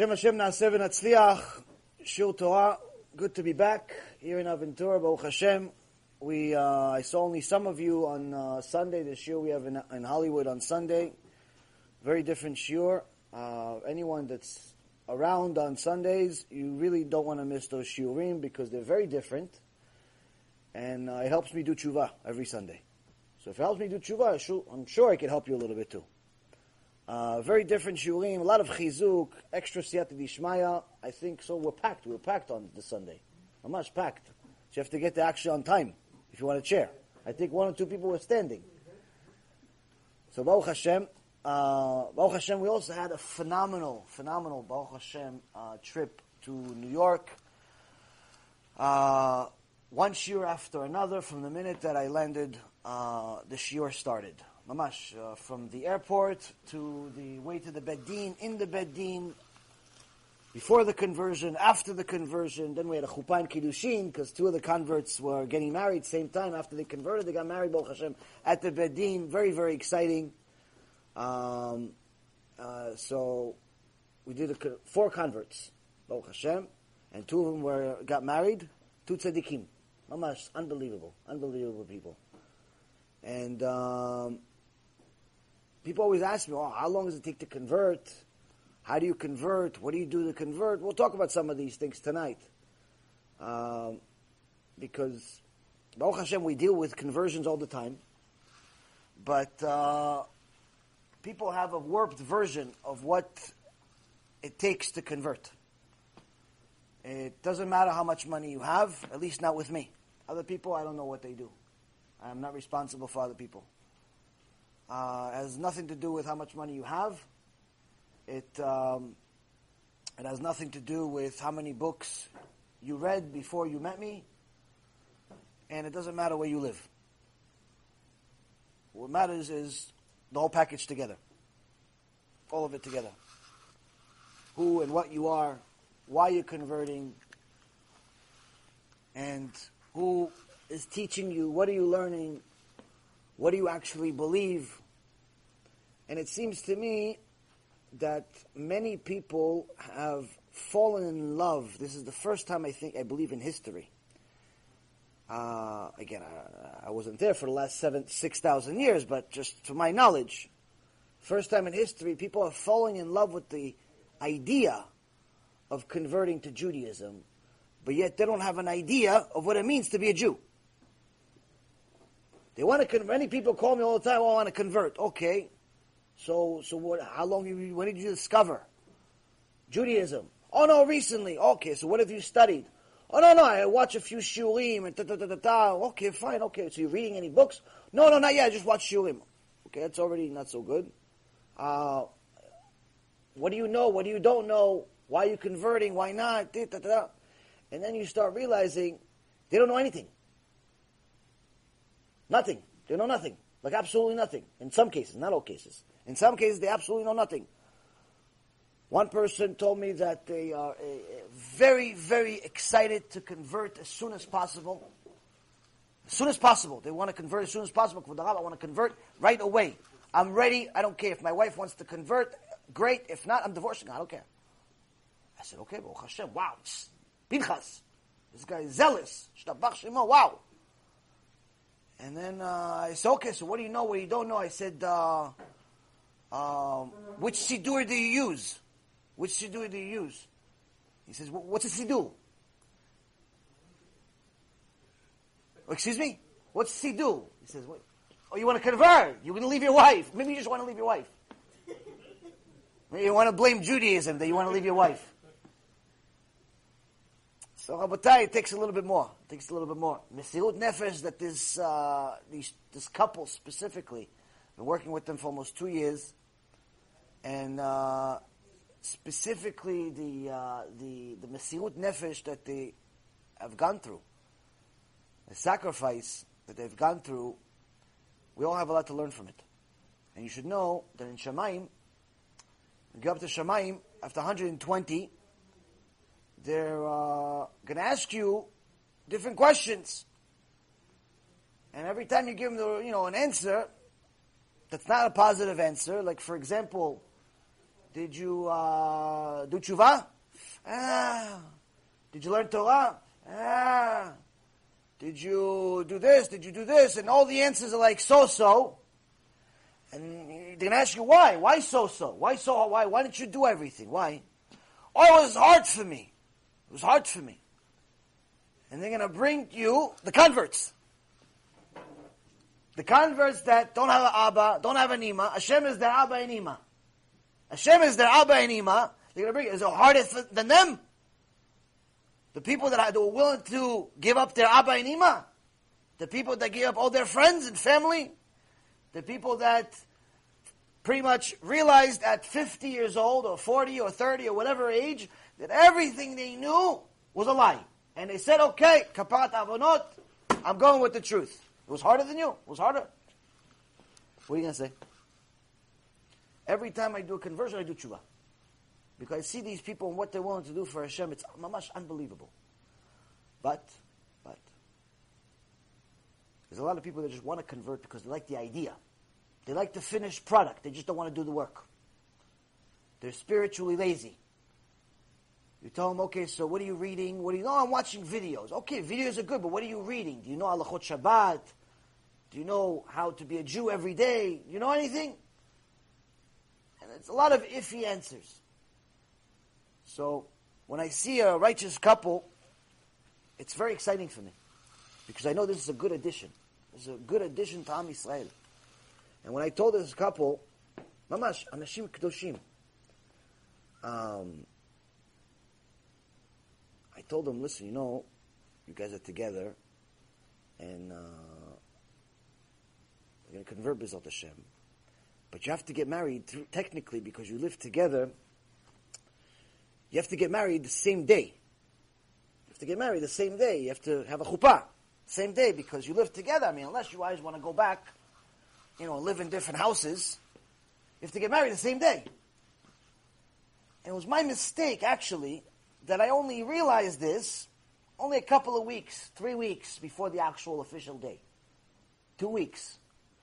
Hashem Hashem Naaseh v'Natzliach, Shur Torah. Good to be back here in Aventura, Baruch Hashem. We, uh, I saw only some of you on uh, Sunday. This year we have in, in Hollywood on Sunday. Very different shiur. Uh, anyone that's around on Sundays, you really don't want to miss those shiurim because they're very different. And uh, it helps me do tshuva every Sunday. So if it helps me do tshuva, I'm sure I can help you a little bit too. Uh, very different shiurim, a lot of chizuk, extra siyata dishmaya. I think so. We're packed. We're packed on this Sunday. I'm much packed. So you have to get there actually on time if you want a chair. I think one or two people were standing. So Baruch Hashem, uh, Baruch Hashem, we also had a phenomenal, phenomenal Baruch Hashem uh, trip to New York. Uh, one shiur after another, from the minute that I landed, uh, the shiur started mamash, uh, from the airport to the way to the Beit Din, in the Beit Din, before the conversion, after the conversion. Then we had a chupan kiddushin because two of the converts were getting married same time after they converted. They got married, Baruch Hashem, at the Beit Din. Very, very exciting. Um, uh, so we did a, four converts, Baruch Hashem, and two of them were got married. Two tzaddikim, mamash, unbelievable, unbelievable people. And um, people always ask me, oh, how long does it take to convert? How do you convert? What do you do to convert? We'll talk about some of these things tonight. Um, because, Baruch Hashem, we deal with conversions all the time. But uh, people have a warped version of what it takes to convert. It doesn't matter how much money you have, at least not with me. Other people, I don't know what they do. I'm not responsible for other people. Uh, has nothing to do with how much money you have. It um, it has nothing to do with how many books you read before you met me, and it doesn't matter where you live. What matters is the whole package together, all of it together. Who and what you are, why you're converting, and who is teaching you, what are you learning, what do you actually believe, and it seems to me that many people have fallen in love. This is the first time I think, I believe in history. Uh, again, I, I, wasn't there for the last seven, six thousand years, but just to my knowledge, first time in history, people are falling in love with the idea of converting to Judaism, but yet they don't have an idea of what it means to be a Jew. They want to convert. Many people call me all the time. Oh, I want to convert. Okay, so, so what, how long, you, when did you discover Judaism? Oh no, recently. Okay, so what have you studied? Oh no, no, I watch a few shiurim and da da da da da. Okay, fine, okay. So you're reading any books? No, no, not yet. I just watch shiurim. Okay, that's already not so good. Uh, what do you know? What do you don't know? Why are you converting? Why not? And then you start realizing they don't know anything. Nothing. They know nothing. Like absolutely nothing. In some cases, not all cases. In some cases, they absolutely know nothing. One person told me that they are uh, very, very excited to convert as soon as possible. As soon as possible. They want to convert as soon as possible. I want to convert right away. I'm ready. I don't care. If my wife wants to convert, great. If not, I'm divorcing her. I don't care. I said, okay, well, Hashem, wow. Pinchas. This guy is zealous. Wow. And then uh, I said, okay, so what do you know, what you don't know? I said, uh, um, which sidur do you use? Which sidur do you use? He says, what's a sidur? Excuse me? What's sidur? He says, what? oh, you want to convert? You're going to leave your wife. Maybe you just want to leave your wife. Maybe you want to blame Judaism that you want to leave your wife. So Rabotai, it takes a little bit more. It takes a little bit more. Mesirut Nefesh, that this, uh, these, this couple specifically, been working with them for almost two years, and uh, specifically the uh, the the Mesirut Nefesh that they have gone through, the sacrifice that they've gone through, we all have a lot to learn from it. And you should know that in Shemaim, you go up to Shemaim after 120, they're uh, going to ask you different questions. And every time you give them the, you know, an answer, that's not a positive answer. Like, for example, Did you uh, do tshuva? Ah. Did you learn Torah? Ah. Did you do this? Did you do this? And all the answers are like so-so. And they're going to ask you why. Why so-so? Why so? Why? Why didn't you do everything? Why? Oh, it was hard for me. It was hard for me. And they're going to bring you the converts. The converts that don't have an Abba, don't have an Ima. Hashem is their Abba and Ima. Hashem is their Abba and Ima. They're going to bring it. Is it harder than them? The people that are willing to give up their Abba and Ima? The people that give up all their friends and family? The people that pretty much realized at 50 years old or 40 or 30 or whatever age that everything they knew was a lie. And they said, okay, kapat avonot, I'm going with the truth. It was harder than you. It was harder. What are you going to say? Every time I do a conversion, I do tshuva. Because I see these people and what they're willing to do for Hashem, it's mamash unbelievable. But, but, there's a lot of people that just want to convert because they like the idea. They like the finished product. They just don't want to do the work. They're spiritually lazy. You tell them, okay, so what are you reading? What are you? No, I'm watching videos. Okay, videos are good, but what are you reading? Do you know Halachot Shabbat? Do you know how to be a Jew every day? Do you know anything? And it's a lot of iffy answers. So when I see a righteous couple, it's very exciting for me because I know this is a good addition. This is a good addition to Am Yisrael. And when I told this couple, Mamash, Anashim Kedoshim, um, told them, listen, you know, you guys are together, and uh, you're going to convert B'ezrat Hashem, but you have to get married technically because you live together. You have to get married the same day. You have to get married the same day. You have to have a chuppah same day because you live together. I mean, unless you guys want to go back, you know, live in different houses, you have to get married the same day. And it was my mistake, actually, that I only realized this only a couple of weeks, three weeks before the actual official day. Two weeks.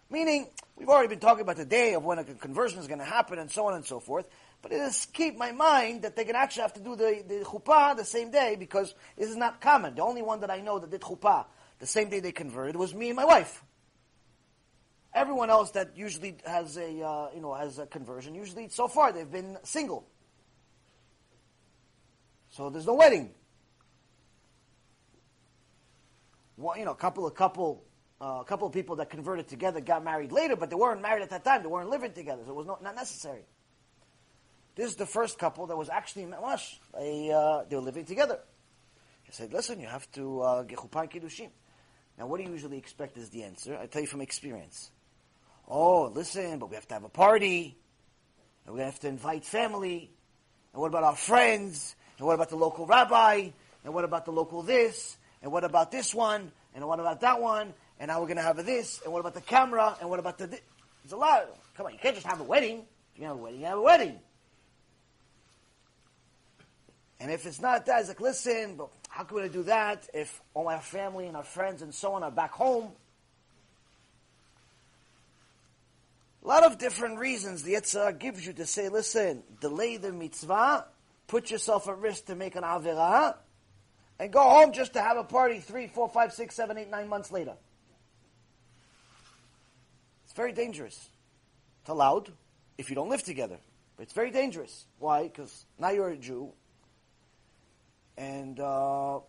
Meaning, we've already been talking about the day of when a conversion is going to happen and so on and so forth. But it escaped my mind that they can actually have to do the, the chuppah the same day because this is not common. The only one that I know that did chuppah the same day they converted was me and my wife. Everyone else that usually has a uh, you know has a conversion usually so far they've been single. So there's no wedding. Well, you know, a couple of couple uh, a couple of people that converted together got married later, but they weren't married at that time. They weren't living together, so it was not, not necessary. This is the first couple that was actually mamash. They uh, they were living together. He said, "Listen, you have to uh, get chuppah kiddushin." Now, what do you usually expect is the answer? I tell you from experience. Oh, listen, but we have to have a party, and we have to invite family, and what about our friends? And what about the local rabbi? And what about the local this? And what about this one? And what about that one? And now we're going to have this. And what about the camera? And what about the this? There's a lot. Come on, you can't just have a wedding. If you have a wedding, you have a wedding. And if it's not that, it's like, listen, but how can we do that if all my family and our friends and so on are back home? A lot of different reasons the Yetzer Hara gives you to say, listen, delay the mitzvah, put yourself at risk to make an avirah, and go home just to have a party three, four, five, six, seven, eight, nine months later. It's very dangerous. It's allowed if you don't live together. But it's very dangerous. Why? Because now you're a Jew, and uh,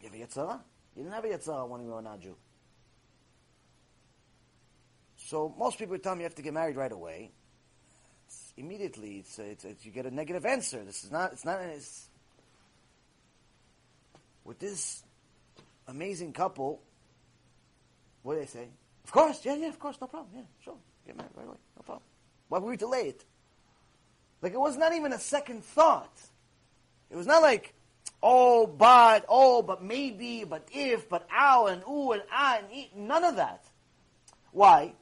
you have a Yetzer Hara? You didn't have a Yetzer Hara when you were not Jew. So most people tell me you have to get married right away. Immediately, it's, it's, you get a negative answer. This is not, it's not, it's, with this amazing couple, what do they say? Of course, yeah, yeah, of course, no problem, yeah, sure, get married right away, no problem. Why would we delay it? Like it was not even a second thought. It was not like, oh, but, oh, but maybe, but if, but ow, and ooh, and ah, and e. None of that. Why?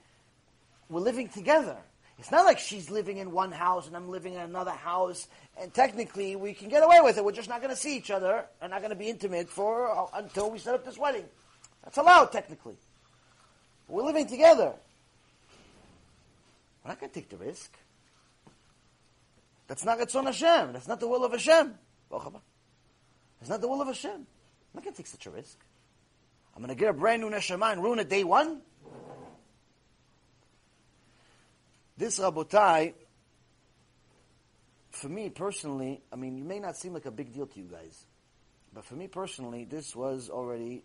We're living together. It's not like she's living in one house and I'm living in another house, and technically we can get away with it. We're just not going to see each other and not going to be intimate for uh, until we set up this wedding. That's allowed technically. We're living together. We're not going to take the risk. That's not Ratzon Hashem. That's not the will of Hashem. It's not the will of Hashem. I'm not going to take such a risk. I'm going to get a brand new neshama and ruin it day one? This Rabotai, for me personally, I mean, it may not seem like a big deal to you guys, but for me personally, this was already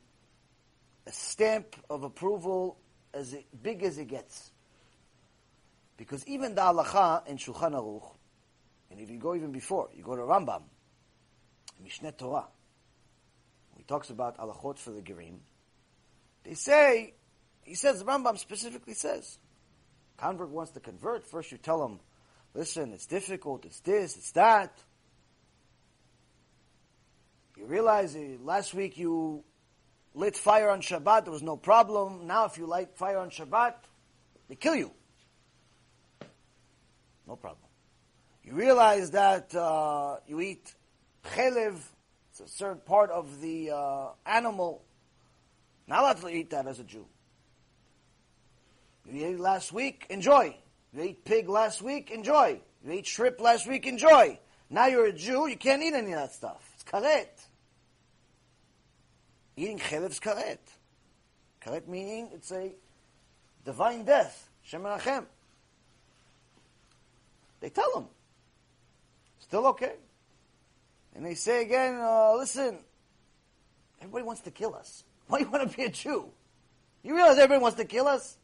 a stamp of approval as big as it gets. Because even the halacha in Shulchan Aruch, and if you go even before, you go to Rambam, Mishneh Torah, he talks about halachot for the Gerim, they say, he says, Rambam specifically says, convert wants to convert, first you tell him, listen, it's difficult, it's this, it's that. You realize uh, last week you lit fire on Shabbat, there was no problem. Now if you light fire on Shabbat, they kill you. No problem. You realize that uh, you eat chelev, it's a certain part of the uh, animal. Not allowed to eat that as a Jew. You ate last week, enjoy. You ate pig last week, enjoy. You ate shrimp last week, enjoy. Now you're a Jew, you can't eat any of that stuff. It's karet. Eating chelev is karet. Karet meaning it's a divine death. Shem. They tell them. Still okay. And they say again, uh, listen, everybody wants to kill us. Why do you want to be a Jew? You realize everybody wants to kill us?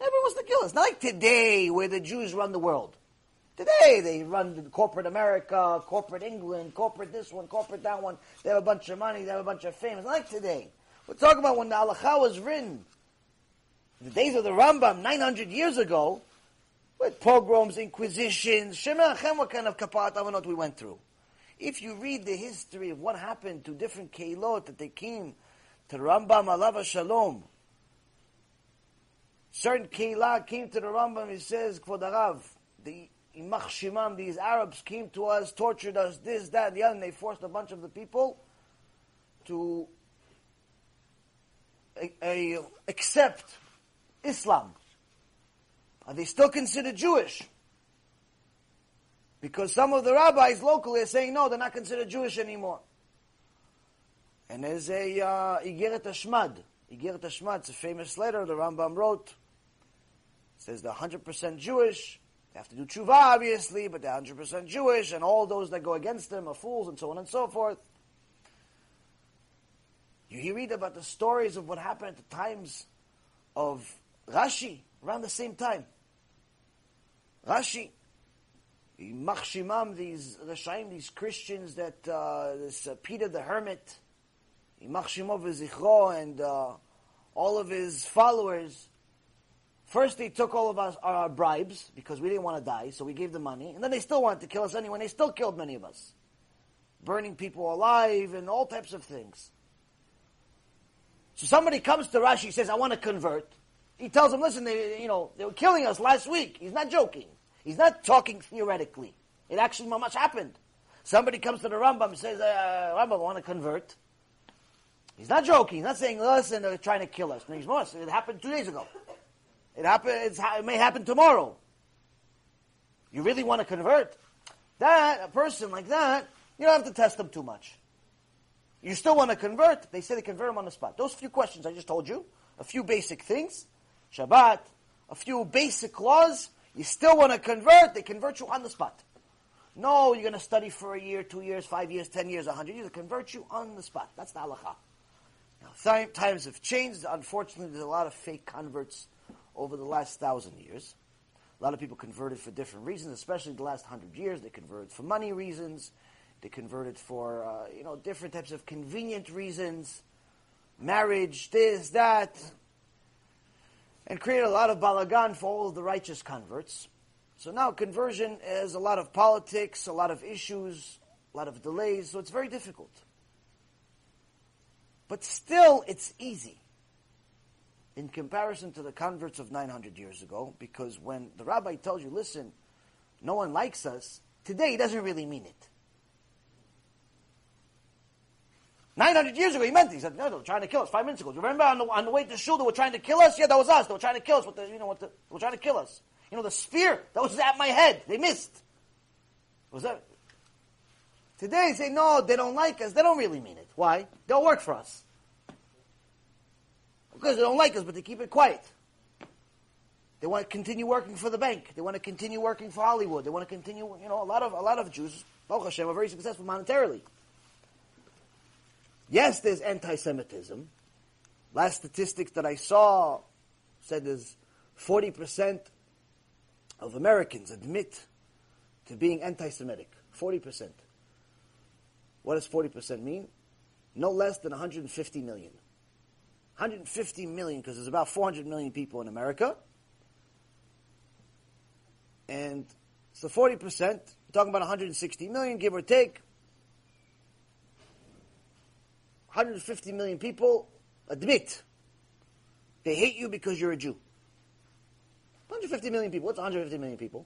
Everyone wants to kill us. Not like today where the Jews run the world. Today they run corporate America, corporate England, corporate this one, corporate that one. They have a bunch of money, they have a bunch of fame. It's not like today. We're talking about when the halacha was written. The days of the Rambam, 900 years ago, with pogroms, inquisitions, Shema what kind of kapat avanot we went through. If you read the history of what happened to different kehillot that they came to Rambam Alava Shalom, certain kehillah came to the Rambam, he says, Kvod the Imach Shimam, these Arabs came to us, tortured us, this, that, the other, and they forced a bunch of the people to a, a, accept Islam. Are they still considered Jewish? Because some of the rabbis locally are saying, no, they're not considered Jewish anymore. And there's a uh, Iggeret HaShmad. Iggeret HaShmad, it's a famous letter the Rambam wrote. Says they're 100% Jewish. They have to do tshuva, obviously, but they're 100% Jewish, and all those that go against them are fools, and so on and so forth. You read about the stories of what happened at the times of Rashi, around the same time. Rashi, Machshimam, these Rashaim, these Christians that, uh, this uh, Peter the Hermit, Machshimov and uh, all of his followers, first they took all of us, our bribes, because we didn't want to die, so we gave them money, and then they still wanted to kill us anyway, And they still killed many of us. Burning people alive, and all types of things. So somebody comes to Rashi, says, I want to convert. He tells them, listen, they, you know, they were killing us last week. He's not joking. He's not talking theoretically. It actually much happened. Somebody comes to the Rambam and says, uh, Rambam, I want to convert. He's not joking. He's not saying, listen, they're trying to kill us. No, he's more. It happened two days ago. It, happened, it may happen tomorrow. You really want to convert? That, a person like that, you don't have to test them too much. You still want to convert? They say they convert them on the spot. Those few questions I just told you, a few basic things, Shabbat, a few basic laws, you still want to convert, they convert you on the spot. No, you're going to study for a year, two years, five years, ten years, a hundred years. They convert you on the spot. That's the halacha. Now, times have changed. Unfortunately, there's a lot of fake converts over the last thousand years. A lot of people converted for different reasons, especially the last hundred years. They converted for money reasons. They converted for, uh, you know, different types of convenient reasons. Marriage, this, that and created a lot of balagan for all the righteous converts. So now conversion is a lot of politics, a lot of issues, a lot of delays, so it's very difficult. But still, it's easy in comparison to the converts of 900 years ago, because when the rabbi tells you, listen, no one likes us, today he doesn't really mean it. 900 years ago, he meant it. He said, no, they were trying to kill us five minutes ago. Remember on the, on the way to shul, they were trying to kill us? Yeah, that was us. They were trying to kill us with the, you know, with the, they were trying to kill us. You know, the spear that was at my head, they missed. Was that? Today, they say, no, they don't like us. They don't really mean it. Why? They'll work for us. Because they don't like us, but they keep it quiet. They want to continue working for the bank. They want to continue working for Hollywood. They want to continue, you know, a lot of, a lot of Jews, Baruch Hashem, are very successful monetarily. Yes, there's anti-Semitism. Last statistics that I saw said there's 40% of Americans admit to being anti-Semitic. 40%. What does 40% mean? No less than 150 million. 150 million, because there's about 400 million people in America. And so 40%, we're talking about 160 million, give or take. 150 million people admit they hate you because you're a Jew. 150 million people. What's 150 million people?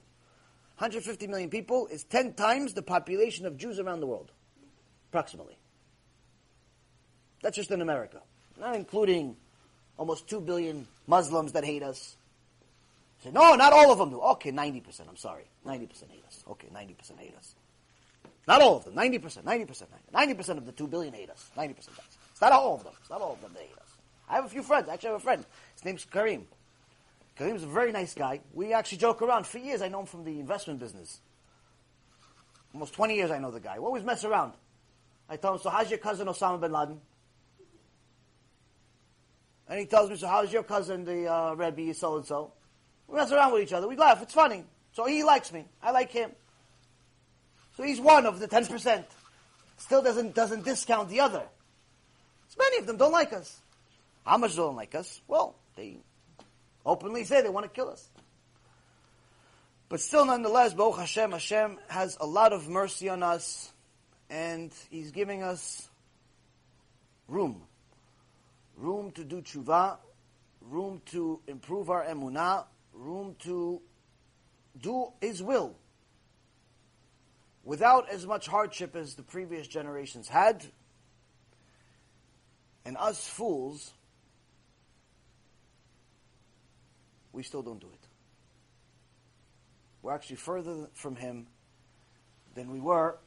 150 million people is 10 times the population of Jews around the world, approximately. That's just in America, not including almost 2 billion Muslims that hate us. Say, no, not all of them do. Okay, 90%, I'm sorry. 90% hate us. Okay, 90% hate us. Not all of them, 90%, 90%, 90% of the 2 billion hate us. 90% does. It's not all of them. It's not all of them that hate us. I have a few friends. I Actually, have a friend. His name's Kareem. Kareem's a very nice guy. We actually joke around. For years, I know him from the investment business. Almost 20 years I know the guy. We always mess around. I tell him, so how's your cousin Osama bin Laden? And he tells me, so how's your cousin, the uh, Rebbe, so-and-so? We mess around with each other. We laugh. It's funny. So he likes me. I like him. So he's one of the 10%. Still doesn't, doesn't discount the other. So many of them don't like us. How much don't like us? Well, they openly say they want to kill us. But still, nonetheless, Baruch Hashem, Hashem has a lot of mercy on us, and He's giving us room. Room to do tshuva, room to improve our emunah, room to do His will without as much hardship as the previous generations had. And us fools, we still don't do it. We're actually further from Him than we were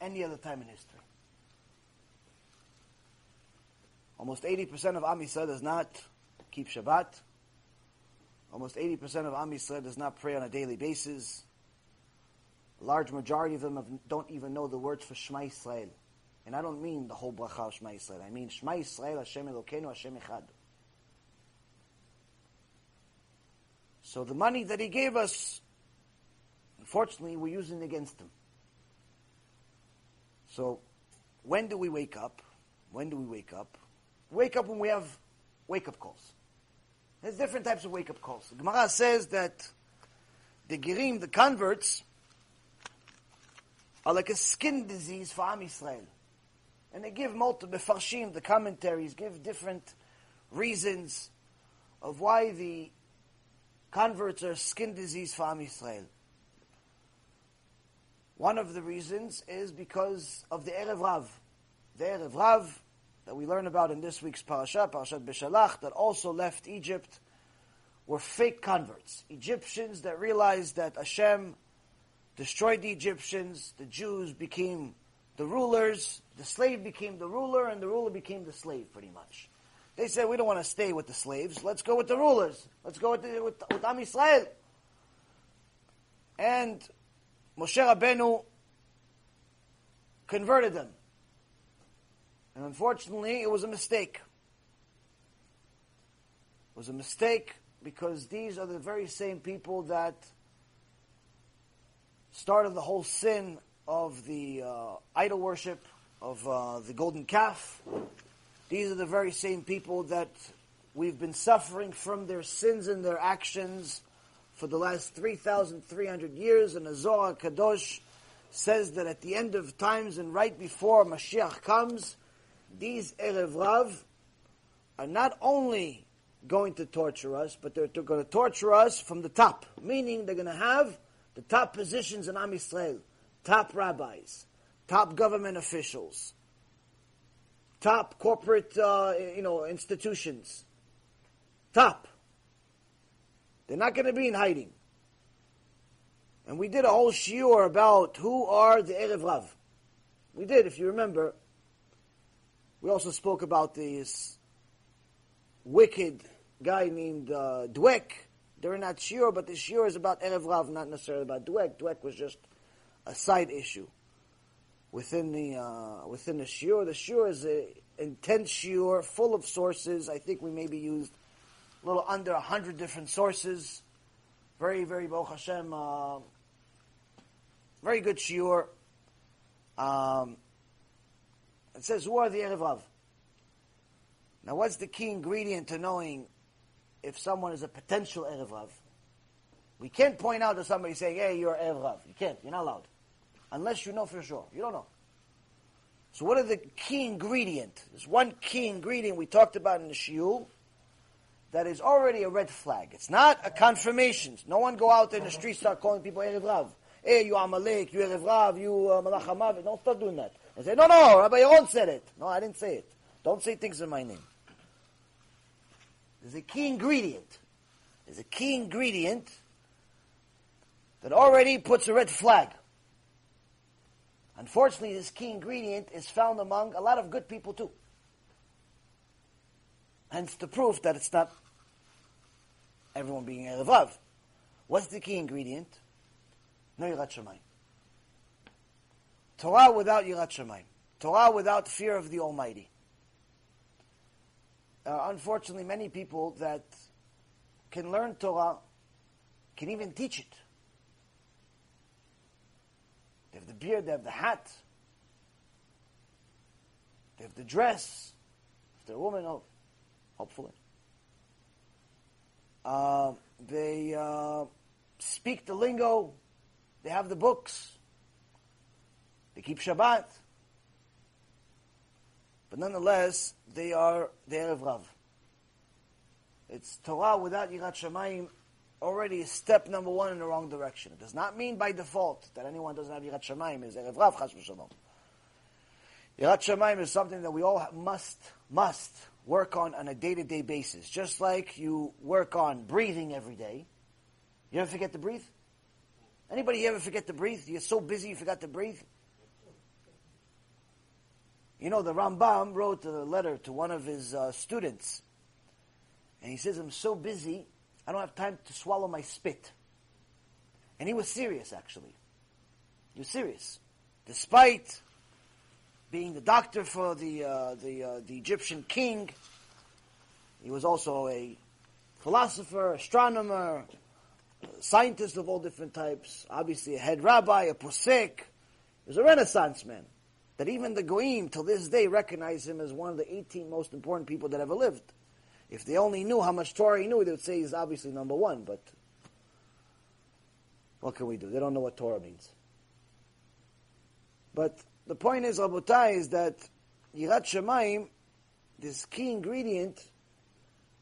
any other time in history. Almost 80% of Am Yisrael does not keep Shabbat. Almost 80% of Am Yisrael does not pray on a daily basis. A large majority of them have, don't even know the words for Shema Yisrael. And I don't mean the whole bracha of Shema Yisrael. I mean Shema Yisrael, Hashem Elokeinu, Hashem Echad. So the money that he gave us, unfortunately, we're using against him. So when do we wake up? When do we wake up? Wake up when we have wake-up calls. There's different types of wake-up calls. The Gemara says that the Gerim, the converts, are like a skin disease for Am Yisrael. And they give multiple, Farshim, the commentaries, give different reasons of why the converts are skin disease for Am Yisrael. One of the reasons is because of the Erev Rav. The Erev Rav that we learn about in this week's parasha, Parashat Beshalach, that also left Egypt, were fake converts. Egyptians that realized that Hashem destroyed the Egyptians, the Jews became the rulers, the slave became the ruler, and the ruler became the slave, pretty much. They said, we don't want to stay with the slaves. Let's go with the rulers. Let's go with, the, with, with Am Yisrael. And Moshe Rabbeinu converted them. And unfortunately, it was a mistake. It was a mistake because these are the very same people that started the whole sin of the uh, idol worship of uh, the golden calf. These are the very same people that we've been suffering from their sins and their actions for the last 3,300 years. And Zohar Kadosh says that at the end of times and right before Mashiach comes, these Erev Rav are not only going to torture us, but they're going to torture us from the top. Meaning they're going to have the top positions in Am Yisrael, top rabbis, top government officials, top corporate, uh, you know, institutions. Top. They're not going to be in hiding. And we did a whole shiur about who are the Erev Rav. We did, if you remember. We also spoke about this wicked guy named uh, Dweck. They're not sure, but the shiur is about Erev Rav, not necessarily about Dweck. Dweck was just a side issue within the uh, within the shiur. The shiur is an intense shiur, full of sources. I think we maybe used a little under hundred different sources. Very, very Baruch Hashem, uh, very good shiur. Um, it says, "Who are the Erev Rav?" Now, what's the key ingredient to knowing if someone is a potential Erev Rav? We can't point out to somebody saying, "Hey, you're Erev Rav." You can't. You're not allowed unless you know for sure. You don't know. So what are the key ingredient? There's one key ingredient we talked about in the shiur that is already a red flag. It's not a confirmation. No one go out there in the street start calling people Erev Rav. Hey, you Amalek, you Erev Rav, you uh, Malach Don't start doing that. And say, no, no, Rabbi Yaron said it. No, I didn't say it. Don't say things in my name. There's a key ingredient. There's a key ingredient that already puts a red flag. Unfortunately, this key ingredient is found among a lot of good people too. Hence the proof that it's not everyone being Rav. What's the key ingredient? No Yirat Shamayim. Torah without Yirat Shamayim. Torah without fear of the Almighty. Uh, unfortunately, many people that can learn Torah can even teach it. They have the beard, they have the hat, they have the dress. If they're a woman, oh, hopefully. Uh, they uh, speak the lingo, they have the books, they keep Shabbat. But nonetheless, they are the Erev Rav. It's Torah without Yirat Shamayim already step number one in the wrong direction. It does not mean by default that anyone doesn't have Yirat Shamayim is Erev Rav Chas v'Shalom. Yirat Shamayim is something that we all must, must work on on a day-to-day basis. Just like you work on breathing every day. You ever forget to breathe? Anybody ever forget to breathe? You're so busy you forgot to breathe? You know, the Rambam wrote a letter to one of his uh, students. And he says, I'm so busy, I don't have time to swallow my spit. And he was serious, actually. He was serious. Despite being the doctor for the, uh, the, uh, the Egyptian king, he was also a philosopher, astronomer, scientist of all different types, obviously a head rabbi, a posek. He was a renaissance man. That even the Goyim, till this day, recognize him as one of the 18 most important people that ever lived. If they only knew how much Torah he knew, they would say he's obviously number one, but what can we do? They don't know what Torah means. But the point is, Rabotai, is that Yirat Shemaim, this key ingredient,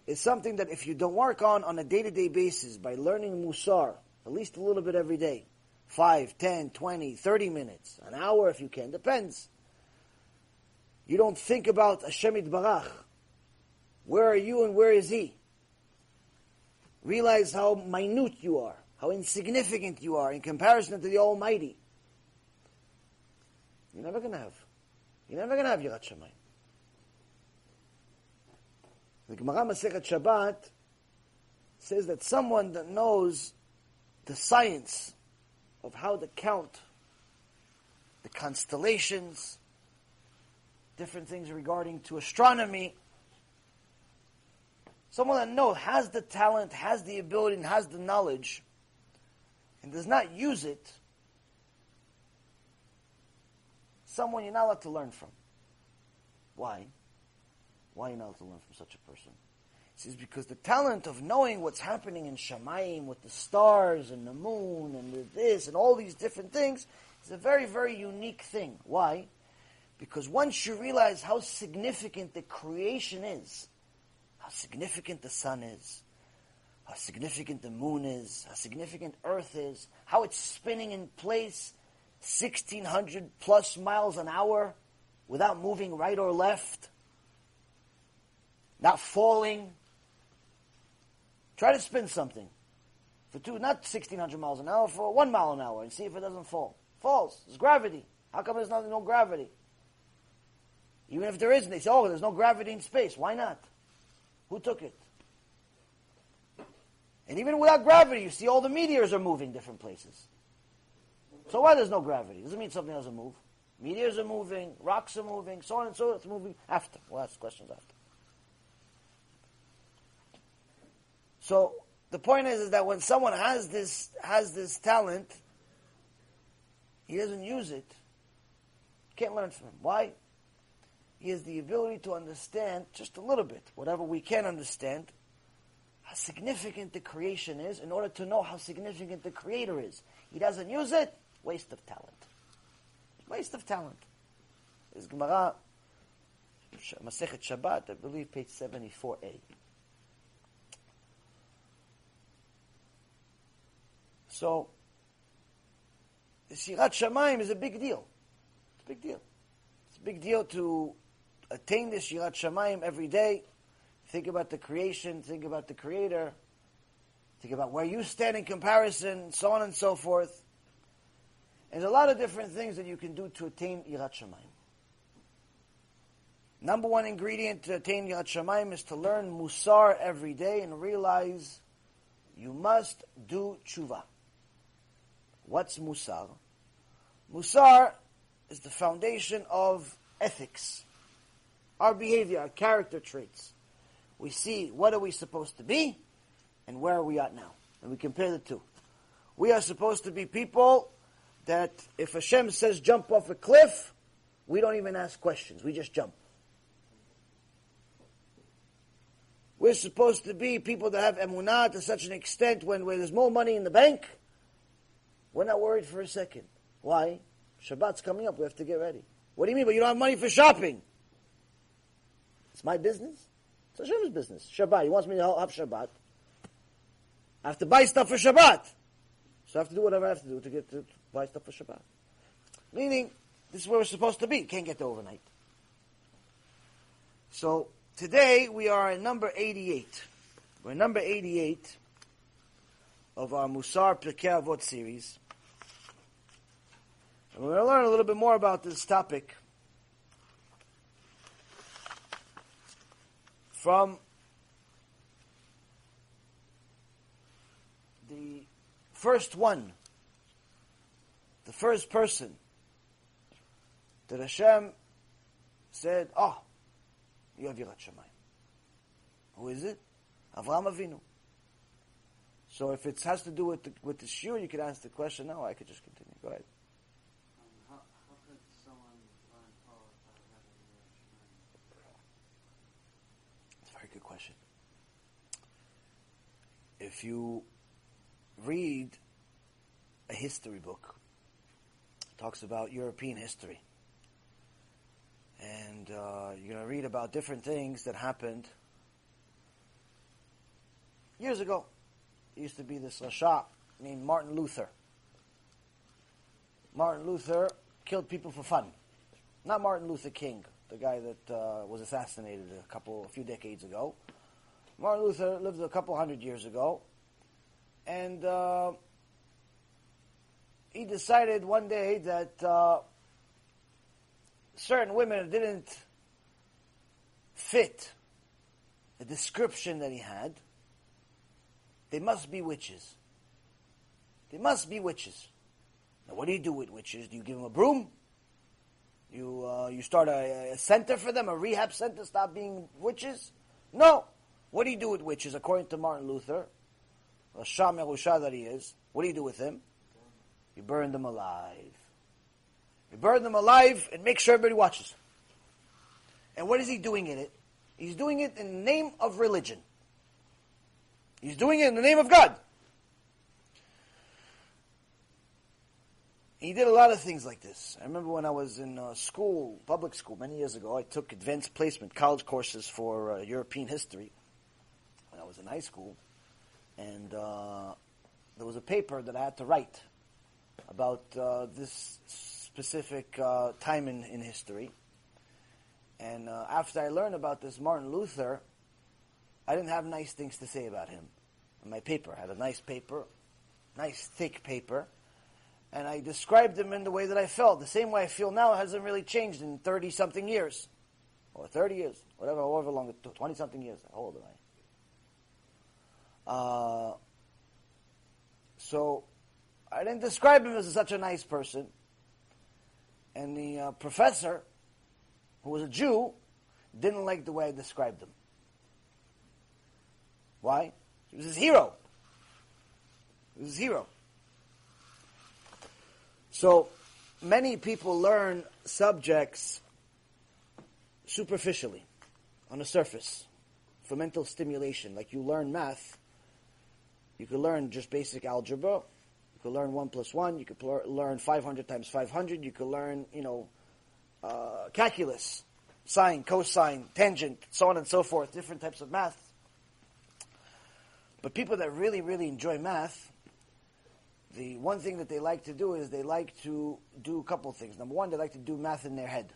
is something that if you don't work on on a day-to-day basis by learning Musar, at least a little bit every day, 5, 10, 20, 30 minutes, an hour if you can, depends. You don't think about Hashem Barach. Where are you and where is He? Realize how minute you are, how insignificant you are in comparison to the Almighty. You're never going to have. You're never going to have Yirat Shamayim. The Gemara Masechet Shabbat says that someone that knows the science of how to count the constellations, different things regarding to astronomy, someone that knows, has the talent, has the ability, and has the knowledge, and does not use it, someone you're not allowed to learn from. Why? Why are you not allowed to learn from such a person? Says, because the talent of knowing what's happening in Shamayim with the stars and the moon and the this and all these different things is a very, very unique thing. Why? Because once you realize how significant the creation is, how significant the sun is, how significant the moon is, how significant Earth is, how it's spinning in place 1600 plus miles an hour without moving right or left, not falling. Try to spin something. for two, not 1600 miles an hour, for one mile an hour and see if it doesn't fall. Falls. There's gravity. How come there's not, no gravity? Even if there isn't, they say, oh, there's no gravity in space. Why not? Who took it? And even without gravity, you see all the meteors are moving different places. So why there's no gravity? Doesn't mean something doesn't move. Meteors are moving, rocks are moving, so on and so. It's moving after. We'll ask questions after. So the point is, is that when someone has this has this talent, he doesn't use it. Can't learn from him. Why? He has the ability to understand just a little bit, whatever we can understand, how significant the creation is in order to know how significant the creator is. He doesn't use it, waste of talent. Waste of talent. Is Gemara, Masechet Shabbat, I believe page 74a. So, Yirat Shamayim is a big deal. It's a big deal. It's a big deal to attain the Yirat Shamayim every day. Think about the creation, think about the Creator, think about where you stand in comparison, so on and so forth. There's a lot of different things that you can do to attain Yirat Shamayim. Number one ingredient to attain Yirat Shamayim is to learn Musar every day and realize you must do tshuva. What's Musar? Musar is the foundation of ethics, our behavior, our character traits. We see what are we supposed to be and where are we at now. And we compare the two. We are supposed to be people that if Hashem says jump off a cliff, we don't even ask questions. We just jump. We're supposed to be people that have emunah to such an extent when, when there's more money in the bank, we're not worried for a second. Why? Shabbat's coming up. We have to get ready. What do you mean? But you don't have money for shopping. It's my business. It's Hashem's business. Shabbat. He wants me to have Shabbat. I have to buy stuff for Shabbat. So I have to do whatever I have to do to get to buy stuff for Shabbat. Meaning, this is where we're supposed to be. Can't get there overnight. So today we are at number 88. We're number 88 of our Musar Pirkei Avot series. And we're going to learn a little bit more about this topic from the first one, the first person that Hashem said, Oh, you have Yirat Shamayim. Who is it? Avraham Avinu. So if it has to do with the, with the shiur, you could ask the question. No, I could just continue. Go ahead. Um, It's a very good question. If you read a history book, talks about European history, and uh, you're going to read about different things that happened years ago. There used to be this Rasha named Martin Luther. Martin Luther killed people for fun. Not Martin Luther King, the guy that uh, was assassinated a couple, a few decades ago. Martin Luther lived a couple hundred years ago, and uh, he decided one day that uh, certain women didn't fit the description that he had they must be witches. They must be witches. Now, what do you do with witches? Do you give them a broom? You uh, you start a, a, center for them, a rehab center, to stop being witches? No. What do you do with witches, according to Martin Luther? A that he is. What do you do with them? You burn them alive. You burn them alive and make sure everybody watches. And what is he doing in it? He's doing it in the name of religion. He's doing it in the name of God. He did a lot of things like this. I remember when I was in uh, school, public school, many years ago, I took advanced placement college courses for uh, European history was in high school. And uh, there was a paper that I had to write about uh, this specific uh, time in, in history. And uh, after I learned about this Martin Luther, I didn't have nice things to say about him. In my paper, had a nice paper, nice thick paper, and I described him in the way that I felt. The same way I feel now hasn't really changed in 30 something years. Or 30 years, whatever, however long, 20 something years. How old am I? Uh, so, I didn't describe him as such a nice person. And the uh, professor, who was a Jew, didn't like the way I described him. Why? He was his hero. He was his hero. So many people learn subjects superficially, on the surface, for mental stimulation. Like you learn math, you could learn just basic algebra, you could learn 1 plus 1, you could learn 500 times 500, you could learn, you know, uh, calculus, sine, cosine, tangent, so on and so forth, different types of math. But people that really, really enjoy math, the one thing that they like to do is they like to do a couple things. Number one, they like to do math in their head.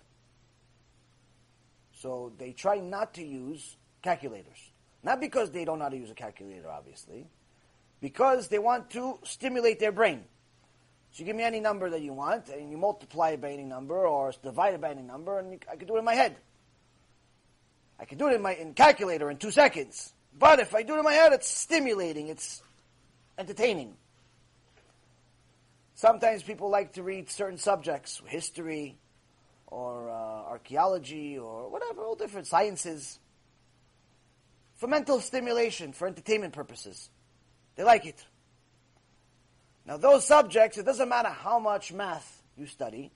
So they try not to use calculators. Not because they don't know how to use a calculator, obviously, because they want to stimulate their brain. So you give me any number that you want, and you multiply it by any number, or divide it by any number, and you, I can do it in my head. I can do it in my in calculator in two seconds. But if I do it in my head, it's stimulating, it's entertaining. Sometimes people like to read certain subjects, history, or uh, archaeology, or whatever, all different sciences, for mental stimulation, for entertainment purposes. They like it. Now, those subjects, it doesn't matter how much math you study,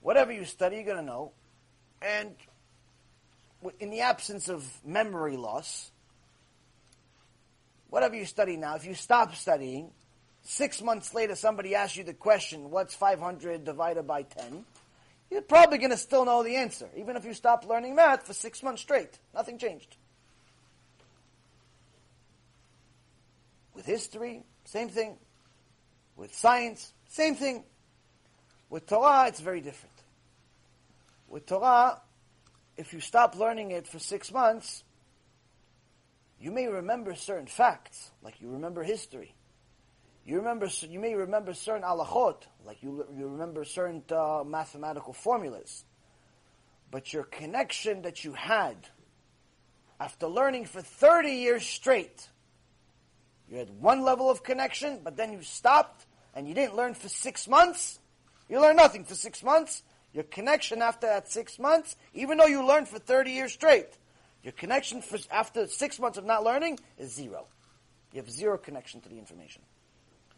whatever you study, you're going to know. And in the absence of memory loss, whatever you study now, if you stop studying, six months later somebody asks you the question, what's 500 divided by 10? You're probably going to still know the answer, even if you stop learning math for six months straight. Nothing changed. With history, same thing. With science, same thing. With Torah, it's very different. With Torah, if you stop learning it for six months, you may remember certain facts, like you remember history. You remember, you may remember certain halachot, like you, you remember certain uh, mathematical formulas. But your connection that you had after learning for 30 years straight, you had one level of connection, but then you stopped and you didn't learn for six months. You learned nothing for six months. Your connection after that six months, even though you learned for 30 years straight, your connection for, after six months of not learning is zero. You have zero connection to the information.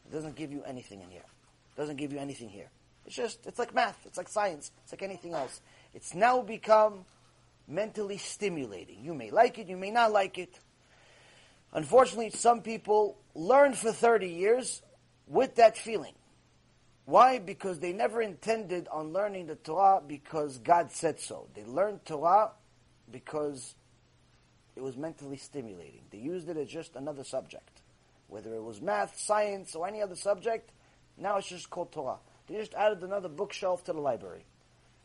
It doesn't give you anything in here. It doesn't give you anything here. It's just, it's like math. It's like science. It's like anything else. It's now become mentally stimulating. You may like it, you may not like it. Unfortunately, some people learn for 30 years with that feeling. Why? Because they never intended on learning the Torah because God said so. They learned Torah because it was mentally stimulating. They used it as just another subject. Whether it was math, science, or any other subject, now it's just called Torah. They just added another bookshelf to the library.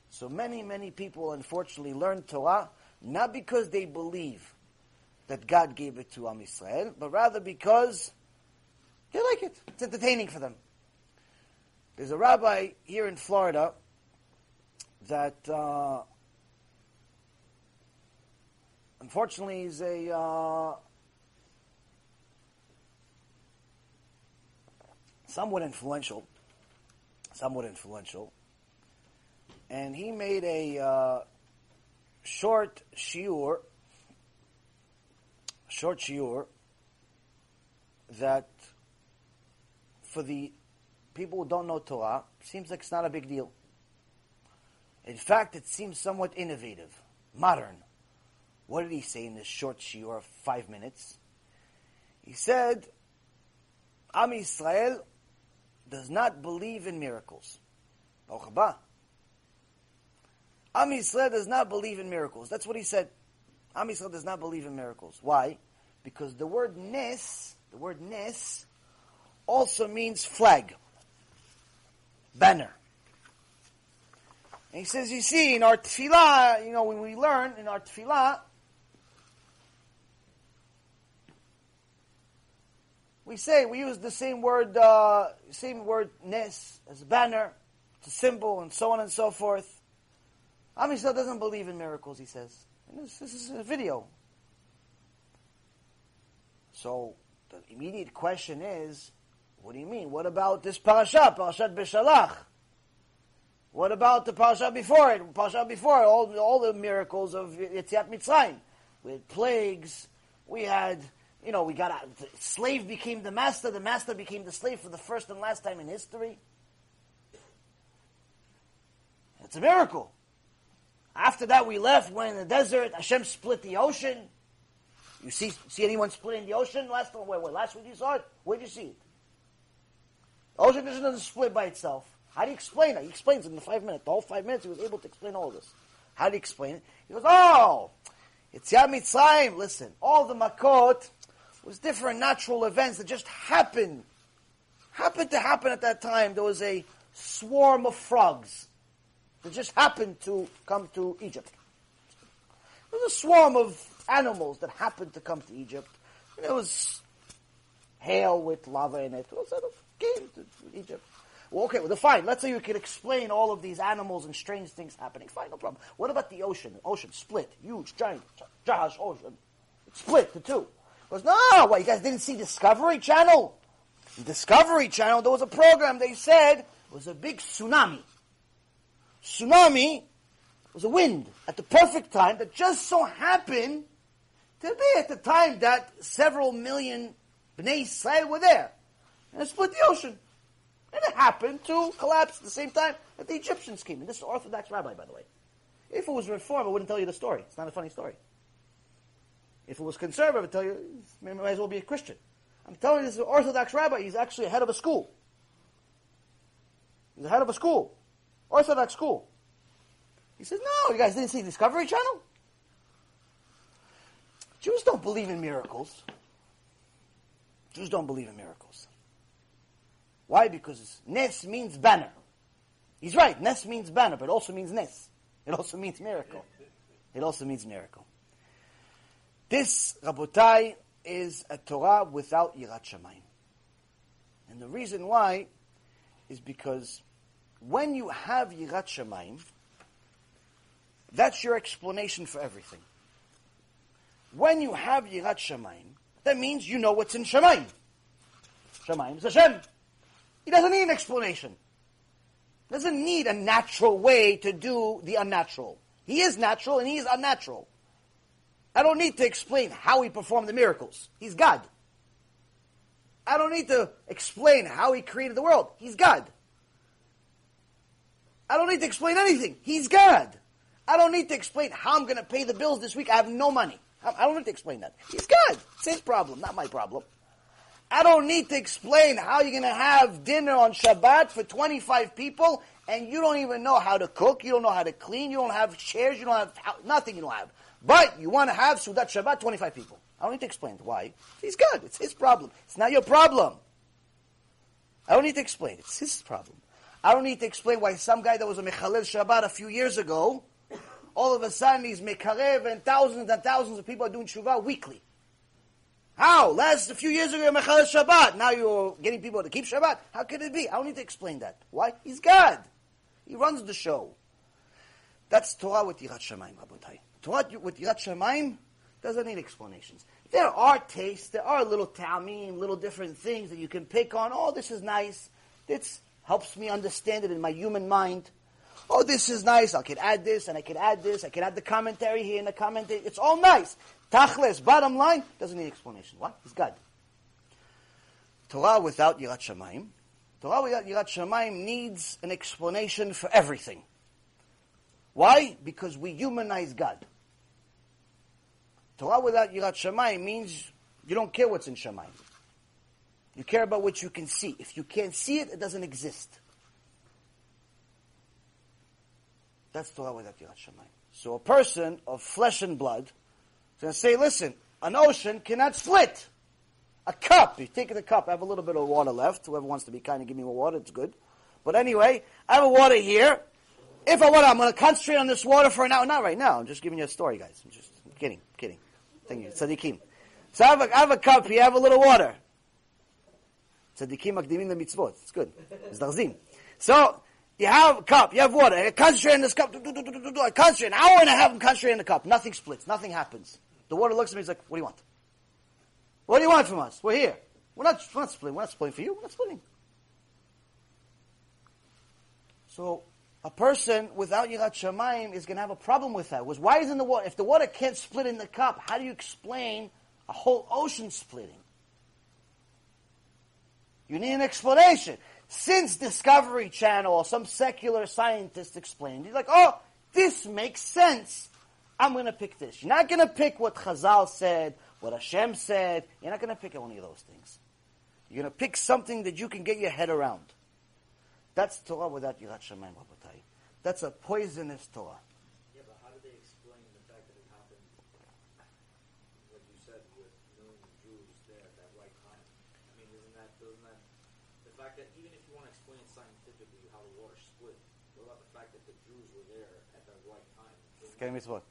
So many, many people unfortunately learn Torah not because they believe that God gave it to Am Yisrael, but rather because they like it. It's entertaining for them. There's a rabbi here in Florida that uh, unfortunately is a uh, somewhat influential, somewhat influential, and he made a uh, short shiur, short shiur that for the people who don't know Torah, seems like it's not a big deal. In fact, it seems somewhat innovative, modern. What did he say in this short shiur of five minutes? He said, Am Yisrael does not believe in miracles. Am Yisrael does not believe in miracles. That's what he said. Am Yisrael does not believe in miracles. Why? Because the word nes, the word nes, also means flag banner. And he says, you see, in our tefillah, you know, when we learn in our tefillah, we say we use the same word, uh, same word nes as banner, it's a symbol, and so on and so forth. Am doesn't believe in miracles. He says this, this is a video. So the immediate question is, what do you mean? What about this parasha, parashat Beshalach? What about the parasha before it? Parasha before it, all, all the miracles of Yetziat Mitzrayim, with plagues. We had, you know, we got a, the slave became the master, the master became the slave for the first and last time in history. It's a miracle. After that, we left, went in the desert. Hashem split the ocean. You see, see anyone splitting the ocean? Last where, where, last week you saw it. Where did you see it? The ocean doesn't split by itself. How do you explain it? He explains it in the five minutes. The whole five minutes, he was able to explain all this. How do you explain it? He goes, "Oh, it's Yam Mitzrayim. Listen, all the makot was different natural events that just happened, happened to happen at that time. There was a swarm of frogs that just happened to come to Egypt. There was a swarm of animals that happened to come to Egypt. And there was hail with lava in it. It sort of came to Egypt. Well, okay, well, fine. Let's say you can explain all of these animals and strange things happening. Fine, no problem. What about the ocean? The ocean split, huge, giant, Josh ocean. It split to two. It Goes, no, what, you guys didn't see Discovery Channel? Discovery Channel, there was a program they said it was a big tsunami tsunami was a wind at the perfect time that just so happened to be at the time that several million Bnei Israel were there. And it split the ocean. And it happened to collapse at the same time that the Egyptians came. And this is an Orthodox rabbi, by the way. If it was reform, I wouldn't tell you the story. It's not a funny story. If it was conservative, I'd tell you, you might as well be a Christian. I'm telling you, this is an Orthodox rabbi. He's actually a head of a school. He's the head of a school. Oh, Orthodox school. He says, no, you guys didn't see Discovery Channel? Jews don't believe in miracles. Jews don't believe in miracles. Why? Because Nes means banner. He's right. Nes means banner, but it also means Nes. It also means miracle. It also means miracle. This, Rabotai, is a Torah without Yirat Shamayim. And the reason why is because when you have Yirat Shamayim, that's your explanation for everything. When you have Yirat Shamayim, that means you know what's in Shamayim. Shamayim is Hashem. He doesn't need an explanation. He Doesn't need a natural way to do the unnatural. He is natural and he is unnatural. I don't need to explain how he performed the miracles. He's God. I don't need to explain how he created the world. He's God. I don't need to explain anything. He's God. I don't need to explain how I'm going to pay the bills this week. I have no money. I don't need to explain that. He's God. It's his problem, not my problem. I don't need to explain how you're going to have dinner on Shabbat for 25 people and you don't even know how to cook, you don't know how to clean, you don't have chairs, you don't have nothing you don't have. But you want to have Seudat Shabbat 25 people. I don't need to explain why. He's good. It's his problem. It's not your problem. I don't need to explain. It's his problem. I don't need to explain why some guy that was a Mechalel Shabbat a few years ago, all of a sudden he's Mekarev and thousands and thousands of people are doing Shuvah weekly. How? Last a few years ago, you're Mechalel Shabbat. Now you're getting people to keep Shabbat. How could it be? I don't need to explain that. Why? He's God. He runs the show. That's Torah with Yirat Shamayim, Rabotai. Torah with Yirat Shamayim doesn't need explanations. There are tastes, there are little ta'amim, little different things that you can pick on. Oh, this is nice. This helps me understand it in my human mind. Oh, this is nice. I could add this and I could add this. I could add the commentary here and the commentary. It's all nice. Tachlis, bottom line, doesn't need explanation. What? He's God. Torah without Yirat Shamayim. Torah without Yirat Shamayim needs an explanation for everything. Why? Because we humanize God. Torah without Yirat Shamayim means you don't care what's in Shamayim. You care about what you can see. If you can't see it, it doesn't exist. That's Torah without Yirat Shamayim. So a person of flesh and blood is going to say, listen, an ocean cannot split. A cup, you take the cup, I have a little bit of water left. Whoever wants to be kind and give me more water, it's good. But anyway, I have a water here. If I want, I'm going to concentrate on this water for an hour. Not right now. I'm just giving you a story, guys. I'm just kidding, kidding. Thank you. Tzaddikim. So I have, a, I have a cup here. I have a little water. Tzadikim makdimin the mitzvot. It's good. It's darzim. So, you have a cup, you have water, I concentrate in this cup, do, do, do, do, do, do, I concentrate, an hour and a half, I'm concentrating in the cup. Nothing splits, nothing happens. The water looks at me, he's like, what do you want? What do you want from us? We're here. We're not, we're not splitting, we're not splitting for you, we're not splitting. So, a person without Yirat Shamayim is going to have a problem with that. Was why isn't the water, if the water can't split in the cup, how do you explain a whole ocean splitting? You need an explanation since Discovery Channel or some secular scientist explained, he's like, oh, this makes sense. I'm going to pick this. You're not going to pick what Chazal said, what Hashem said. You're not going to pick any of those things. You're going to pick something that you can get your head around. That's Torah without Yirat Rabotai. That's a poisonous Torah. Mitzvot.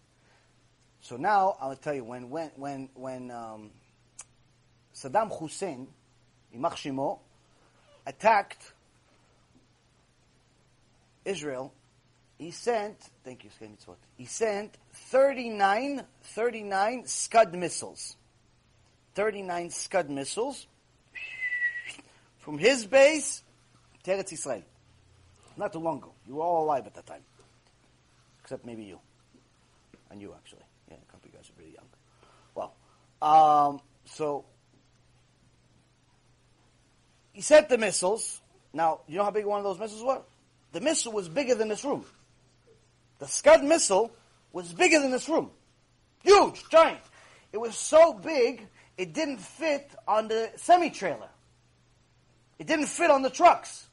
So now I'll tell you when when when when um, Saddam Hussein, Yimach Shimo, attacked Israel, he sent thank you, mitzvot. He sent 39, 39 Scud missiles. 39 Scud missiles from his base to Israel. Not too long ago. You were all alive at that time. Except maybe you. And you, actually. Yeah, a couple of you guys are pretty young. Well, um, so he sent the missiles. Now, you know how big one of those missiles was? The missile was bigger than this room. The Scud missile was bigger than this room. Huge, giant. It was so big, it didn't fit on the semi-trailer. It didn't fit on the trucks.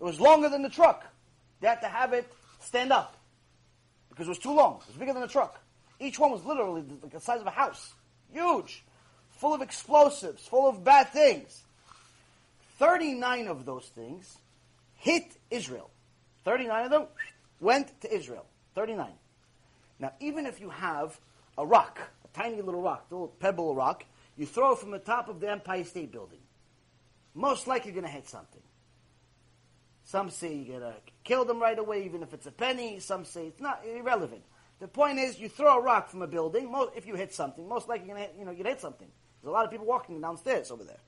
It was longer than the truck. They had to have it stand up because it was too long. It was bigger than a truck. Each one was literally like the size of a house. Huge. Full of explosives, full of bad things. 39 of those things hit Israel. 39 of them went to Israel. 39. Now, even if you have a rock, a tiny little rock, a little pebble rock, you throw it from the top of the Empire State Building. Most likely you're going to hit something. Some say you're going to kill them right away, even if it's a penny. Some say it's not irrelevant. The point is, you throw a rock from a building. Most, if you hit something, most likely you're gonna hit, you know you hit something. There's a lot of people walking downstairs over there.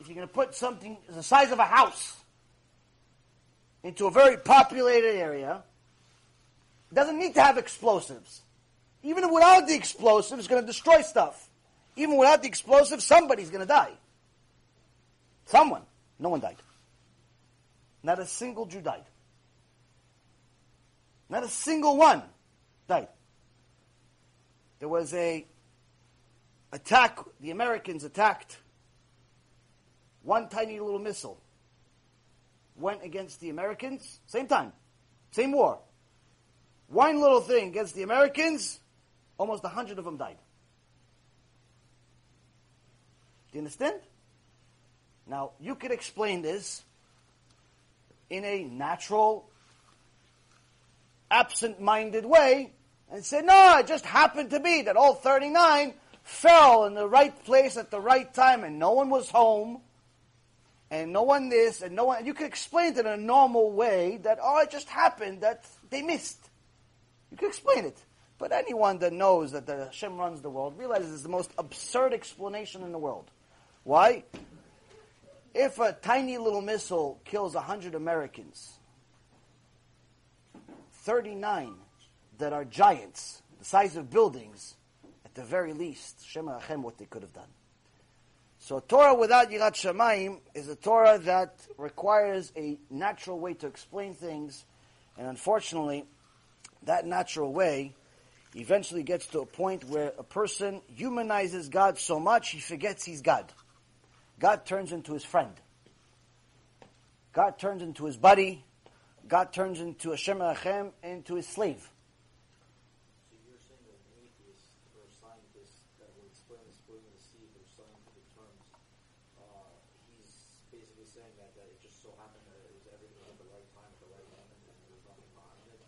If you're to put something the size of a house into a very populated area, it doesn't need to have explosives. Even without the explosives, it's to destroy stuff. Even without the explosives, somebody's to die. Someone. No one died. Not a single Jew died. Not a single one died. There was a attack, the Americans attacked one tiny little missile. Went against the Americans, same time, same war. One little thing against the Americans, almost a hundred of them died. Do you understand? Now, you could explain this in a natural, absent-minded way and say, no, it just happened to be that all 39 fell in the right place at the right time and no one was home and no one this and no one, you could explain it in a normal way that, oh, it just happened that they missed. You could explain it. But anyone that knows that the Hashem runs the world realizes it's the most absurd explanation in the world. Why? If a tiny little missile kills 100 Americans, 39 that are giants, the size of buildings, at the very least, Shema Achem, what they could have done. So a Torah without Yirat Shamayim is a Torah that requires a natural way to explain things, and unfortunately, that natural way eventually gets to a point where a person humanizes God so much he forgets he's God. God turns into his friend. God turns into his buddy. God turns into a Shem Achem, into his slave. So you're saying that an atheist or scientist that will explain the splitting of the sea through scientific terms, uh, he's basically saying that, that it just so happened that it was everything at the right time at the right moment and there was nothing behind it.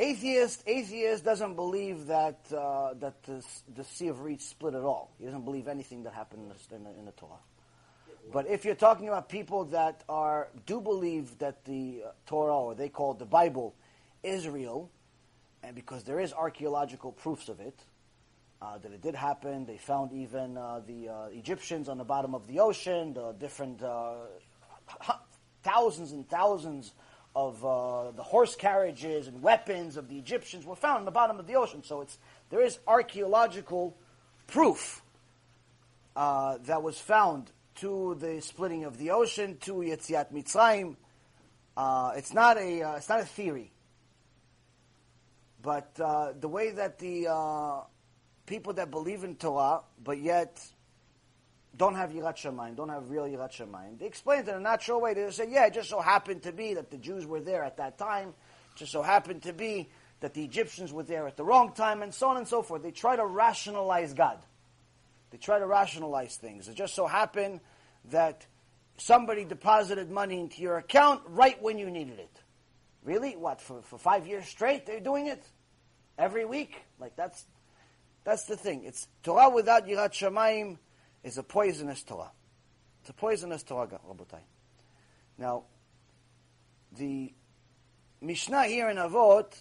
Atheist, atheist doesn't believe that uh, that the, the Sea of Reeds split at all. He doesn't believe anything that happened in the, in the, in the Torah. But if you're talking about people that are do believe that the uh, Torah, or they call it the Bible, is real, and because there is archaeological proofs of it, uh, that it did happen. They found even uh, the uh, Egyptians on the bottom of the ocean, the different uh, thousands and thousands of uh, the horse carriages and weapons of the Egyptians were found on the bottom of the ocean. So it's there is archaeological proof that was found to the splitting of the ocean, to Yetziat Mitzrayim. Uh, it's not a uh, it's not a theory, but uh, the way that the uh, people that believe in Torah but yet don't have Yirat Shamayim, don't have real Yirat Shamayim, they explain it in a natural way. They say, yeah, it just so happened to be that the Jews were there at that time, it just so happened to be that the Egyptians were there at the wrong time, and so on and so forth. They try to rationalize God. They try to rationalize things. It just so happened that somebody deposited money into your account right when you needed it. Really? What, for, for five years straight they're doing it? Every week? Like that's that's the thing. It's Torah without Yirat Shamayim is a poisonous Torah. It's a poisonous Torah, Rabotai. Now, the Mishnah here in Avot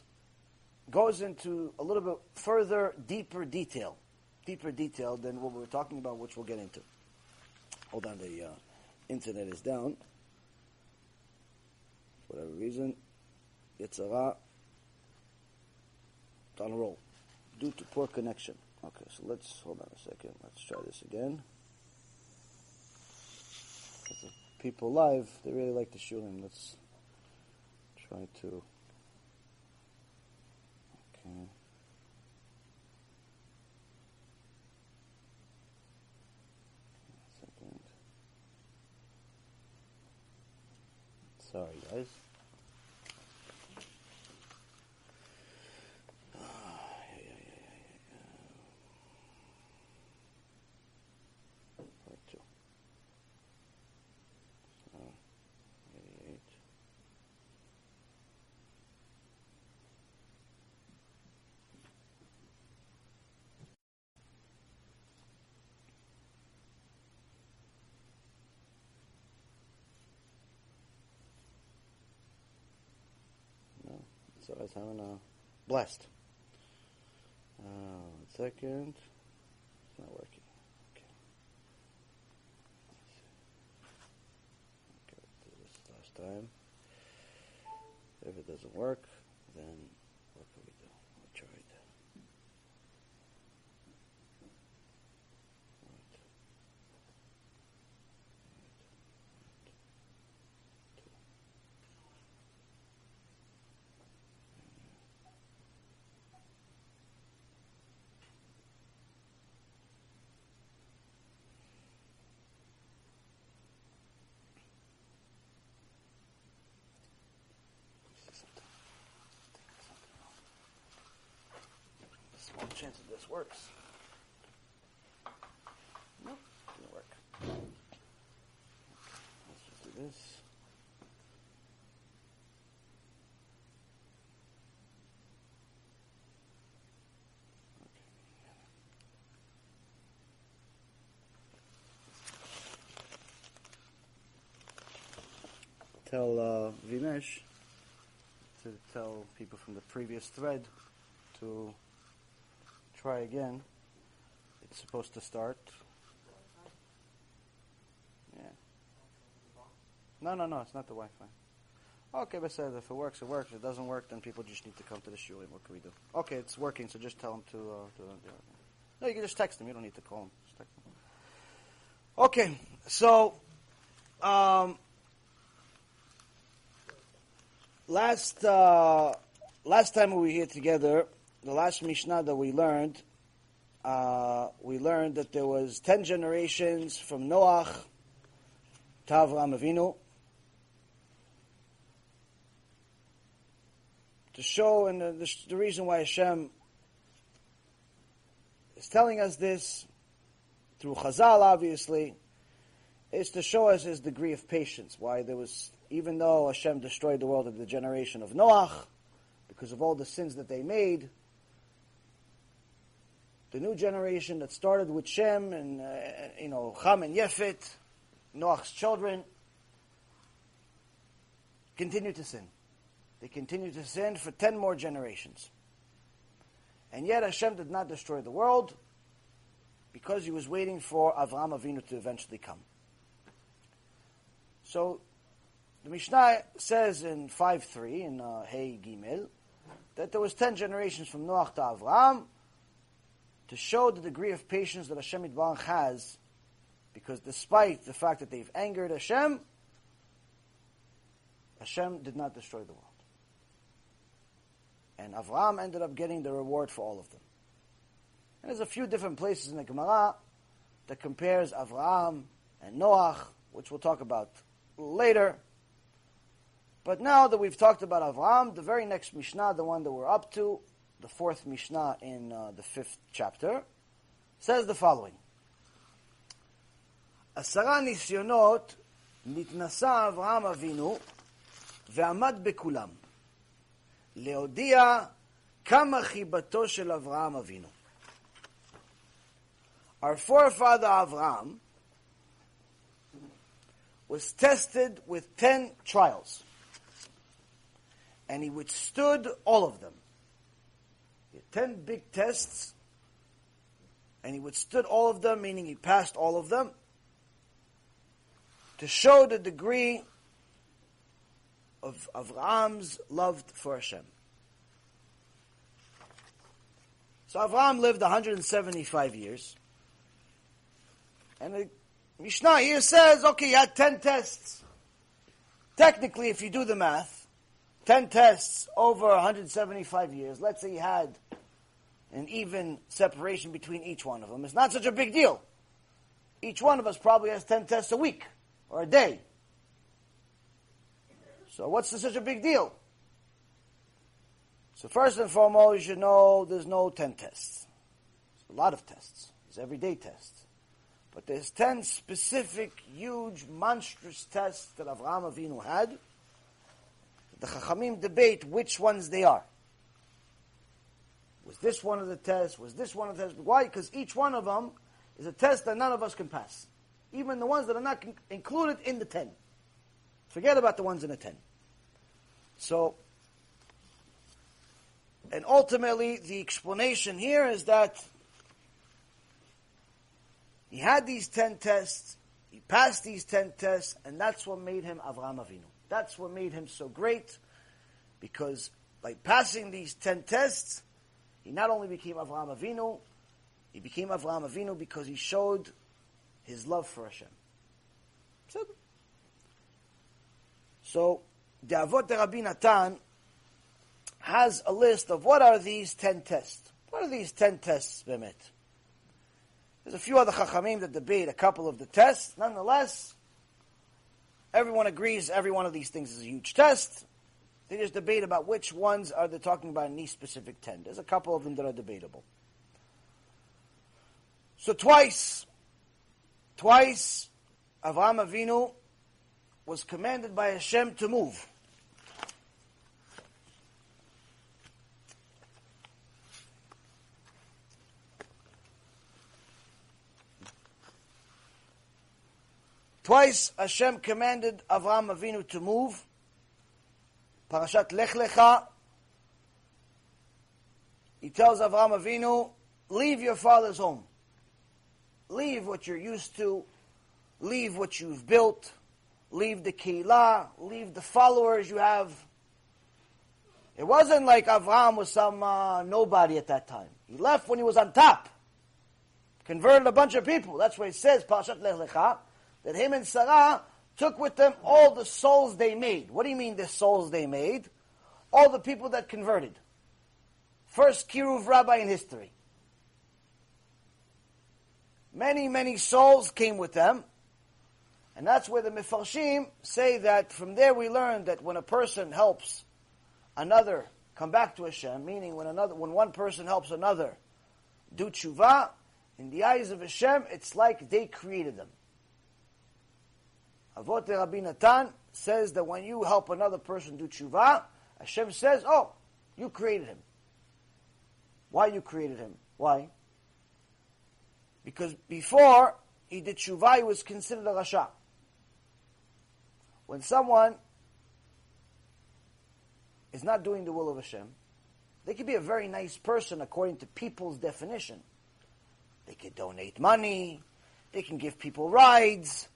goes into a little bit further, deeper detail deeper detail than what we were talking about, which we'll get into. Hold on, the uh, internet is down. For whatever reason, it's on a roll. Due to poor connection. Okay, so let's, hold on a second. Let's try this again. People live, they really like the shiurim. Let's try to. Okay. Sorry, guys. So I was having a blast. Uh, one second. It's not working. Okay. Okay, do this last time. If it doesn't work, then chance that this works. Nope, didn't work. Let's just do this. tell uh, Vimesh to tell people from the previous thread to try again. It's supposed to start. Yeah. No, no, no, it's not the Wi-Fi. Okay, but said if it works, it works. If it doesn't work, then people just need to come to the shul. What can we do? Okay, it's working, so just tell them to. Uh, to uh, no, you can just text them. You don't need to call them. Just text them. Okay, so um, last uh, last time we were here together, the last Mishnah that we learned, uh, we learned that there was ten generations from Noach to Avraham Avinu to show, and the, the, the reason why Hashem is telling us this through Chazal, obviously, is to show us his degree of patience. Why there was, even though Hashem destroyed the world of the generation of Noach, because of all the sins that they made, the new generation that started with Shem and uh, you know Ham and Yefet, Noach's children continued to sin. They continued to sin for 10 more generations. And yet Hashem did not destroy the world because he was waiting for Avraham Avinu to eventually come. So the Mishnah says in 5.3 in uh, Hey Gimel that there was 10 generations from Noach to Avraham to show the degree of patience that Hashem Yitbarach has because despite the fact that they've angered Hashem, Hashem did not destroy the world. And Avram ended up getting the reward for all of them. And there's a few different places in the Gemara that compares Avram and Noach, which we'll talk about later. But now that we've talked about Avram, the very next Mishnah, the one that we're up to, the fourth Mishnah in uh, the fifth chapter, says the following. עשרה ניסיונות נתנסה אברהם אבינו ועמד בכולם. להודיע כמה חיבתו של אברהם אבינו. Our forefather Avraham was tested with ten trials. And he withstood all of them. He ten big tests, and he withstood all of them, meaning he passed all of them, to show the degree of Avraham's love for Hashem. So Avraham lived 175 years. And the Mishnah here says, okay, you had 10 tests. Technically, if you do the math, 10 tests over 175 years, let's say you had an even separation between each one of them, it's not such a big deal. Each one of us probably has 10 tests a week or a day. So what's such a big deal? So first and foremost, you should know there's no 10 tests. There's a lot of tests. There's everyday tests. But there's 10 specific, huge, monstrous tests that Avraham Avinu had. The Chachamim debate which ones they are. Was this one of the tests? Was this one of the tests? Why? Because each one of them is a test that none of us can pass. Even the ones that are not included in the 10. Forget about the ones in the 10. So, and ultimately, the explanation here is that he had these 10 tests, he passed these 10 tests, and that's what made him Avram Avinu. That's what made him so great, because by passing these 10 tests, he not only became Avram Avinu, he became Avram Avinu because he showed his love for Hashem. So the Avot Rabbi Natan has a list of what are these ten tests. What are these ten tests, Bemet? There's a few other Chachamim that debate a couple of the tests. Nonetheless, everyone agrees every one of these things is a huge test. They just debate about which ones are they talking about in these specific ten. There's a couple of them that are debatable. So twice, twice, Avram Avinu was commanded by Hashem to move. Twice Hashem commanded Avram Avinu to move. Parashat Lech Lecha. He tells Avram Avinu, leave your father's home. Leave what you're used to. Leave what you've built leave the Kehillah, leave the followers you have. It wasn't like Avraham was some uh, nobody at that time. He left when he was on top. Converted a bunch of people. That's why it says, Parashat Lech Lecha, that him and Sarah took with them all the souls they made. What do you mean the souls they made? All the people that converted. First Kiruv rabbi in history. Many, many souls came with them. And that's where the Mefarshim say that from there we learn that when a person helps another come back to Hashem, meaning when another, when one person helps another do tshuva, in the eyes of Hashem, it's like they created them. Avot Rabbi Natan says that when you help another person do tshuva, Hashem says, oh, you created him. Why you created him? Why? Because before he did tshuva, he was considered a rasha. when someone is not doing the will of Hashem, they could be a very nice person according to people's definition. They could donate money, they can give people rides,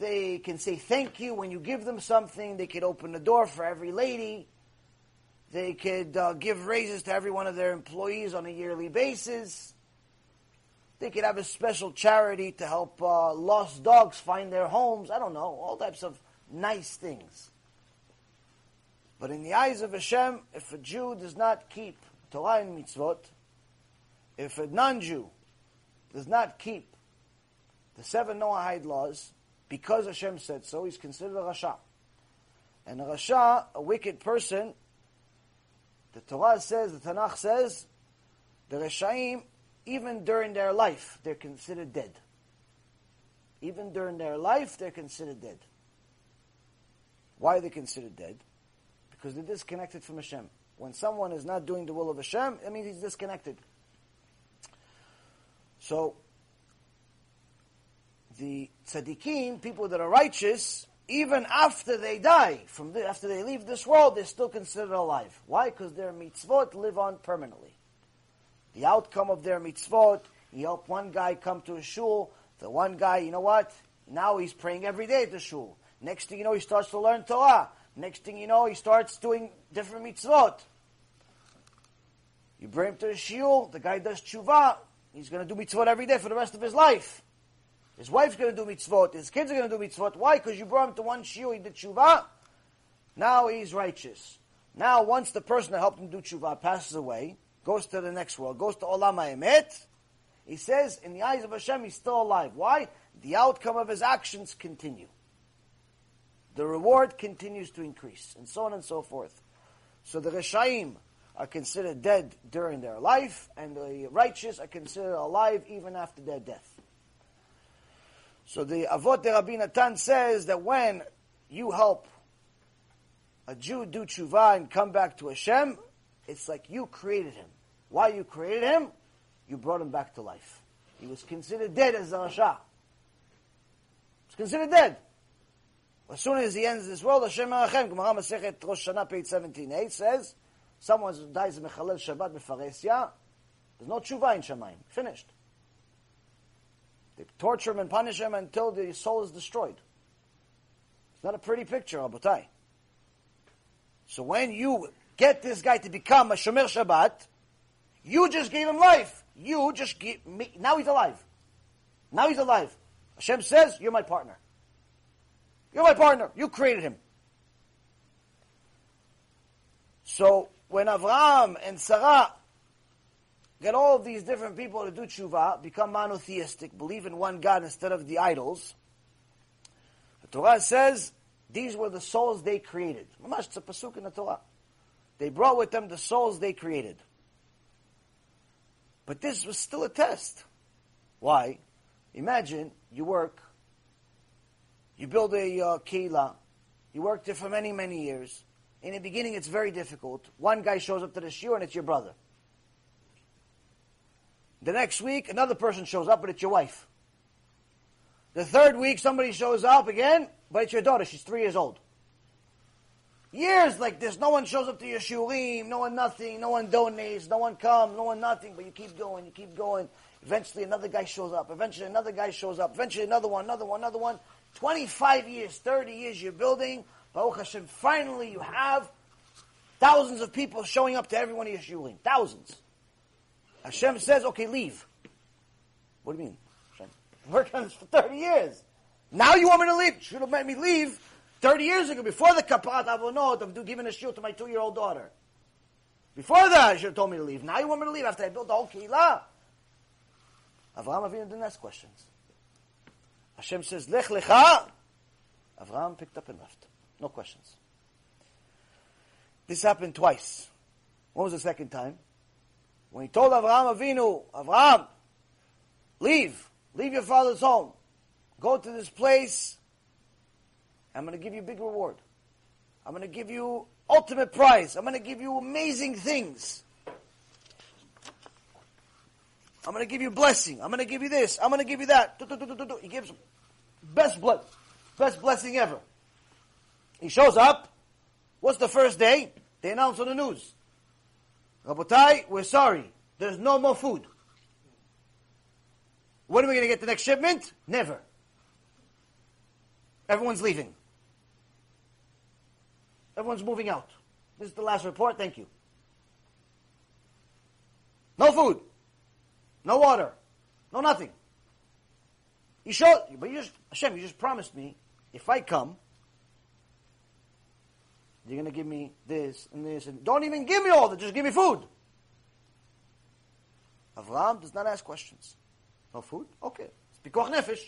they can say thank you when you give them something, they could open the door for every lady, they could uh, give raises to every one of their employees on a yearly basis. They could have a special charity to help uh, lost dogs find their homes. I don't know, all types of nice things. But in the eyes of Hashem, if a Jew does not keep Torah and mitzvot, if a non-Jew does not keep the seven Noahide laws, because Hashem said so, he's considered a Rasha. And a Rasha, a wicked person, the Torah says, the Tanakh says, the Reshaim, even during their life, they're considered dead. Even during their life, they're considered dead. Why are they considered dead? Because they're disconnected from Hashem. When someone is not doing the will of Hashem, that means he's disconnected. So, the tzaddikim, people that are righteous, even after they die, from the, after they leave this world, they're still considered alive. Why? Because their mitzvot live on permanently. The outcome of their mitzvot, he helped one guy come to a shul. The one guy, you know what? Now he's praying every day at the shul. Next thing you know, he starts to learn Torah. Next thing you know, he starts doing different mitzvot. You bring him to the shul, the guy does tshuva, he's going to do mitzvot every day for the rest of his life. His wife's going to do mitzvot. His kids are going to do mitzvot. Why? Because you brought him to one shiur, he did tshuva. Now he's righteous. Now, once the person that helped him do tshuva passes away, goes to the next world, goes to Olam HaEmet, he says, in the eyes of Hashem, he's still alive. Why? The outcome of his actions continue. The reward continues to increase, and so on and so forth. So the Reshaim are considered dead during their life, and the righteous are considered alive even after their death. So the Avot de Rabbi Natan says that when you help a Jew do tshuva and come back to Hashem, it's like you created him. Why you created him? You brought him back to life. He was considered dead as a Rasha. He's considered dead. As soon as he ends this world, Hashem Merachem, Gemara Masechet Rosh Hashanah, page 17a, says, someone dies in Mechalel Shabbat Befaresia, there's no tshuva in Shemaim. Finished. They torture him and punish him until the soul is destroyed. It's not a pretty picture, Rabotai. So when you get this guy to become a Shomer Shabbat, you just gave him life. You just gave me, now he's alive. Now he's alive. Hashem says, you're my partner. You're my partner. You created him. So when Avraham and Sarah get all of these different people to do tshuva, become monotheistic, believe in one God instead of the idols. The Torah says these were the souls they created. Mamash, it's a pasuk in the Torah. They brought with them the souls they created. But this was still a test. Why? Imagine you work, you build a uh, kehillah, you work there for many, many years. In the beginning, it's very difficult. One guy shows up to the shiur and it's your brother. The next week, another person shows up, but it's your wife. The third week, somebody shows up again, but it's your daughter. She's three years old. Years like this, no one shows up to your shiurim, no one nothing, no one donates, no one comes, no one nothing, but you keep going, you keep going. Eventually another guy shows up, eventually another guy shows up, eventually another one, another one, another one. 25 years, 30 years you're building, Baruch Hashem, finally you have thousands of people showing up to every one of your shiurim. Thousands. Hashem says, okay, leave. What do you mean? Hashem, worked on this for 30 years. Now you want me to leave? You Should have made me leave 30 years ago, before the kapat avonot of giving a shiur to my two-year-old daughter. Before that, you should have told me to leave. Now you want me to leave after I built the whole kehillah? Avraham Avinu didn't ask questions. Hashem says, Lech lecha. Avraham picked up and left. No questions. This happened twice. What was the second time? When he told Avraham Avinu, Avraham, leave. Leave your father's home. Go to this place. I'm going to give you a big reward. I'm going to give you ultimate prize. I'm going to give you amazing things. I'm going to give you blessing. I'm going to give you this. I'm going to give you that. He gives best blood, best blessing ever. He shows up. What's the first day? They announce on the news. Rabotai, we're sorry. There's no more food. When are we going to get the next shipment? Never. Everyone's leaving. Everyone's moving out. This is the last report. Thank you. No food. No water. No nothing. You show, but you just, Hashem, you just promised me, if I come, you're going to give me this and this, and don't even give me all that, just give me food. Avraham does not ask questions. No food? Okay. It's pikuach nefesh.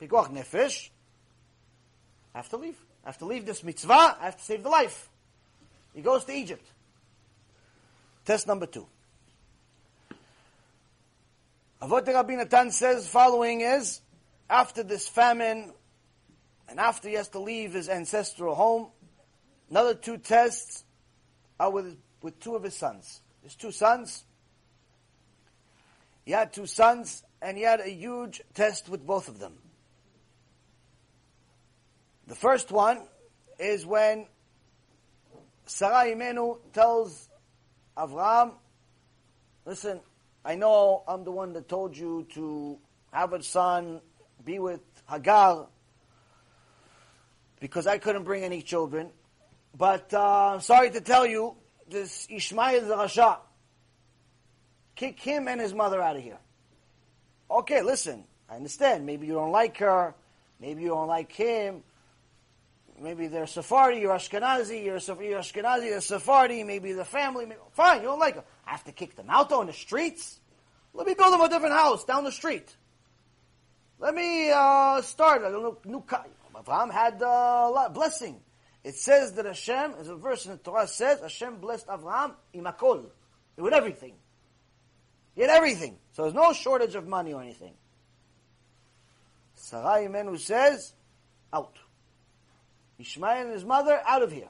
Pikuach nefesh. I have to leave. I have to leave this mitzvah. I have to save the life. He goes to Egypt. Test number two. Avot Rabbi Natan says following is, after this famine, and after he has to leave his ancestral home, another two tests are with, with two of his sons. His two sons. He had two sons, and he had a huge test with both of them. The first one is when Sarah Imenu tells Avram, listen, I know I'm the one that told you to have a son, be with Hagar, because I couldn't bring any children. But uh, sorry to tell you, this Ishmael is a Rasha. Kick him and his mother out of here. Okay, listen, I understand. Maybe you don't like her. Maybe you don't like him. Maybe they're Sephardi, you're Ashkenazi, you're, you're Ashkenazi, they're Sephardi, maybe the family. Maybe, fine, you don't like them. I have to kick them out though in the streets? Let me build them a different house down the street. Let me uh, start a new, new Abraham had uh, blessing. It says that Hashem, as a verse in the Torah says, Hashem blessed Abraham imakol, with everything. He had everything. So there's no shortage of money or anything. Sarai Imenu says, out. Ishmael and his mother, out of here.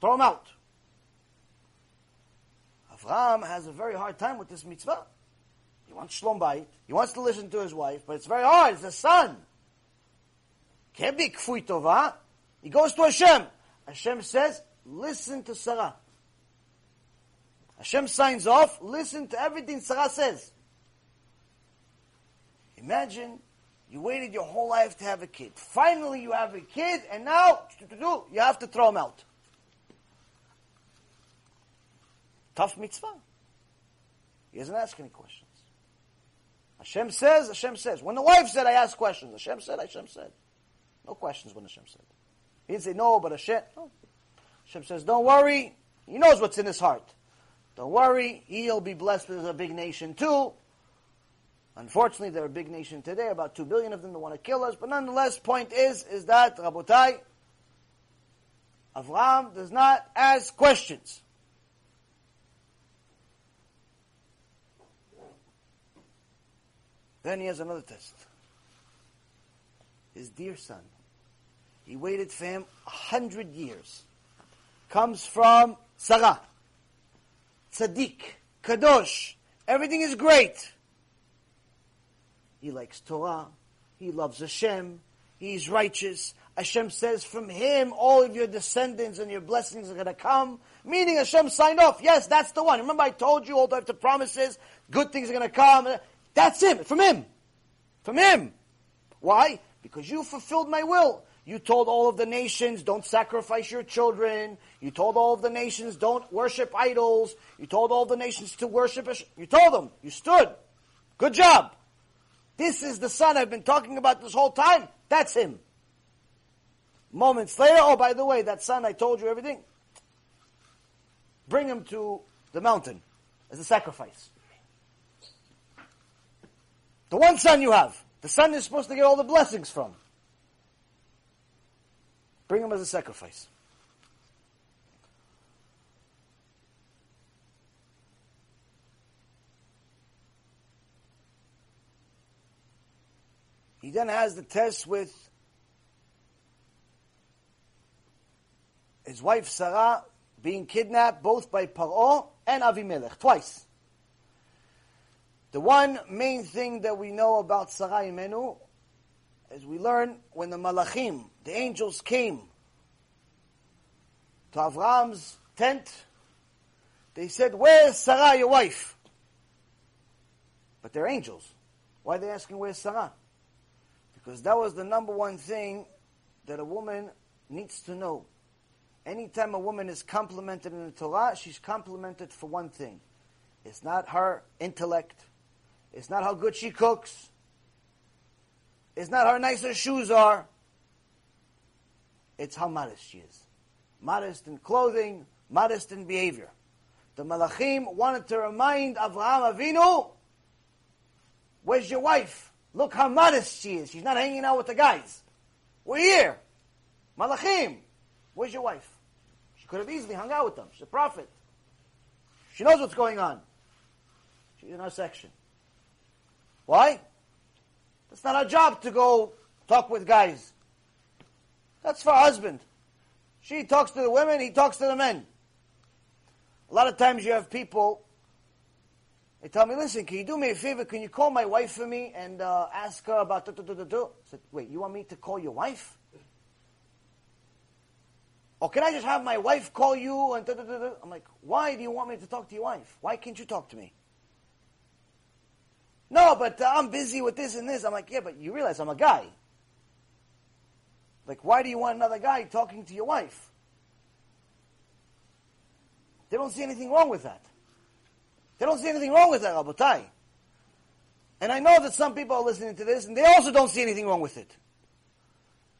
Throw them out. Avraham has a very hard time with this mitzvah. He wants shalom bayit. He wants to listen to his wife, but it's very hard. It's a son. Can't be kfui tova. He goes to Hashem. Hashem says, listen to Sarah. Hashem signs off, listen to everything Sarah says. Imagine you waited your whole life to have a kid. Finally, you have a kid, and now you have to throw him out. Tough mitzvah. He doesn't ask any questions. Hashem says, Hashem says. When the wife said, I asked questions. Hashem said, Hashem said. No questions when Hashem said. He didn't say no, but Hashem. No. Hashem says, don't worry. He knows what's in his heart. Don't worry. He'll be blessed with a big nation too. Unfortunately, they're a big nation today, about two billion of them that want to kill us. But nonetheless, point is, is that, Rabotai, Avram does not ask questions. Then he has another test. His dear son. He waited for him a hundred years. Comes from Sarah. Tzaddik. Kadosh. Everything is great. He likes Torah. He loves Hashem. He's righteous. Hashem says from him all of your descendants and your blessings are going to come. Meaning Hashem signed off. Yes, that's the one. Remember I told you all the promises, good things are going to come. That's him. From him. From him. Why? Because you fulfilled my will. You told all of the nations, don't sacrifice your children. You told all of the nations, don't worship idols. You told all the nations to worship. You told them. You stood. Good job. This is the son I've been talking about this whole time. That's him. Moments later, oh, by the way, that son, I told you everything. Bring him to the mountain as a sacrifice. The one son you have, the son is supposed to get all the blessings from. Bring him as a sacrifice. He then has the test with his wife Sarah being kidnapped both by Paro and Avimelech, twice. The one main thing that we know about Sarah Imenu is we learn when the Malachim, the angels came to Avram's tent. They said, Where's Sarah, your wife? But they're angels. Why are they asking, Where's Sarah? Because that was the number one thing that a woman needs to know. Anytime a woman is complimented in the Torah, she's complimented for one thing. It's not her intellect. It's not how good she cooks. It's not how nice her shoes are. It's how modest she is. Modest in clothing, modest in behavior. The Malachim wanted to remind Avraham Avinu, where's your wife? Look how modest she is. She's not hanging out with the guys. We're here. Malachim, where's your wife? She could have easily hung out with them. She's a prophet. She knows what's going on. She's in our section. Why? It's not our job to go talk with guys. That's for husband. She talks to the women, he talks to the men. A lot of times you have people, they tell me, listen, can you do me a favor? Can you call my wife for me and uh, ask her about do, do, do, do? I said, wait, you want me to call your wife? Or can I just have my wife call you and do, do, do, do? I'm like, why do you want me to talk to your wife? Why can't you talk to me? No, but uh, I'm busy with this and this. I'm like, yeah, but you realize I'm a guy. Like, why do you want another guy talking to your wife? They don't see anything wrong with that. They don't see anything wrong with that, Rabotai. And I know that some people are listening to this, and they also don't see anything wrong with it.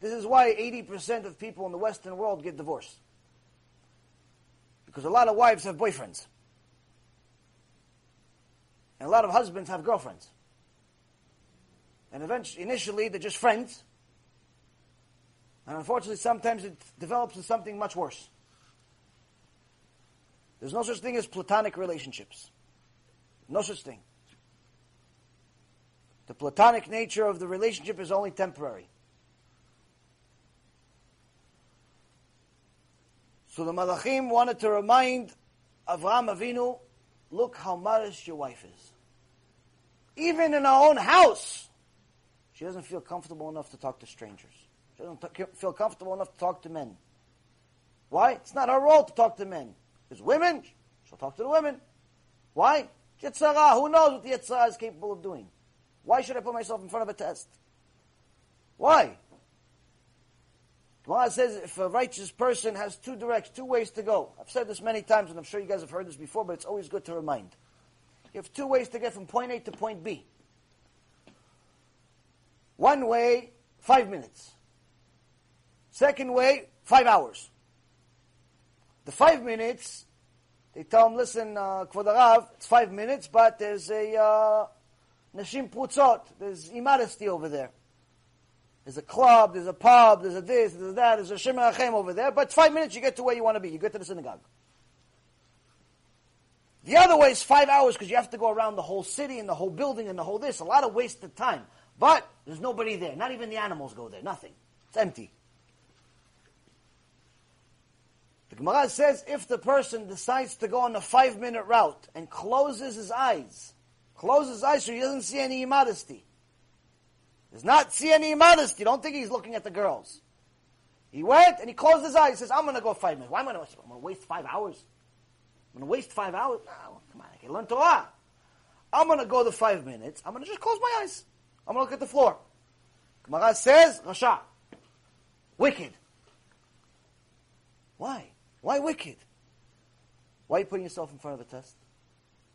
This is why 80% of people in the Western world get divorced. Because a lot of wives have boyfriends. And a lot of husbands have girlfriends. And eventually, initially, they're just friends. And unfortunately, sometimes it develops into something much worse. There's no such thing as platonic relationships. No such thing. The platonic nature of the relationship is only temporary. So the Malachim wanted to remind Avraham Avinu, look how modest your wife is. Even in her own house, she doesn't feel comfortable enough to talk to strangers. She doesn't t- feel comfortable enough to talk to men. Why? It's not her role to talk to men. There's women, she'll talk to the women. Why? Yetzer Hara, who knows what the Yetzer Hara is capable of doing? Why should I put myself in front of a test? Why? Gemara says if a righteous person has two directs, two ways to go. I've said this many times, and I'm sure you guys have heard this before, but it's always good to remind. You have two ways to get from point A to point B. One way, five minutes. Second way, five hours. The five minutes, they tell him, listen, uh, it's five minutes, but there's a uh, Nashim Prutzot, there's immodesty over there. There's a club, there's a pub, there's a this, there's a that, there's a Shemar Achem over there, but five minutes you get to where you want to be. You get to the synagogue. The other way is five hours because you have to go around the whole city and the whole building and the whole this. A lot of wasted time. But there's nobody there. Not even the animals go there. Nothing. It's empty. The Gemara says if the person decides to go on a five minute route and closes his eyes, closes his eyes so he doesn't see any immodesty, does not see any immodesty, don't think he's looking at the girls. He went and he closed his eyes. He says, I'm going to go five minutes. Why am I going to waste five hours? I'm going to waste five hours? Ah, no, come on, I can learn Torah. I'm going to go the five minutes. I'm going to just close my eyes. I'm going to look at the floor. Gemara says, Rasha. Wicked. Why? Why wicked? Why are you putting yourself in front of a test?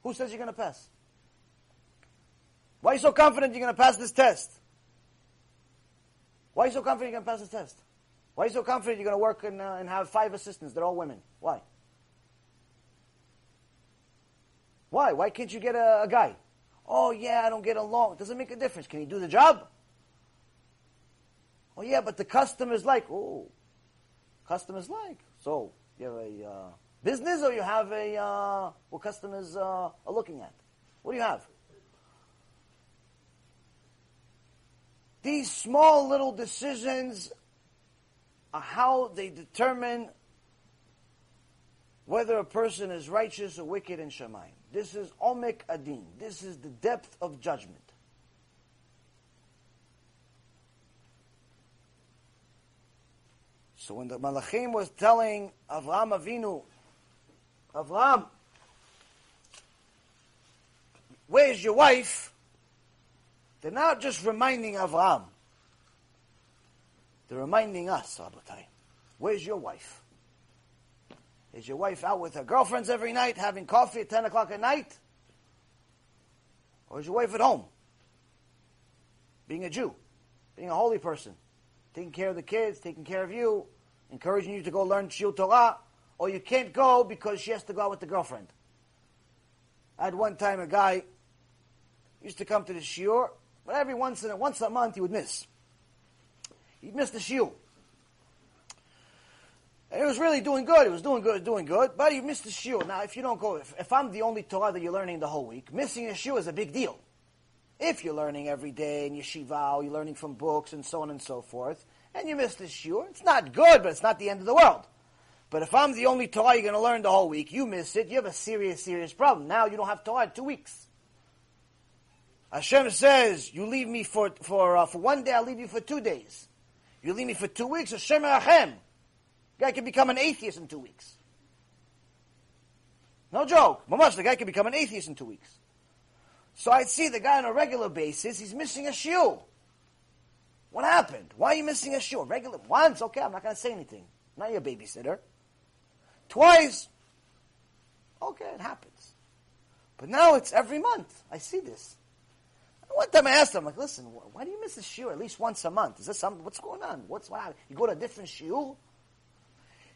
Who says you're going to pass? Why are you so confident you're going to pass this test? Why are you so confident you're going to pass the test? Why are you so confident you're going to work and, uh, and have five assistants? They're all women. Why? Why? Why can't you get a, a guy? Oh, yeah, I don't get along. It doesn't make a difference. Can he do the job? Oh, yeah, but the customers like. Oh, customers like. So, you have a uh, business or you have a uh, what customers uh, are looking at? What do you have? These small little decisions are how they determine whether a person is righteous or wicked in Shemayim. This is Omek HaDin. This is the depth of judgment. So when the Malachim was telling Avram Avinu, Avram, where's your wife? They're not just reminding Avram. They're reminding us, Rabotai. Where's your wife? Is your wife out with her girlfriends every night, having coffee at 10 o'clock at night? Or is your wife at home? Being a Jew, being a holy person, taking care of the kids, taking care of you, encouraging you to go learn Shiur Torah, or you can't go because she has to go out with the girlfriend. I had one time a guy used to come to the shiur, but every once in a, once a month he would miss. He'd miss the shiur. And he was really doing good. He was doing good, doing good, but he missed the shiur. Now, if you don't go, if, if I'm the only Torah that you're learning the whole week, missing a shiur is a big deal. If you're learning every day in yeshiva, or you're learning from books and so on and so forth, and you miss the shiur, it's not good, but it's not the end of the world. But if I'm the only Torah you're going to learn the whole week, you miss it, you have a serious, serious problem. Now you don't have Torah two weeks. Hashem says, you leave me for, for, uh, for one day, I'll leave you for two days. You leave me for two weeks, Hashem Hashem. Guy can become an atheist in two weeks. No joke. Mamash, the guy can become an atheist in two weeks. So I'd see the guy on a regular basis, he's missing a shoe. What happened? Why are you missing a shiur? Regular once, okay, I'm not going to say anything. I'm not your babysitter. Twice, okay, it happens. But now it's every month. I see this. One time I asked him, like, listen, why do you miss a shiur at least once a month? Is this something? What's going on? What's what? You go to a different shiur?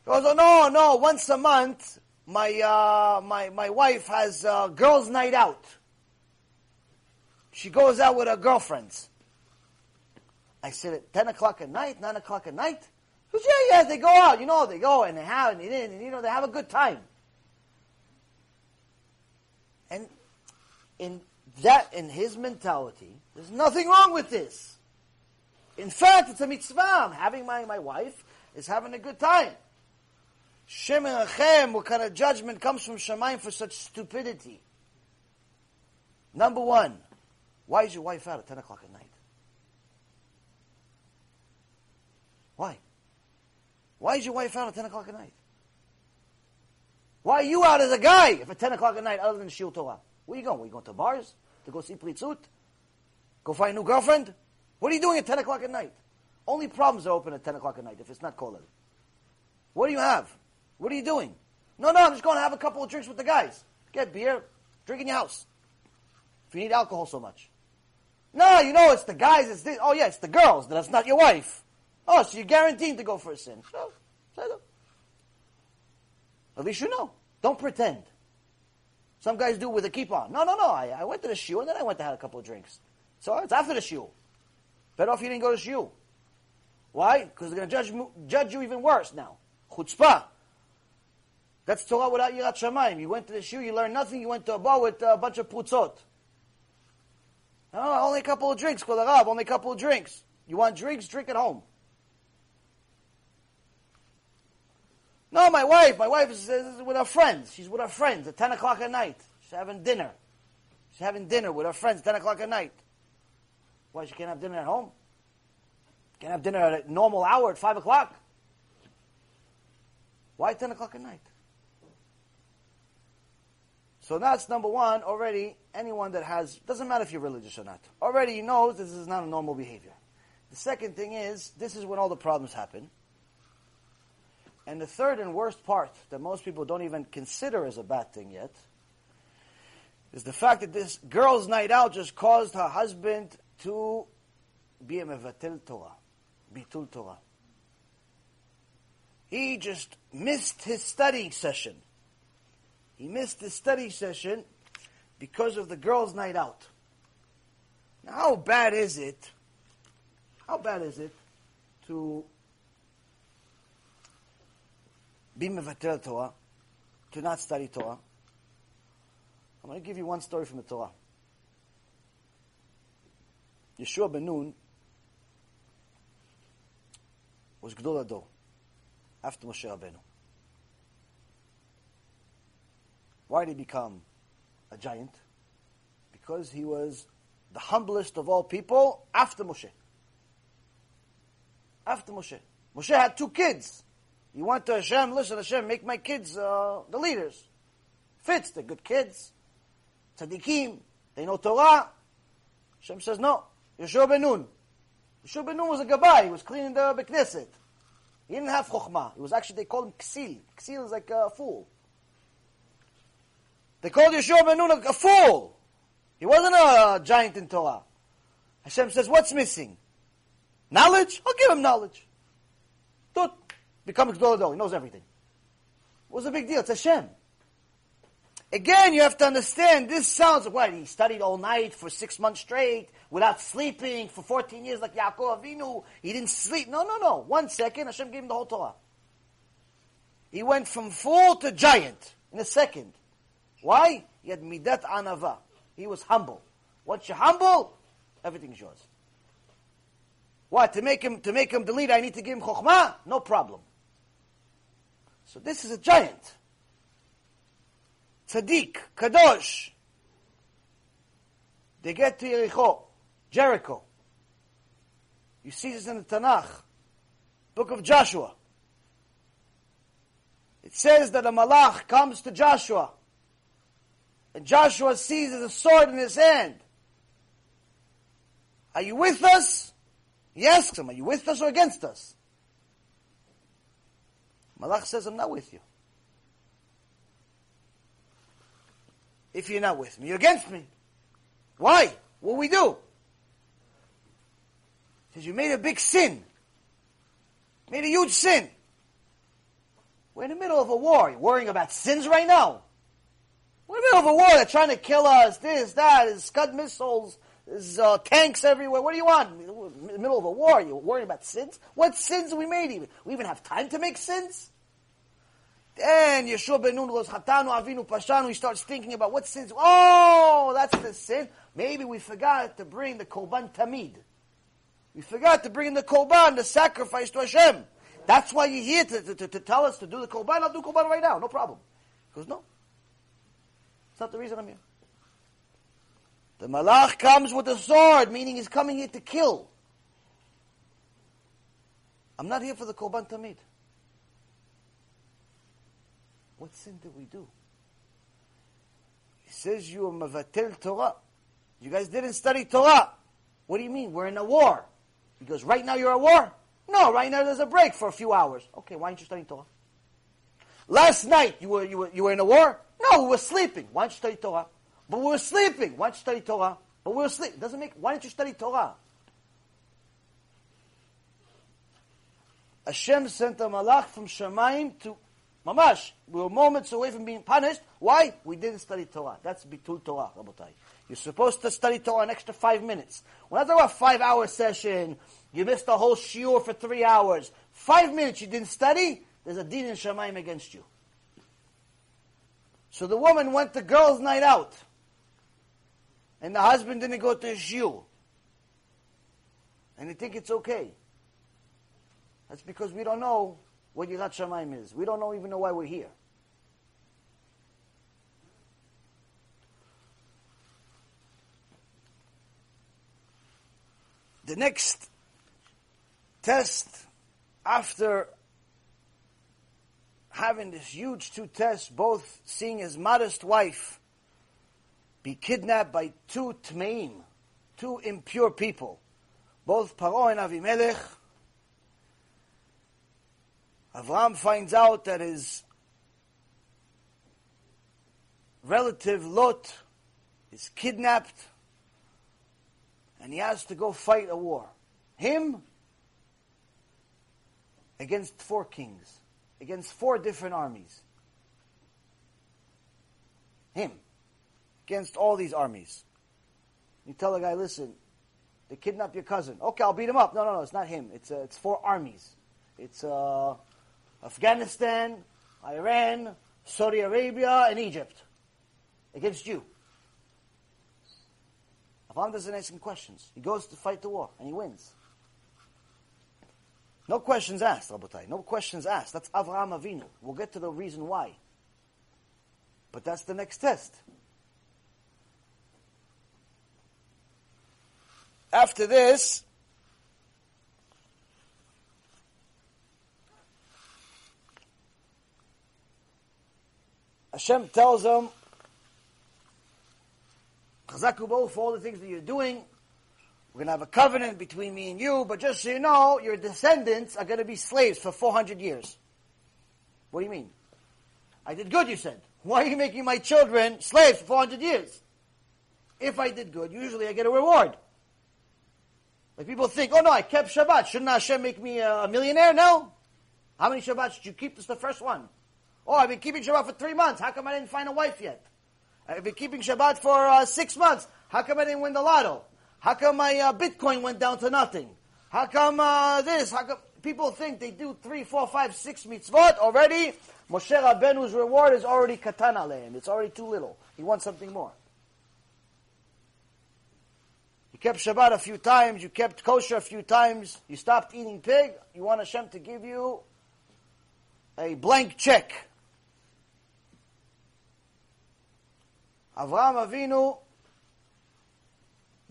He goes, oh no, no, once a month, my uh, my my wife has a girls' night out. She goes out with her girlfriends. I said at ten o'clock at night, nine o'clock at night. He goes, yeah, yeah, they go out. You know, they go and they have and, they, and you know they have a good time. And in that, in his mentality, there's nothing wrong with this. In fact, it's a mitzvah. I'm having my, my wife is having a good time. Shem and Achem, what kind of judgment comes from Shemaim for such stupidity? Number one, why is your wife out at 10 o'clock at night? Why? Why is your wife out at 10 o'clock at night? Why are you out as a guy if at 10 o'clock at night other than Shiur Torah? Where are you going? Are you going to bars? To go see Plitzut? Go find a new girlfriend? What are you doing at 10 o'clock at night? Only problems are open at 10 o'clock at night if it's not Kolel. What do you have? What are you doing? No, no, I'm just going to have a couple of drinks with the guys. Get beer, drink in your house. If you need alcohol so much. No, you know, it's the guys, it's the, oh yeah, it's the girls, that's not your wife. Oh, so you're guaranteed to go for a sin. At least you know. Don't pretend. Some guys do with a keep on. No, no, no. I, I went to the shiur and then I went to have a couple of drinks. So it's after the shiur. Better off you didn't go to shiur. Why? Because they're going to judge, judge you even worse now. Chutzpah. That's Torah without Yirat Shamayim. You went to the shiur, you learned nothing, you went to a bar with a bunch of putzot. Only a couple of drinks, Kol only a couple of drinks. You want drinks? Drink at home. No, my wife, my wife is, is, with her friends. She's with her friends at 10 o'clock at night. She's having dinner. She's having dinner with her friends at 10 o'clock at night. Why, she can't have dinner at home? Can't have dinner at a normal hour at 5 o'clock? Why 10 o'clock at night? So that's number one, already, anyone that has, doesn't matter if you're religious or not, already knows this is not a normal behavior. The second thing is, this is when all the problems happen. And the third and worst part that most people don't even consider as a bad thing yet is the fact that this girl's night out just caused her husband to be a mevatel Torah, bitul Torah. He just missed his studying session. He missed his study session because of the girl's night out. Now, how bad is it? How bad is it to be mevatel Torah, to not study Torah. I'm going to give you one story from the Torah. Yeshua ben Nun was Gadol HaDor after Moshe Rabbeinu. Why did he become a giant? Because he was the humblest of all people after Moshe. After Moshe. Moshe had two kids. He want to Hashem, listen, Hashem, make my kids uh, the leaders. Fits, they're good kids. Tzaddikim, they know Torah. Hashem says, no. Yeshua ben Nun. Yeshua ben Nun was a gabbai. He was cleaning the Beit Knesset. He didn't have chokhmah. He was actually, they called him ksil. Ksil is like a fool. They called Yeshua ben Nun a, a fool. He wasn't a giant in Torah. Hashem says, what's missing? Knowledge? I'll give him knowledge. Tut. Become Gdol He knows everything. What's the big deal? It's Hashem. Again, you have to understand, this sounds like what? He studied all night for six months straight, without sleeping, for 14 years like Yaakov Avinu. He didn't sleep. No, no, no. One second, Hashem gave him the whole Torah. He went from fool to giant in a second. Why? He had midat anava. He was humble. Once you're humble, everything's yours. What? To make him to make him the leader, I need to give him chokhmah? No problem. So this is a giant. Tzaddik, Kadosh. They get to Jericho, Jericho. You see this in the Tanakh, book of Joshua. It says that a malach comes to Joshua, and Joshua sees a sword in his hand. Are you with us? He asks him, Are you with us or against us? Malach says, I'm not with you. if you're not with me. You're against me. Why? What we do? Because you made a big sin. Made a huge sin. We're in the middle of a war. You're worrying about sins right now. We're in the middle of a war. They're trying to kill us. This, that, is Scud missiles. There's uh, tanks everywhere. What do you want? In the middle of a war. You're worrying about sins? What sins we made even? We even have time to make sins? Then Yeshua ben Nun goes, Hatanu Avinu Pashanu. He starts thinking about what sins. Oh, that's the sin. Maybe we forgot to bring the Korban Tamid. We forgot to bring in the Korban, the sacrifice to Hashem. That's why you're here to, to, to, tell us to do the Korban. I'll do Korban right now, no problem. He goes, no. It's not the reason I'm here. The Malach comes with a sword, meaning he's coming here to kill. I'm not here for the Korban Tamid. What sin did we do? He says you are mevatel Torah. You guys didn't study Torah. What do you mean? We're in a war. He goes, right now you're at war? No, right now there's a break for a few hours. Okay, why aren't you studying Torah? Last night you were, you were, you were in a war? No, we were sleeping. Why don't you study Torah? But we were sleeping. Why don't you study Torah? But we were sleeping. Doesn't make, why don't you study Torah? Hashem sent a malach from Shemaim to Mamash, we were moments away from being punished. Why? We didn't study Torah. That's bitul Torah, Rabotai. You're supposed to study Torah an extra five minutes. When I talk about five hour session, you missed a whole shiur for three hours. Five minutes you didn't study, there's a din in Shemaim against you. So the woman went to girls' night out. And the husband didn't go to his shiur. And they think it's okay. That's because we don't know what Yirat is. We don't know, even know why we're here. The next test after having this huge two tests, both seeing his modest wife be kidnapped by two tmeim, two impure people, both Paro and Avimelech, Avram finds out that his relative Lot is kidnapped and he has to go fight a war. Him against four kings, against four different armies. Him against all these armies. You tell the guy, listen, they kidnapped your cousin. Okay, I'll beat him up. No, no, no, it's not him. It's uh, it's four armies. It's uh, Afghanistan, Iran, Saudi Arabia, and Egypt against you. Avram doesn't ask him questions. He goes to fight the war, and he wins. No questions asked, Rabotai. No questions asked. That's Avraham Avinu. We'll get to the reason why. But that's the next test. After this, Hashem tells him, Chazaku for all the things that you're doing, we're going to have a covenant between me and you, but just so you know, your descendants are going to be slaves for 400 years. What do you mean? I did good, you said. Why are you making my children slaves for 400 years? If I did good, usually I get a reward. Like people think, oh no, I kept Shabbat. Shouldn't Hashem make me a millionaire? No. How many Shabbats did you keep? This the first one. Oh, I've been keeping Shabbat for three months. How come I didn't find a wife yet? I've been keeping Shabbat for uh, six months. How come I didn't win the lotto? How come my uh, Bitcoin went down to nothing? How come uh, this? How come people think they do three, four, five, six mitzvot already? Moshe Rabbeinu's reward is already katana aleim. It's already too little. He wants something more. You kept Shabbat a few times. You kept kosher a few times. You stopped eating pig. You want Hashem to give you a blank check. Avraham Avinu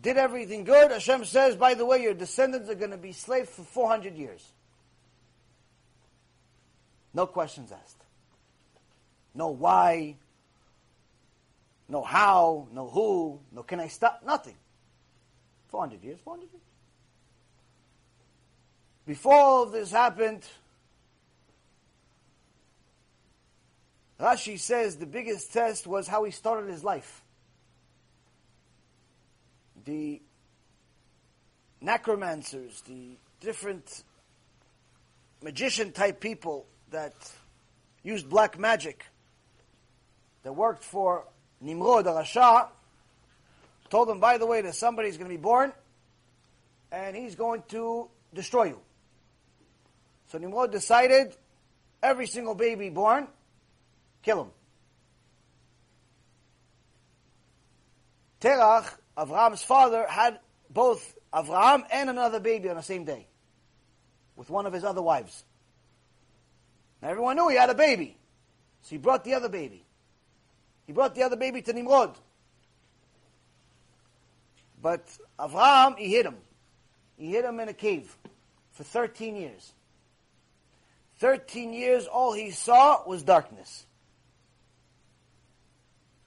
did everything good. Hashem says, by the way, your descendants are going to be slaves for 400 years. No questions asked. No why. No how. No who. No can I stop. Nothing. 400 years. 400 years. Before all this happened, Rashi says the biggest test was how he started his life. The necromancers, the different magician type people that used black magic, that worked for Nimrod, Rasha, told him, by the way, that somebody's going to be born and he's going to destroy you. So Nimrod decided every single baby born Kill him. Terach, Avraham's father, had both Avraham and another baby on the same day with one of his other wives. Now everyone knew he had a baby. So he brought the other baby. He brought the other baby to Nimrod. But Avraham, he hid him. He hid him in a cave for 13 years. 13 years, all he saw was darkness.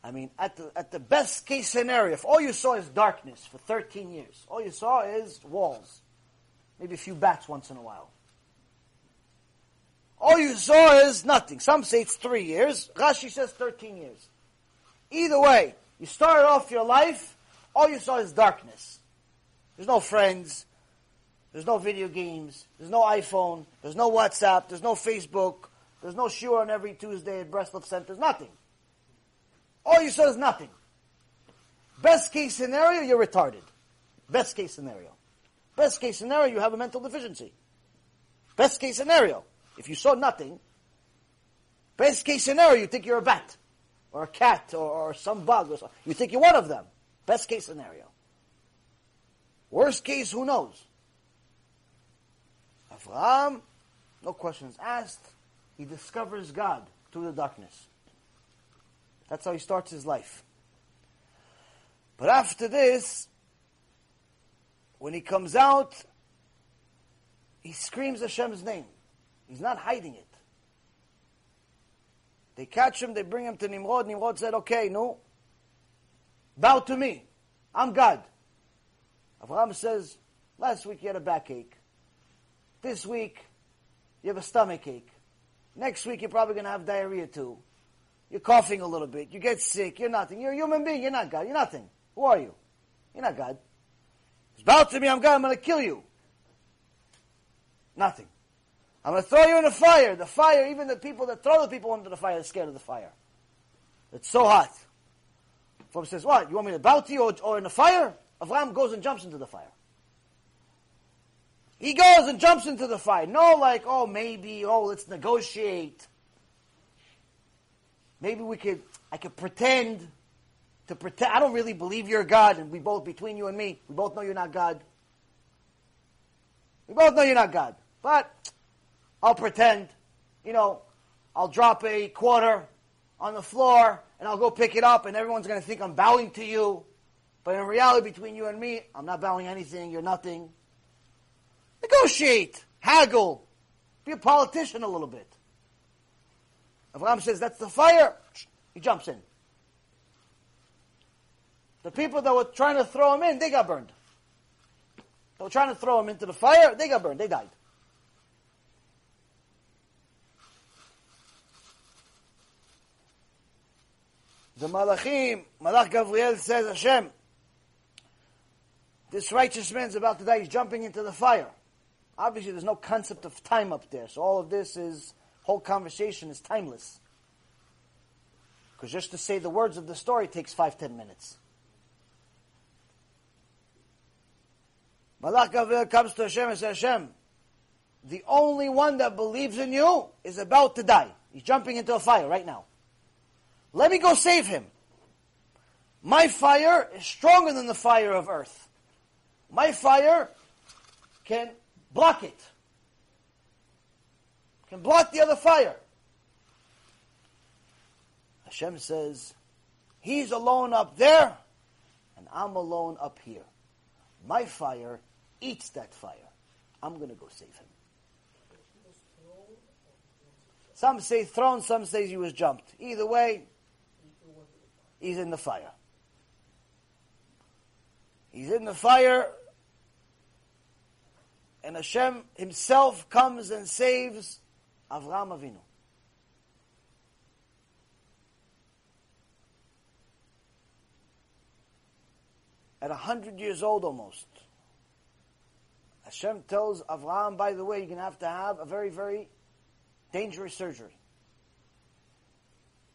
I mean, at the, at the best case scenario, if all you saw is darkness for 13 years, all you saw is walls, maybe a few bats once in a while. All you saw is nothing. Some say it's three years. Rashi says 13 years. Either way, you started off your life, all you saw is darkness. There's no friends. There's no video games. There's no iPhone. There's no WhatsApp. There's no Facebook. There's no shiur on every Tuesday at Breslov Center. There's nothing. All you saw is nothing. Best case scenario, you're retarded. Best case scenario. Best case scenario, you have a mental deficiency. Best case scenario, if you saw nothing, best case scenario, you think you're a bat, or a cat, or, or some bug, or something. You think you're one of them. Best case scenario. Worst case, who knows? Avraham, no questions asked, he discovers God through the darkness. That's how he starts his life. But after this, when he comes out, he screams Hashem's name. He's not hiding it. They catch him, they bring him to Nimrod. Nimrod said, okay, no, bow to me. I'm God. Abraham says, last week you had a backache. This week you have a stomach ache. Next week you're probably going to have diarrhea too. You're coughing a little bit. You get sick. You're nothing. You're a human being. You're not God. You're nothing. Who are you? You're not God. It's about to me. I'm God. I'm going to kill you. Nothing. I'm going to throw you in the fire. The fire, even the people that throw the people into the fire are scared of the fire. It's so hot. From says, what? You want me to bow to you or, or in the fire? Avram goes and jumps into the fire. He goes and jumps into the fire. No, like, oh, maybe, oh, let's negotiate. Maybe we could, I could pretend to pretend. I don't really believe you're God, and we both, between you and me, we both know you're not God. We both know you're not God. But I'll pretend, you know, I'll drop a quarter on the floor and I'll go pick it up and everyone's going to think I'm bowing to you. But in reality, between you and me, I'm not bowing anything. You're nothing. Negotiate. Haggle. Be a politician a little bit. Abraham says, that's the fire. He jumps in. The people that were trying to throw him in, they got burned. They were trying to throw him into the fire, they got burned, they died. The Malachim, Malach Gabriel says, Hashem, this righteous man is about to die, he's jumping into the fire. Obviously, there's no concept of time up there, so all of this is, whole conversation is timeless. Because just to say the words of the story takes five, ten minutes. Malach comes to Hashem and says, Hashem, the only one that believes in you is about to die. He's jumping into a fire right now. Let me go save him. My fire is stronger than the fire of earth. My fire can block it. Can block the other fire. Hashem says, He's alone up there, and I'm alone up here. My fire eats that fire. I'm going to go save him. Some say thrown, some say he was jumped. Either way, he's in the fire. He's in the fire, and Hashem himself comes and saves Avraham Avinu. At a hundred years old almost, Hashem tells Avraham, by the way, you're going to have to have a very, very dangerous surgery.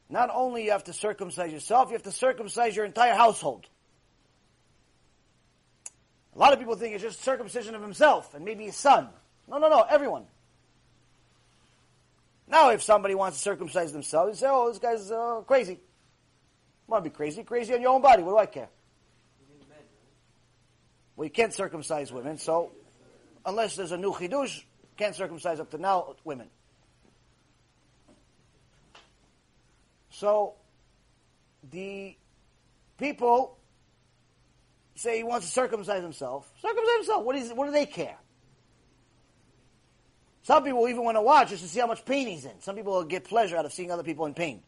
Not only you have to circumcise yourself, you have to circumcise your entire household. A lot of people think it's just circumcision of himself and maybe his son. No, no, no, everyone. Now, if somebody wants to circumcise themselves, you say, oh, this guy's uh, crazy. Want to be crazy? Crazy on your own body. What do I care? Well, you can't circumcise women, so unless there's a new chidush, can't circumcise up to now women. So the people say he wants to circumcise himself. Circumcise himself. What, is, what do they care? Some people even want to watch just to see how much pain he's in. Some people will get pleasure out of seeing other people in pain.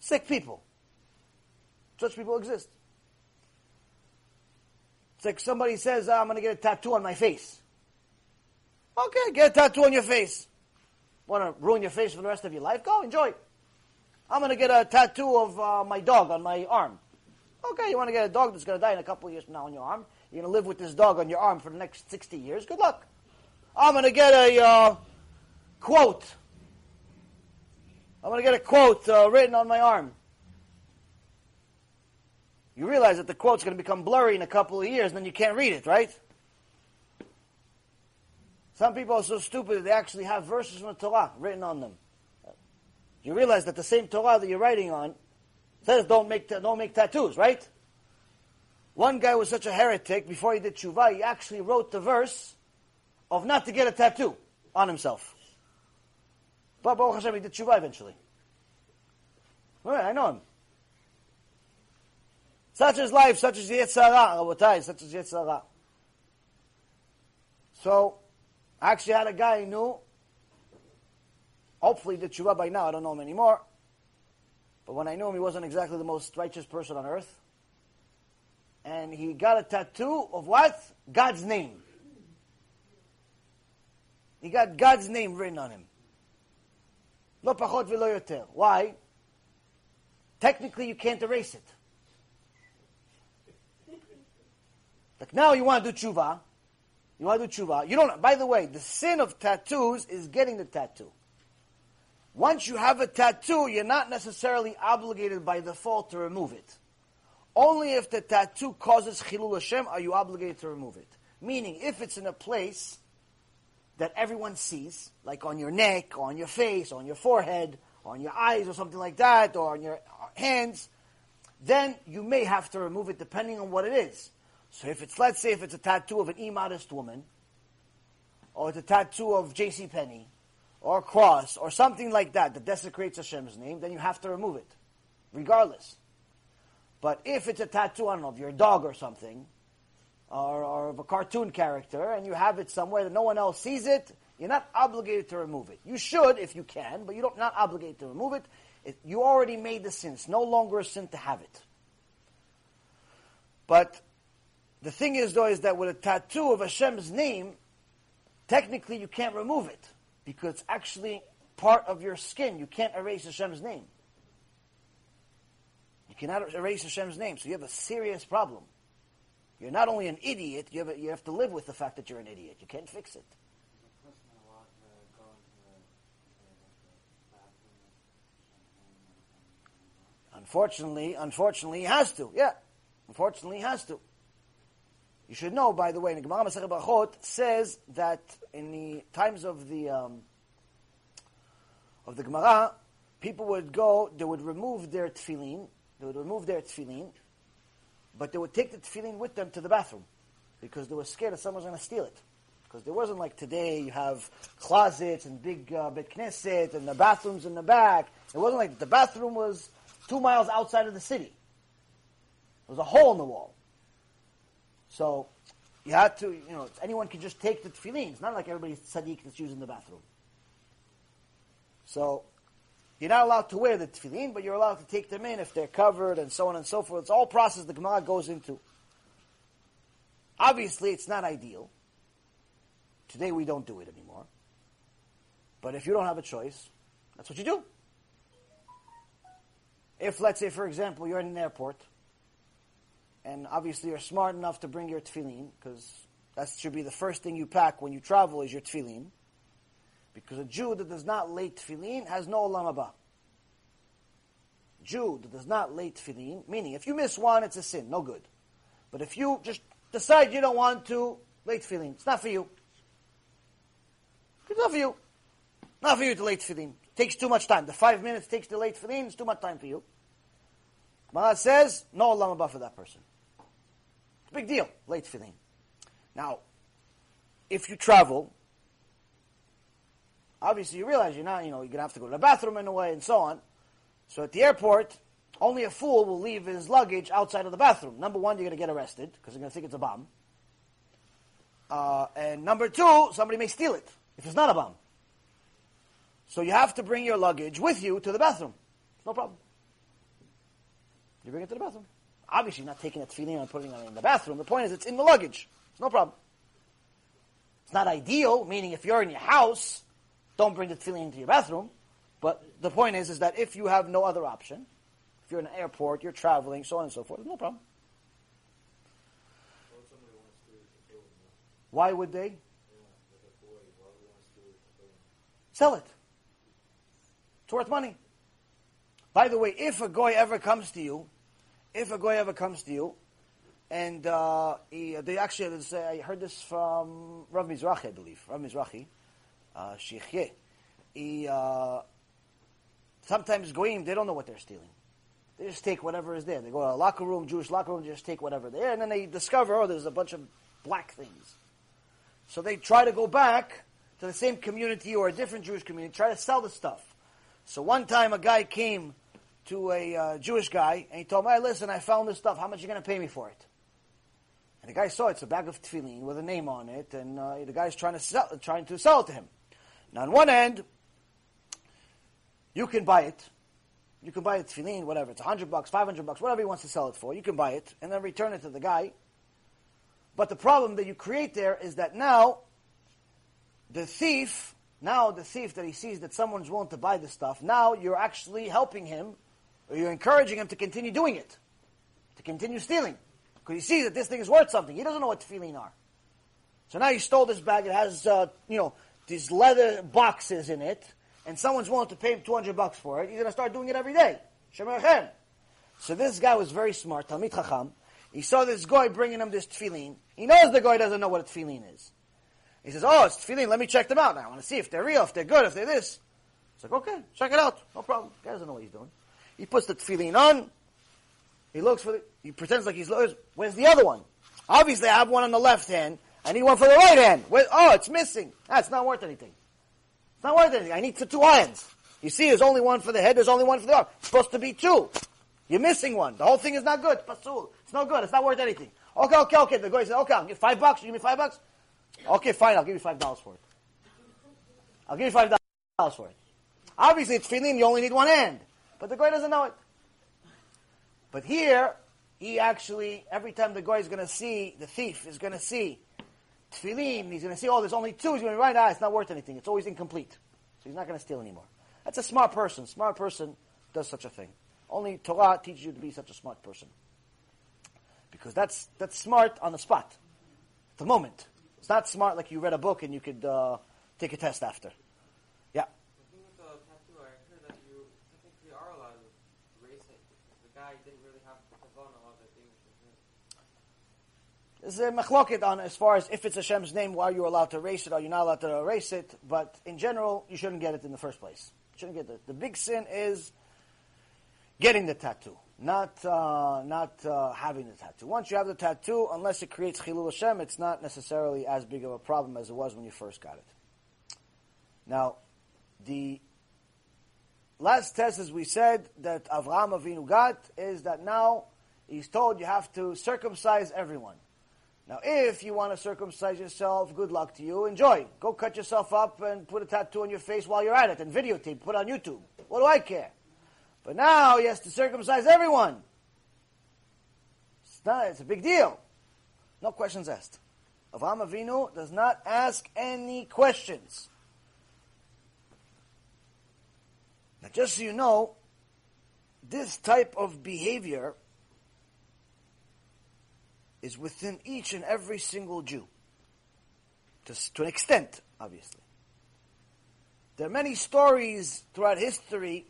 Sick people. Such people exist. It's like somebody says, I'm going to get a tattoo on my face. Okay, get a tattoo on your face. Want to ruin your face for the rest of your life? Go, enjoy. I'm going to get a tattoo of uh, my dog on my arm. Okay, you want to get a dog that's going to die in a couple of years from now on your arm. You're going to live with this dog on your arm for the next 60 years. Good luck. I'm going to get a uh, quote. I'm going to get a quote uh, written on my arm. You realize that the quote's going to become blurry in a couple of years, and then you can't read it, right? Some people are so stupid that they actually have verses from the Torah written on them. You realize that the same Torah that you're writing on says don't make, don't make tattoos, right? One guy was such a heretic, before he did tshuva, he actually wrote the verse of not to get a tattoo on himself. But Baruch Hashem, he did tshuva eventually. I know him. Such is life, such is Yetzer Hara, such is Yetzer Hara. So, I actually had a guy I knew, hopefully did tshuva by now, I don't know him anymore, but when I knew him, he wasn't exactly the most righteous person on earth. And he got a tattoo of what? God's name. He got God's name written on him. Lo pachot v'lo yoter. Why? Technically, you can't erase it. Like now you want to do tshuva. You want to do tshuva. You don't, by the way, the sin of tattoos is getting the tattoo. Once you have a tattoo, you're not necessarily obligated by default to remove it. Only if the tattoo causes chilul Hashem are you obligated to remove it. Meaning, if it's in a place that everyone sees, like on your neck, on your face, on your forehead, or on your eyes, or something like that, or on your hands, then you may have to remove it depending on what it is. So if it's, let's say, if it's a tattoo of an immodest woman, or it's a tattoo of J.C. Penney, or a cross, or something like that that desecrates Hashem's name, then you have to remove it, regardless. But if it's a tattoo, I don't know, of your dog or something, or, or of a cartoon character, and you have it somewhere that no one else sees it, you're not obligated to remove it. You should if you can, but you're not obligated to remove it. It, you already made the sin. It's no longer a sin to have it. But the thing is, though, is that with a tattoo of Hashem's name, technically you can't remove it because it's actually part of your skin. You can't erase Hashem's name. You cannot erase Hashem's name, so you have a serious problem. You're not only an idiot, you have, you have to live with the fact that you're an idiot. You can't fix it. Unfortunately, unfortunately, he has to. Yeah, unfortunately, he has to. You should know, by the way, the Gemara Masechet Brachot says that in the times of the um, of the Gemara, people would go, they would remove their tefillin, they would remove their tefillin, but they would take the tefillin with them to the bathroom because they were scared that someone was going to steal it. Because there wasn't like today, you have closets and big uh, big knesset and the bathrooms in the back. It wasn't like the bathroom was two miles outside of the city. There was a hole in the wall. So you had to, you know, anyone can just take the tefillin. It's not like everybody's tzaddik that's using the bathroom. So you're not allowed to wear the tefillin, but you're allowed to take them in if they're covered and so on and so forth. It's all process the Gemara goes into. Obviously, it's not ideal. Today we don't do it anymore. But if you don't have a choice, that's what you do. If, let's say, for example, you're in an airport, and obviously you're smart enough to bring your tefillin, because that should be the first thing you pack when you travel is your tefillin. Because a Jew that does not lay tefillin has no olam haba. Jew that does not lay tefillin, meaning if you miss one, it's a sin, no good. But if you just decide you don't want to lay tefillin, it's not for you. It's not for you. Not for you to lay tefillin. Takes too much time. The five minutes takes to lay tefillin, it's too much time for you. Gemara says, no olam haba for that person. It's a big deal, late tefillin. Now, if you travel, obviously you realize you're not, you know, you're going to have to go to the bathroom in a way and so on. So at the airport, only a fool will leave his luggage outside of the bathroom. Number one, you're going to get arrested because they're going to think it's a bomb. Uh, and number two, somebody may steal it if it's not a bomb. So you have to bring your luggage with you to the bathroom. No problem. You bring it to the bathroom. Obviously, not taking a tefillin and putting it in the bathroom. The point is, it's in the luggage. It's no problem. It's not ideal, meaning if you're in your house, don't bring the tefillin into your bathroom. But the point is, is that if you have no other option, if you're in an airport, you're traveling, so on and so forth, no problem. Why would they? Sell it. It's worth money. By the way, if a goy ever comes to you, if a goy ever comes to you, and uh, he, they actually, I heard this from Rav Mizrahi, I believe, Rav Mizrahi, uh, He, uh, sometimes goyim, they don't know what they're stealing. They just take whatever is there. They go to a locker room, Jewish locker room, just take whatever there, and then they discover, oh, there's a bunch of black things. So they try to go back to the same community or a different Jewish community, try to sell the stuff. So one time a guy came to a uh, Jewish guy and he told me, hey, listen, I found this stuff. How much are you going to pay me for it? And the guy saw it. it's a bag of tefillin with a name on it, and uh, the guy's trying to sell, trying to sell it to him. Now, on one end, you can buy it. You can buy a tefillin, whatever. It's 100 bucks, 500 bucks, whatever he wants to sell it for. You can buy it and then return it to the guy. But the problem that you create there is that now the thief, now the thief that he sees that someone's willing to buy the stuff, now you're actually helping him or you're encouraging him to continue doing it, to continue stealing. Because he sees that this thing is worth something. He doesn't know what tefillin are. So now he stole this bag. It has, uh, you know, these leather boxes in it, and someone's willing to pay him 200 bucks for it. He's going to start doing it every day. So this guy was very smart, Talmid Chacham. He saw this guy bringing him this tefillin. He knows the guy doesn't know what a tefillin is. He says, oh, it's tefillin. Let me check them out now. I want to see if they're real, if they're good, if they're this. It's like, okay, check it out. No problem. The guy doesn't know what he's doing. He puts the tefillin on. He looks for the, he pretends like he's. Where's the other one? Obviously, I have one on the left hand. I need one for the right hand. Where, oh, it's missing. That's not worth anything. It's not worth anything. I need two hands. You see, there's only one for the head. There's only one for the arm. It's supposed to be two. You're missing one. The whole thing is not good. Pasul. It's no good. It's not worth anything. Okay, okay, okay. The guy says, okay, I'll give five bucks. You give me five bucks? Okay, fine. I'll give you five dollars for it. I'll give you five dollars for it. Obviously, it's tefillin. You only need one hand. but the guy doesn't know it. But here, he actually, every time the guy is going to see, the thief is going to see tefillin, he's going to see, oh, there's only two, he's going to write, ah, it's not worth anything. It's always incomplete. So he's not going to steal anymore. That's a smart person. Smart person does such a thing. Only Torah teaches you to be such a smart person. Because that's, that's smart on the spot, the moment. It's not smart like you read a book and you could uh, take a test after. Yeah. The thing with the tattoo, I heard that you technically are allowed to erase it because the guy didn't really have the kavanah of it being for him. There's a machloket on as far as if it's Hashem's name, why are you allowed to erase it, are you not allowed to erase it? But in general, you shouldn't get it in the first place. You shouldn't get it. The big sin is getting the tattoo, not uh, not uh, having the tattoo. Once you have the tattoo, unless it creates chilul Hashem, it's not necessarily as big of a problem as it was when you first got it. Now, the last test, as we said, that Avraham Avinu got is that now he's told you have to circumcise everyone. Now, if you want to circumcise yourself, good luck to you. Enjoy. Go cut yourself up and put a tattoo on your face while you're at it and videotape, put on YouTube. What do I care? But now he has to circumcise everyone. It's, not, it's a big deal. No questions asked. Avraham Avinu does not ask any questions. Now, just so you know, this type of behavior is within each and every single Jew. To, to an extent, obviously. There are many stories throughout history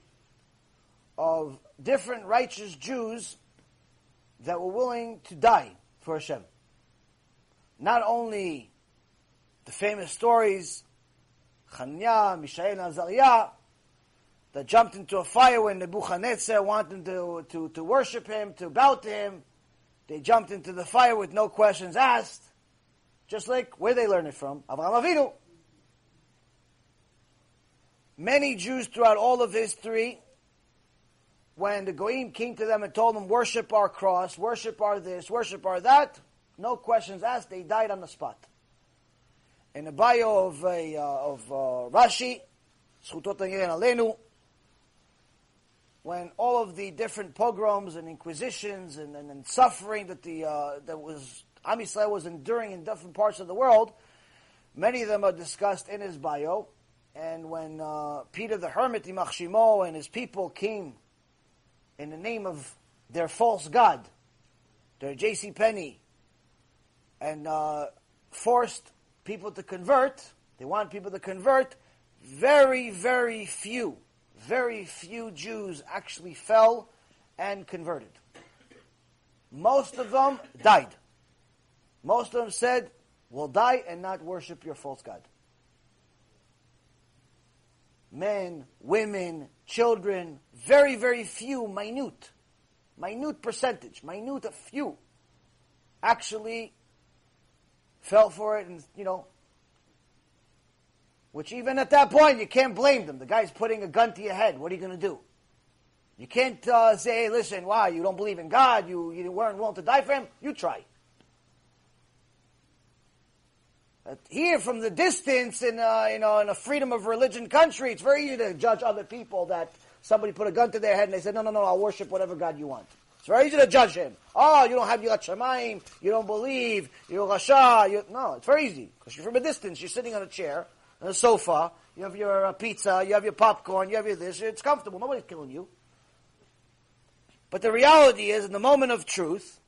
of different righteous Jews that were willing to die for Hashem. Not only the famous stories, Chananya, Mishael, Azariah, that jumped into a fire when Nebuchadnezzar wanted to, to, to worship him, to bow to him. They jumped into the fire with no questions asked. Just like where they learned it from? Avraham Avinu. Many Jews throughout all of history, when the Goyim came to them and told them, worship our cross, worship our this, worship our that, no questions asked, they died on the spot. In the bio of, uh, of uh, Rashi, Zchutot Alenu, when all of the different pogroms and inquisitions and, and, and suffering that the uh, that was Am Yisrael was enduring in different parts of the world, many of them are discussed in his bio. And when uh, Peter the Hermit, Yimach Shemo, and his people came in the name of their false god, their J.C. Penney, and uh, forced people to convert, they want people to convert, very, very few very few Jews actually fell and converted. Most of them died. Most of them said, We'll die and not worship your false God. Men, women, children, very, very few, minute, minute percentage, minute a few, actually fell for it and, you know, which even at that point, you can't blame them. The guy's putting a gun to your head. What are you going to do? You can't uh, say, hey, listen, why? You don't believe in God. You, you weren't willing to die for him. You try. But here, from the distance, in, uh, you know, in a freedom of religion country, it's very easy to judge other people that somebody put a gun to their head and they said, no, no, no, I'll worship whatever God you want. It's very easy to judge him. Oh, you don't have Yirat Shamayim, you don't believe, you're Rasha. You... No, it's very easy. Because you're from a distance, you're sitting on a chair, a sofa, you have your uh, pizza, you have your popcorn, you have your this, it's comfortable, nobody's killing you. But the reality is, in the moment of truth,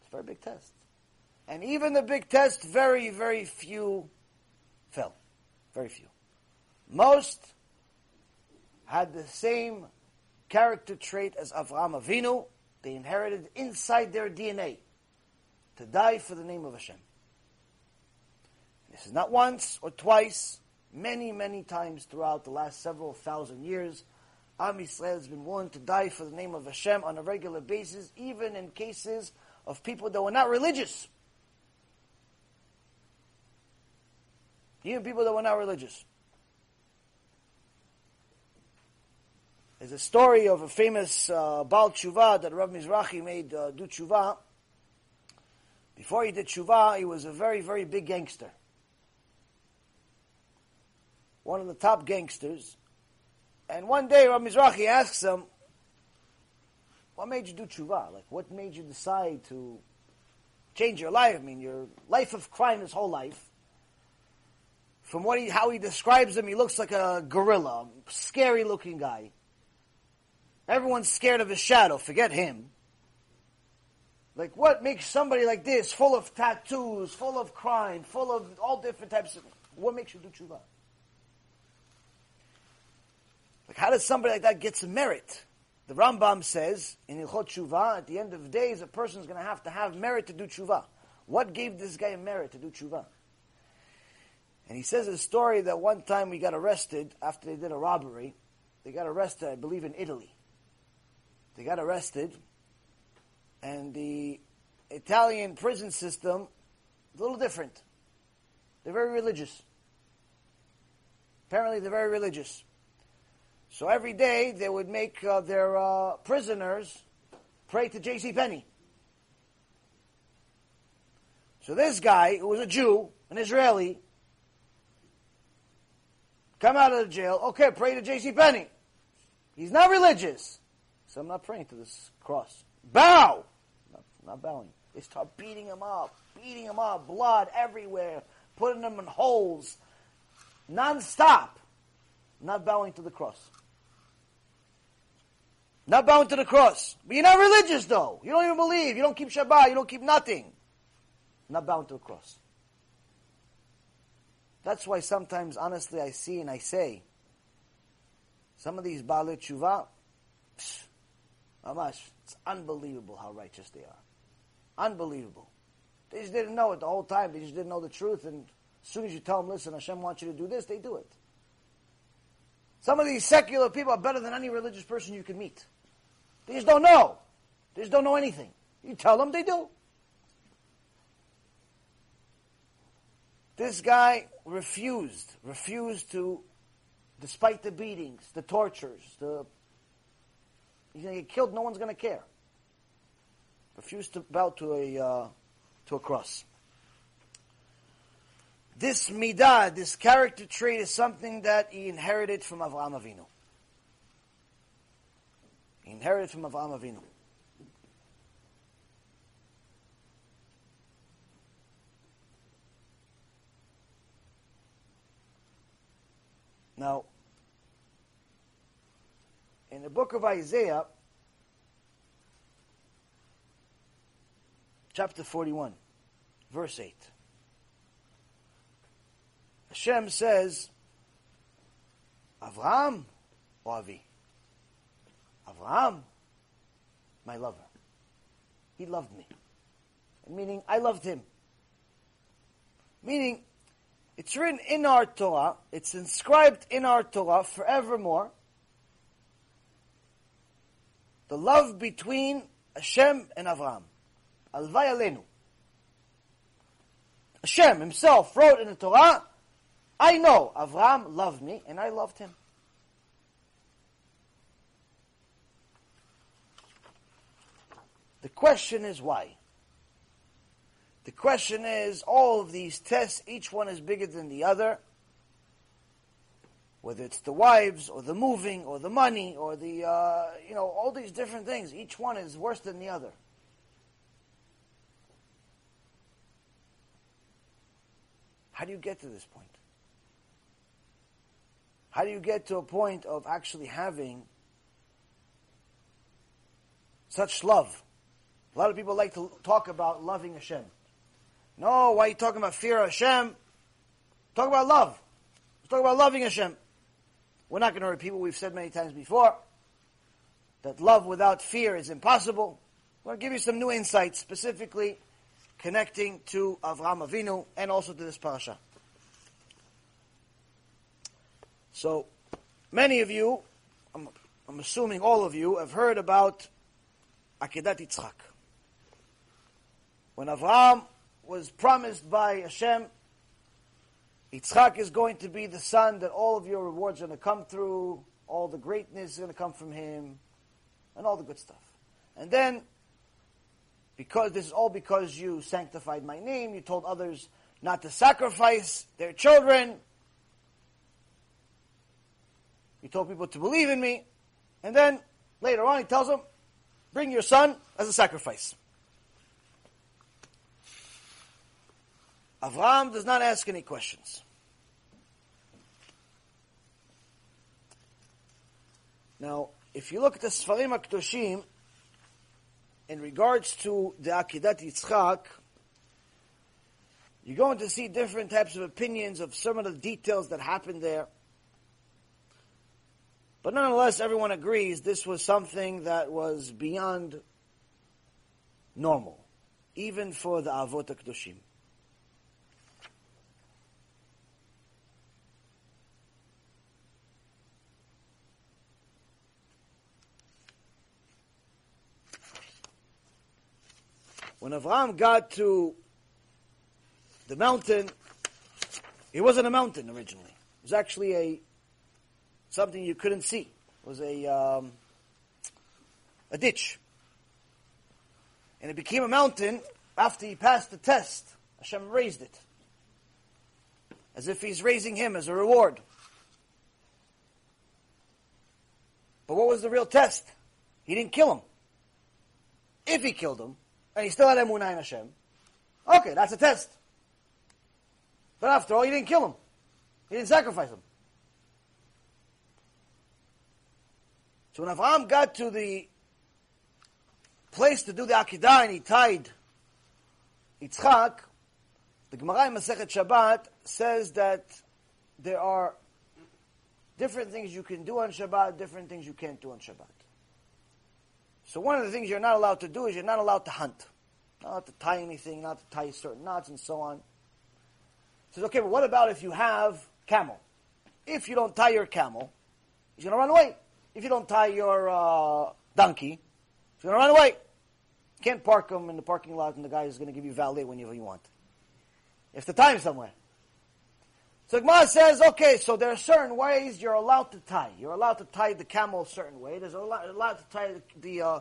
it's a very big test. And even the big test, very, very few fell. Very few. Most had the same character trait as Avraham Avinu. They inherited inside their DNA to die for the name of Hashem. This is not once or twice, many, many times throughout the last several thousand years. Am Yisrael has been willing to die for the name of Hashem on a regular basis, even in cases of people that were not religious. Even people that were not religious. There's a story of a famous uh, Baal Tshuva that Rav Mizrahi made uh, do Tshuva. Before he did Tshuva, he was a very, very big gangster one of the top gangsters, And one day, Rav Mizrahi asks him, what made you do tshuva? Like, what made you decide to change your life? I mean, your life of crime his whole life. From what he, how he describes him, he looks like a gorilla, scary looking guy. Everyone's scared of his shadow. Forget him. Like, what makes somebody like this, full of tattoos, full of crime, full of all different types of. What makes you do tshuva? Like, how does somebody like that get some merit? The Rambam says in Hilchot Tshuva, at the end of days, a person is going to have to have merit to do tshuva. What gave this guy merit to do tshuva? And he says a story that one time we got arrested after they did a robbery. They got arrested, I believe, in Italy. They got arrested, and the Italian prison system is a little different. They're very religious. Apparently, they're very religious. So every day they would make uh, their uh, prisoners pray to J.C. Penney. So this guy, who was a Jew, an Israeli, come out of the jail. Okay, pray to J.C. Penney. He's not religious, so I'm not praying to this cross. Bow, not, not bowing. They start beating him up, beating him up, blood everywhere, putting him in holes, non-stop, not bowing to the cross. Not bound to the cross. But you're not religious though. You don't even believe. You don't keep Shabbat. You don't keep nothing. Not bound to the cross. That's why sometimes, honestly, I see and I say, some of these Baalei Tshuva, psh, Mamash, it's unbelievable how righteous they are. Unbelievable. They just didn't know it the whole time. They just didn't know the truth. And as soon as you tell them, listen, Hashem wants you to do this, they do it. Some of these secular people are better than any religious person you can meet. They just don't know. They just don't know anything. You tell them, they do. This guy refused, refused to, despite the beatings, the tortures, the he's going to get killed. No one's going to care. Refused to bow to a uh, to a cross. This midah, this character trait, is something that he inherited from Avraham Avinu. He inherited from Avraham Avinu. Now, in the book of Isaiah, chapter 41, verse 8, Hashem says, Avraham ohavi? Avraham, my lover. He loved me. Meaning, I loved him. Meaning, it's written in our Torah, it's inscribed in our Torah forevermore. The love between Hashem and Avraham. Alvay Alenu. Hashem himself wrote in the Torah, I know Avram loved me and I loved him. The question is why? The question is, all of these tests, each one is bigger than the other. Whether it's the wives, or the moving, or the money, or the, uh, you know, all these different things. Each one is worse than the other. How do you get to this point? How do you get to a point of actually having such love? A lot of people like to talk about loving Hashem. No, why are you talking about fear of Hashem? Talk about love. Let's talk about loving Hashem. We're not going to repeat what we've said many times before. That love without fear is impossible. We're going to give you some new insights, specifically connecting to Avraham Avinu and also to this parasha. So, many of you, I'm, I'm assuming all of you, have heard about Akedat Yitzchak. When Avraham was promised by Hashem, Yitzchak is going to be the son that all of your rewards are going to come through, all the greatness is going to come from him, and all the good stuff. And then, because this is all because you sanctified my name, you told others not to sacrifice their children. you told people to believe in me. And then later on, he tells them, bring your son as a sacrifice. Avraham does not ask any questions. Now, if you look at the Sfarim HaKdoshim, in regards to the Akedat Yitzchak, you're going to see different types of opinions of some of the details that happened there. But nonetheless, everyone agrees this was something that was beyond normal, even for the Avot HaKdoshim. When Avram got to the mountain, it wasn't a mountain originally. It was actually a something you couldn't see. It was a um, a ditch, and it became a mountain after he passed the test. Hashem raised it, as if He's raising him as a reward. But what was the real test? He didn't kill him. If he killed him, and he still had Emunah in Hashem. Okay, that's a test. But after all, he didn't kill him. He didn't sacrifice him. So when Avraham got to the place to do the Akedah and he tied Yitzchak, the Gemara in Masechet Shabbat says that there are different things you can do on Shabbat, different things you can't do on Shabbat. So one of the things you're not allowed to do is you're not allowed to hunt. Not allowed to tie anything, not to tie certain knots and so on. He Says, okay, but what about if you have camel? If you don't tie your camel, he's going to run away. If you don't tie your uh, donkey, he's going to run away. You can't park him in the parking lot and the guy is going to give you valet whenever you want. You have to tie him somewhere. So Gemara says, okay, so there are certain ways you're allowed to tie. You're allowed to tie the camel a certain way. There's allowed, allowed to tie the the, uh,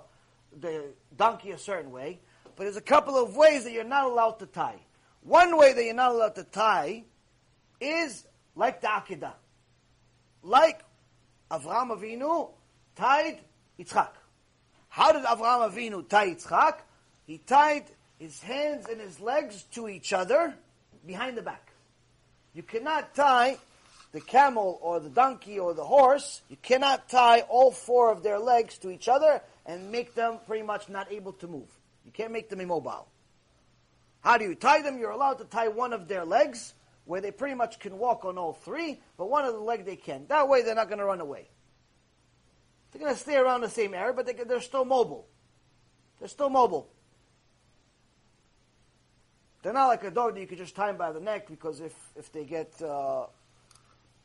the donkey a certain way. But there's a couple of ways that you're not allowed to tie. One way that you're not allowed to tie is like the Akedah. Like Avraham Avinu tied Yitzchak. How did Avraham Avinu tie Yitzchak? He tied his hands and his legs to each other behind the back. You cannot tie the camel or the donkey or the horse, you cannot tie all four of their legs to each other and make them pretty much not able to move. You can't make them immobile. How do you tie them? You're allowed to tie one of their legs where they pretty much can walk on all three, but one of the legs they can. That way they're not going to run away. They're going to stay around the same area, but they, they're still mobile. They're still mobile. They're not like a dog that you could just tie them by the neck because if, if they get uh,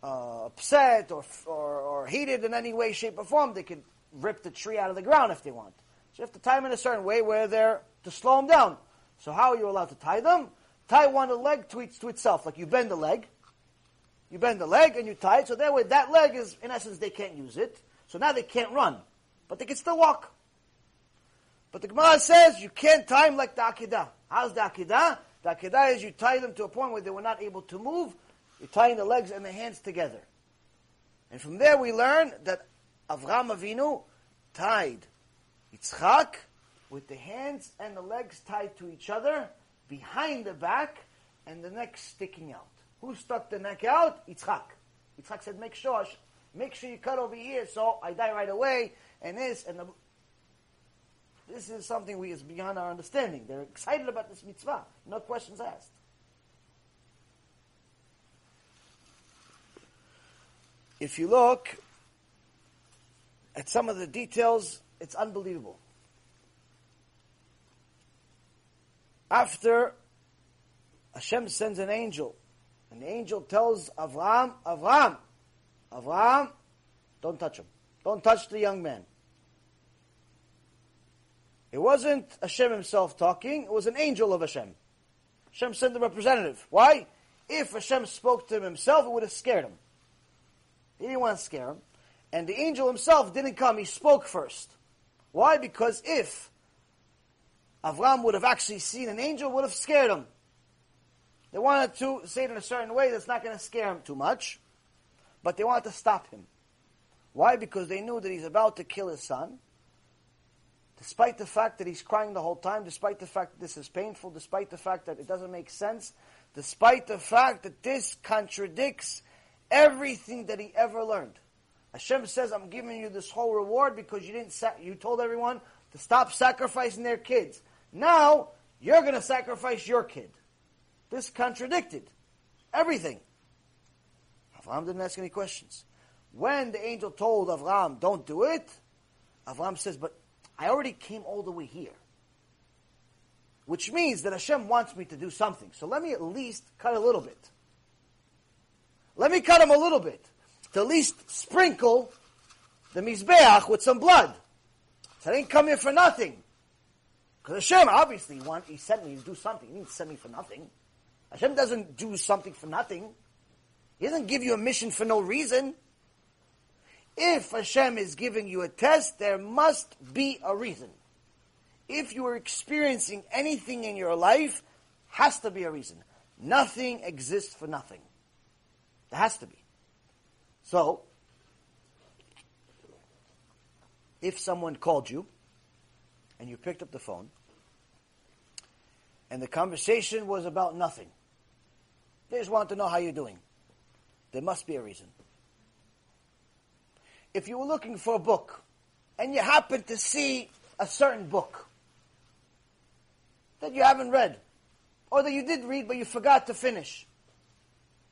uh, upset or, or, or heated in any way, shape, or form, they could rip the tree out of the ground if they want. So you have to tie them in a certain way where they're to slow them down. So how are you allowed to tie them? Tie one leg to, to itself, like you bend the leg. You bend the leg and you tie it, so that way that leg is, in essence, they can't use it. So now they can't run, but they can still walk. But the Gemara says you can't tie them like the. How's the? The Akedah is you tie them to a point where they were not able to move. You're tying the legs and the hands together. And from there we learn that Avraham Avinu tied Yitzchak with the hands and the legs tied to each other behind the back and the neck sticking out. Who stuck the neck out? Yitzchak. Yitzchak said, make sure, make sure you cut over here so I die right away. And this, and the, this is something we is beyond our understanding. They're excited about this mitzvah. No questions asked. If you look at some of the details, it's unbelievable. After Hashem sends an angel, the angel tells Avram, Avram, Avram, don't touch him. Don't touch the young man. It wasn't Hashem himself talking, it was an angel of Hashem. Hashem sent a representative. Why? If Hashem spoke to him himself, it would have scared him. He didn't want to scare him. And the angel himself didn't come, he spoke first. Why? Because if Avram would have actually seen an angel, would have scared him. They wanted to say it in a certain way that's not going to scare him too much, but they wanted to stop him. Why? Because they knew that he's about to kill his son. Despite the fact that he's crying the whole time, despite the fact that this is painful, despite the fact that it doesn't make sense, despite the fact that this contradicts everything that he ever learned. Hashem says, I'm giving you this whole reward because you didn't sa- you told everyone to stop sacrificing their kids. Now, you're going to sacrifice your kid. This contradicted everything. Avram didn't ask any questions. When the angel told Avram, don't do it, Avram says, but I already came all the way here. Which means that Hashem wants me to do something. So let me at least cut a little bit. Let me cut him a little bit. To at least sprinkle the Mizbeach with some blood. So I didn't come here for nothing. Because Hashem obviously want, he sent me to do something. He didn't send me for nothing. Hashem doesn't do something for nothing. He doesn't give you a mission for no reason. If Hashem is giving you a test, there must be a reason. If you are experiencing anything in your life, has to be a reason. Nothing exists for nothing. There has to be. So, if someone called you and you picked up the phone and the conversation was about nothing, they just wanted to know how you're doing. There must be a reason if you were looking for a book and you happen to see a certain book that you haven't read, or that you did read but you forgot to finish,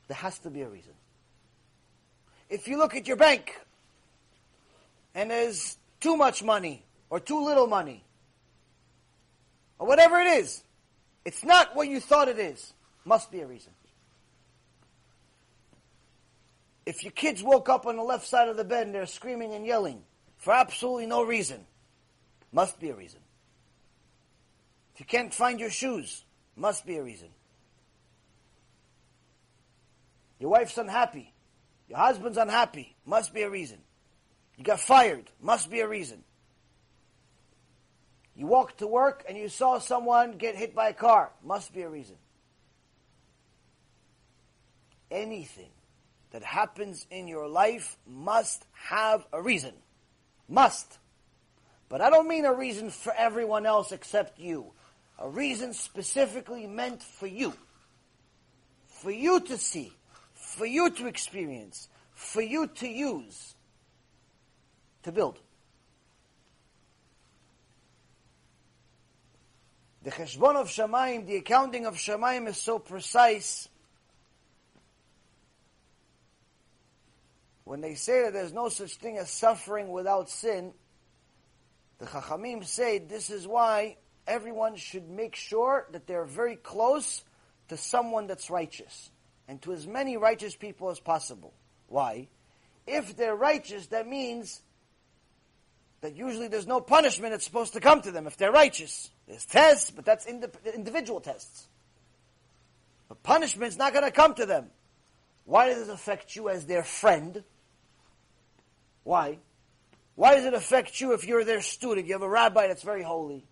there has to be a reason. If you look at your bank and there's too much money or too little money, or whatever it is, it's not what you thought it is, must be a reason. If your kids woke up on the left side of the bed and they're screaming and yelling for absolutely no reason, must be a reason. If you can't find your shoes, must be a reason. Your wife's unhappy. Your husband's unhappy. Must be a reason. You got fired. Must be a reason. You walked to work and you saw someone get hit by a car. Must be a reason. Anything that happens in your life must have a reason. Must. But I don't mean a reason for everyone else except you. A reason specifically meant for you. For you to see. For you to experience. For you to use. To build. The cheshbon of Shamayim, the accounting of Shamayim is so precise when they say that there's no such thing as suffering without sin, the Chachamim say this is why everyone should make sure that they're very close to someone that's righteous and to as many righteous people as possible. Why? If they're righteous, that means that usually there's no punishment that's supposed to come to them if they're righteous. There's tests, but that's indi- individual tests. But punishment's not going to come to them. Why does it affect you as their friend? Why? Why does it affect you if you're their student? You have a rabbi that's very holy.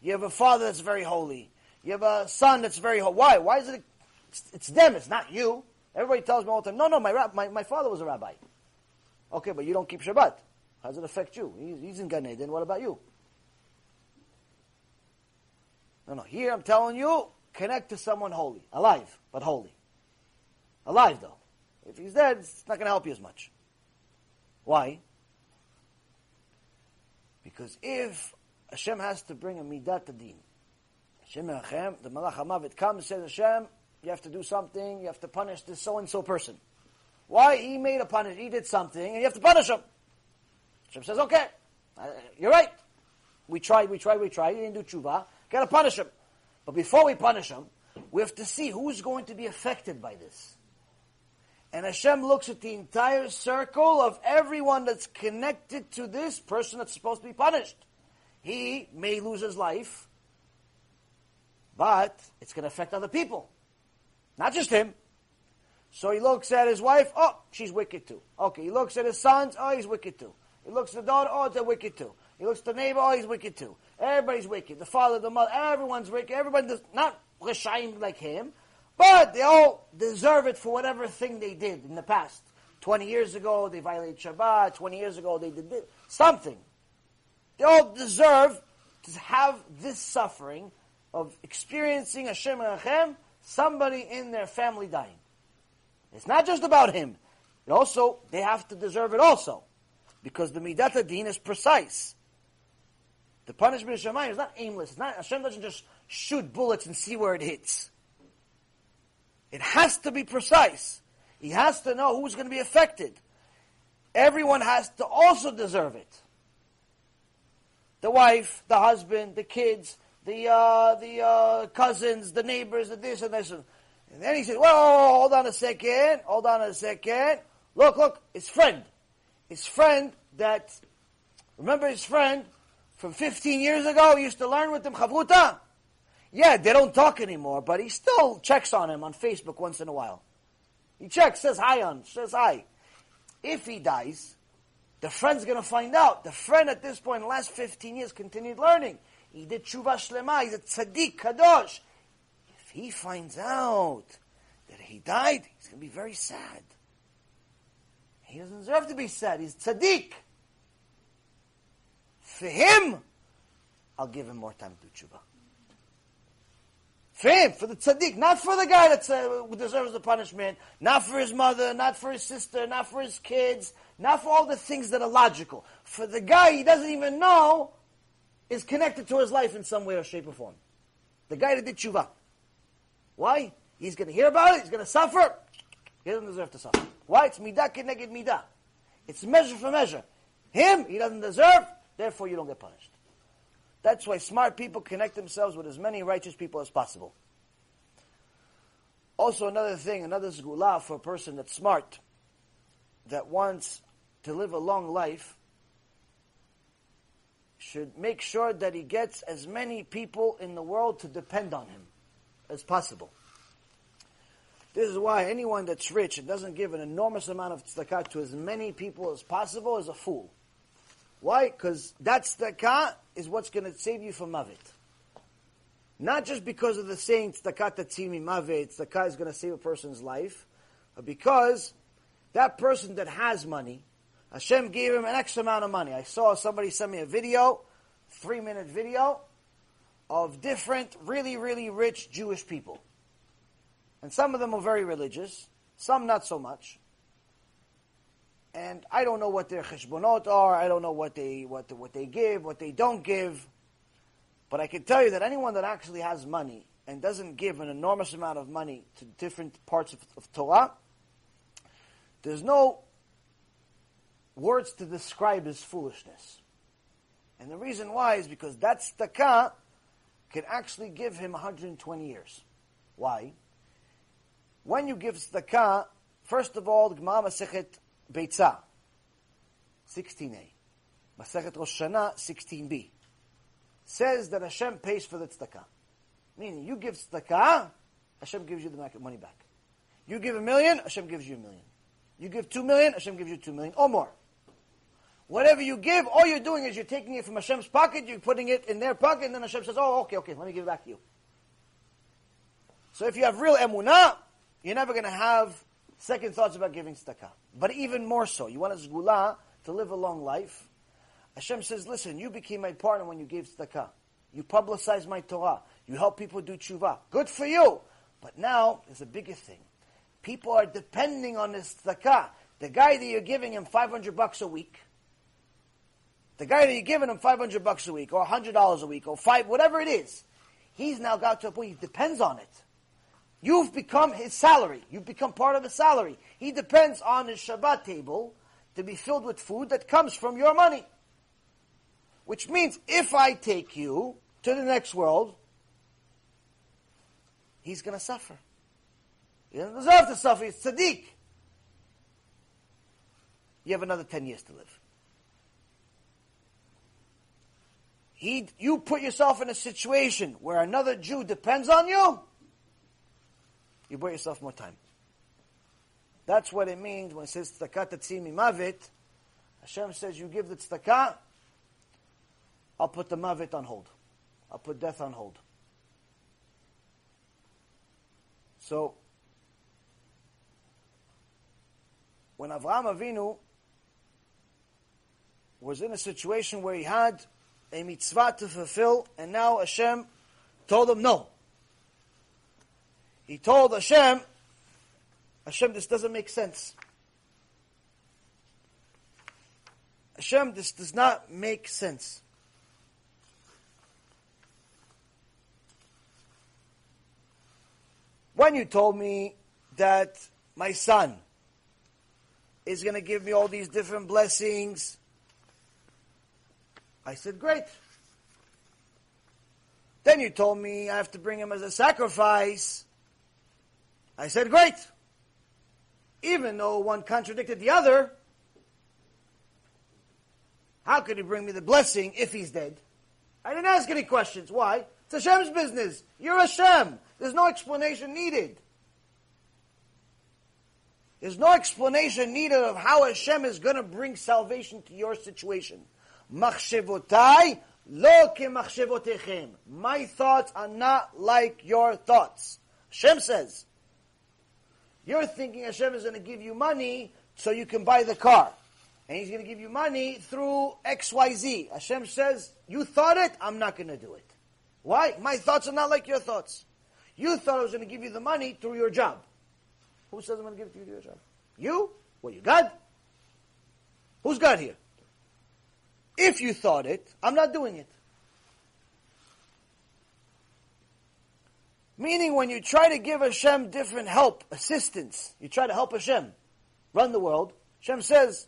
You have a father that's very holy. You have a son that's very holy. Why? Why is it? It's, it's them. It's not you. Everybody tells me all the time, no, no, my, my, my father was a rabbi. Okay, but you don't keep Shabbat. How does it affect you? He's, he's in Gan Eden. What about you? No, no. Here I'm telling you, connect to someone holy. Alive, but holy. Alive, though. If he's dead, it's not going to help you as much. Why? Because if Hashem has to bring a midat din, Hashem the Malach HaMavet comes and says, Hashem, you have to do something, you have to punish this so-and-so person. Why? He made a punish, he did something, and you have to punish him. Hashem says, okay, uh, you're right. We tried, we tried, we tried, he didn't do tshuva, gotta punish him. But before we punish him, we have to see who's going to be affected by this. And Hashem looks at the entire circle of everyone that's connected to this person that's supposed to be punished. He may lose his life, but it's going to affect other people. Not just him. So he looks at his wife, oh, she's wicked too. Okay, he looks at his sons, oh, he's wicked too. He looks at the daughter, oh, they're wicked too. He looks at the neighbor, oh, he's wicked too. Everybody's wicked. The father, the mother, everyone's wicked. Everybody does not like him, but they all deserve it for whatever thing they did in the past. 20 years ago they violated Shabbat, 20 years ago they did something. They all deserve to have this suffering of experiencing a Hashem Hashem, somebody in their family dying. It's not just about him. It also, they have to deserve it also. Because the Midat Din is precise. The punishment of Shamayim is not aimless. It's not, Hashem doesn't just shoot bullets and see where it hits. It has to be precise. He has to know who's going to be affected. Everyone has to also deserve it. The wife, the husband, the kids, the uh, the uh, cousins, the neighbors, the this and this. And then he said, "Well, hold on a second, hold on a second. Look, look, his friend, his friend that remember his friend from 15 years ago. Used to learn with him chavruta. Yeah, they don't talk anymore, but he still checks on him on Facebook once in a while. He checks, says hi on, says hi. If he dies, the friend's going to find out. The friend at this point, in the last 15 years, continued learning. He did tshuva shlema. He's a tzaddik, kadosh. If he finds out that he died, he's going to be very sad. He doesn't deserve to be sad. He's tzaddik. For him, I'll give him more time to do tshuva. For him, for the tzaddik, not for the guy that uh, deserves the punishment, not for his mother, not for his sister, not for his kids, not for all the things that are logical. For the guy he doesn't even know is connected to his life in some way or shape or form. The guy that did tshuva. Why? He's going to hear about it, he's going to suffer. He doesn't deserve to suffer. Why? It's midah keneged midah. It's measure for measure. Him, he doesn't deserve, therefore you don't get punished. That's why smart people connect themselves with as many righteous people as possible. Also, another thing, another zgula for a person that's smart, that wants to live a long life, should make sure that he gets as many people in the world to depend on him as possible. This is why anyone that's rich and doesn't give an enormous amount of tzedakah to as many people as possible is a fool. Why? Because that tzedakah is what's going to save you from mavet. Not just because of the saying tzedakah tatzil mimavet, tzedakah is going to save a person's life, but because that person that has money, Hashem gave him an X amount of money. I saw somebody send me a video, three minute video, of different really, really rich Jewish people. And some of them are very religious, some not so much. And I don't know what their cheshbonot are, I don't know what they, what, what they give, what they don't give. But I can tell you that anyone that actually has money and doesn't give an enormous amount of money to different parts of, of Torah, there's no words to describe his foolishness. And the reason why is because that tzedakah can actually give him 120 years. Why? When you give tzedakah, first of all, the Gemara Masechet Beitzah, 16a. Masechet Rosh Hashanah, 16b. Says that Hashem pays for the tzedakah. Meaning, you give tzedakah, Hashem gives you the money back. You give a million, Hashem gives you a million. You give two million, Hashem gives you two million, or more. Whatever you give, all you're doing is you're taking it from Hashem's pocket, you're putting it in their pocket, and then Hashem says, oh, okay, okay, let me give it back to you. So if you have real emunah, you're never going to have second thoughts about giving tzedakah. But even more so, you want a zgula to live a long life. Hashem says, listen, you became my partner when you gave tzedakah. You publicized my Torah. You help people do tshuva. Good for you. But now, there's a bigger thing. People are depending on this tzedakah. The guy that you're giving him 500 bucks a week, the guy that you're giving him 500 bucks a week, or $100 a week, or five, whatever it is, he's now got to a point he depends on it. You've become his salary. You've become part of his salary. He depends on his Shabbat table to be filled with food that comes from your money. Which means if I take you to the next world, he's going to suffer. He doesn't deserve to suffer. He's tzaddik. You have another 10 years to live. he, you put yourself in a situation where another Jew depends on you, you bought yourself more time. That's what it means when it says tzedakah tatzil mimavet. Hashem says you give the tzedakah, I'll put the mavit on hold. I'll put death on hold. So, when Avraham Avinu was in a situation where he had a mitzvah to fulfill, and now Hashem told him no. He told Hashem, Hashem, this doesn't make sense. Hashem, this does not make sense. When you told me that my son is going to give me all these different blessings, I said, great. Then you told me I have to bring him as a sacrifice. I said, great. Even though one contradicted the other, how could he bring me the blessing if he's dead? I didn't ask any questions. Why? It's Hashem's business. You're Hashem. There's no explanation needed. There's no explanation needed of how Hashem is going to bring salvation to your situation. My thoughts are not like your thoughts. Hashem says. You're thinking Hashem is going to give you money so you can buy the car. And He's going to give you money through XYZ. Hashem says, you thought it, I'm not going to do it. Why? My thoughts are not like your thoughts. You thought I was going to give you the money through your job. Who says I'm going to give it to you through your job? You? Well, you God? Who's God here? If you thought it, I'm not doing it. Meaning when you try to give Hashem different help, assistance, you try to help Hashem run the world, Hashem says,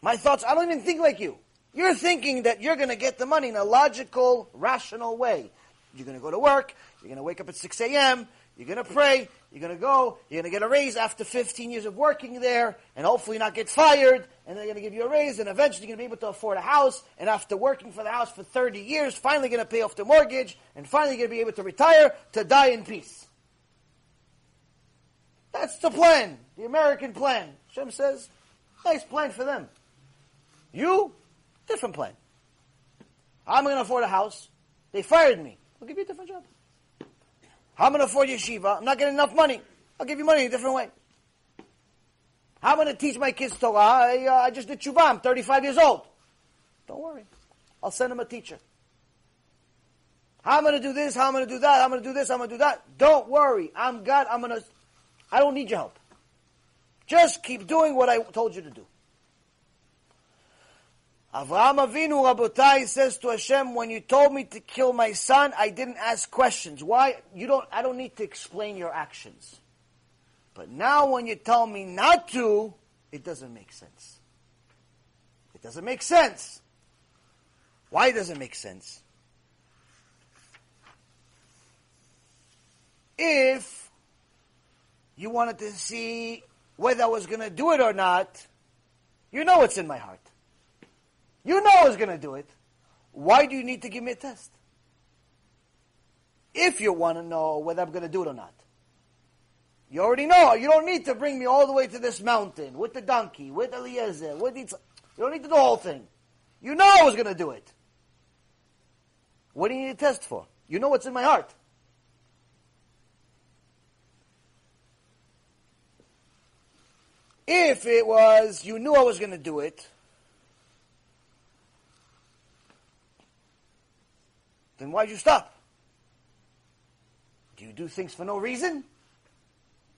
my thoughts, I don't even think like you. You're thinking that you're going to get the money in a logical, rational way. You're going to go to work, you're going to wake up at 6 a.m., you're going to pray, you're going to go, you're going to get a raise after 15 years of working there, and hopefully not get fired, and they're going to give you a raise, and eventually you're going to be able to afford a house, and after working for the house for 30 years, finally going to pay off the mortgage, and finally going to be able to retire to die in peace. That's the plan, the American plan. Shem says, nice plan for them. You, different plan. I'm going to afford a house. They fired me. I'll give you a different job. I'm going to afford yeshiva. I'm not getting enough money. I'll give you money in a different way. I'm I going to teach my kids Torah. I, uh, I just did tshuva. I'm 35 years old. Don't worry. I'll send them a teacher. How am I'm going to do this, how am I'm going to do that, I'm going to do this, I'm going to do that. Don't worry. I'm God. I'm going to, I don't need your help. Just keep doing what I told you to do. Avraham Avinu Rabotai says to Hashem, when you told me to kill my son, I didn't ask questions. Why? You don't, I don't need to explain your actions. But now when you tell me not to, it doesn't make sense. It doesn't make sense. Why does it make sense? If you wanted to see whether I was going to do it or not, you know what's in my heart. You know I was going to do it. Why do you need to give me a test? If you want to know whether I'm going to do it or not. You already know. You don't need to bring me all the way to this mountain with the donkey, with Eliezer, with the... You don't need to do the whole thing. You know I was going to do it. What do you need a test for? You know what's in my heart. If it was, you knew I was going to do it, then why'd you stop? Do you do things for no reason?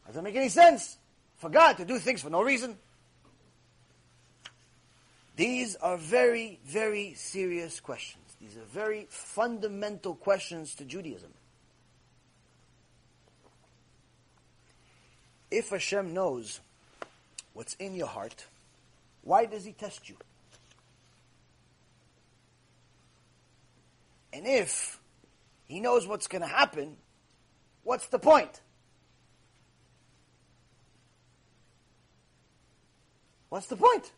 Doesn't make any sense for God to do things for no reason. These are very, very serious questions. These are very fundamental questions to Judaism. If Hashem knows what's in your heart, why does He test you? And if he knows what's going to happen, what's the point? What's the point?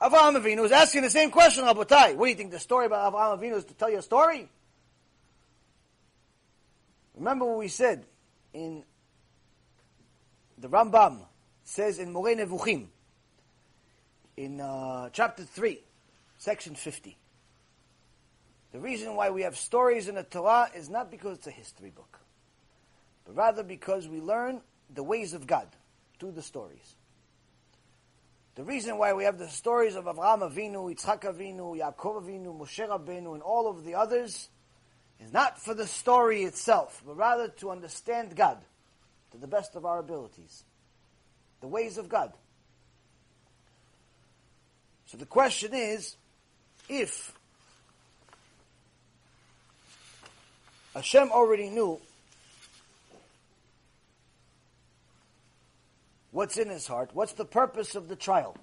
Avraham Avinu is asking the same question, Rabotai. What do you think the story about Avraham Avinu is to tell you a story? Remember what we said in the Rambam says in Moreh Nevuchim in uh, chapter 3, section 50. The reason why we have stories in the Torah is not because it's a history book, but rather because we learn the ways of God. through the stories. The reason why we have the stories of Avraham Avinu, Yitzchak Avinu, Yaakov Avinu, Moshe Rabbeinu, and all of the others is not for the story itself, but rather to understand God to the best of our abilities, the ways of God. So the question is, if Hashem already knew what's in his heart, what's the purpose of the trial?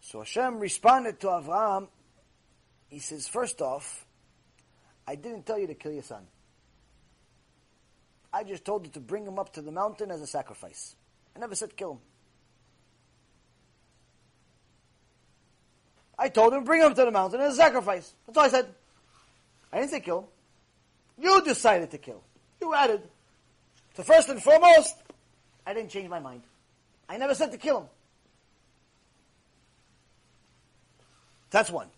So Hashem responded to Avraham. He says, first off, I didn't tell you to kill your son. I just told you to bring him up to the mountain as a sacrifice. I never said kill him. I told him bring him to the mountain as a sacrifice. That's all I said. I didn't say kill. You decided to kill. You added. So first and foremost, I didn't change my mind. I never said to kill him. That's one.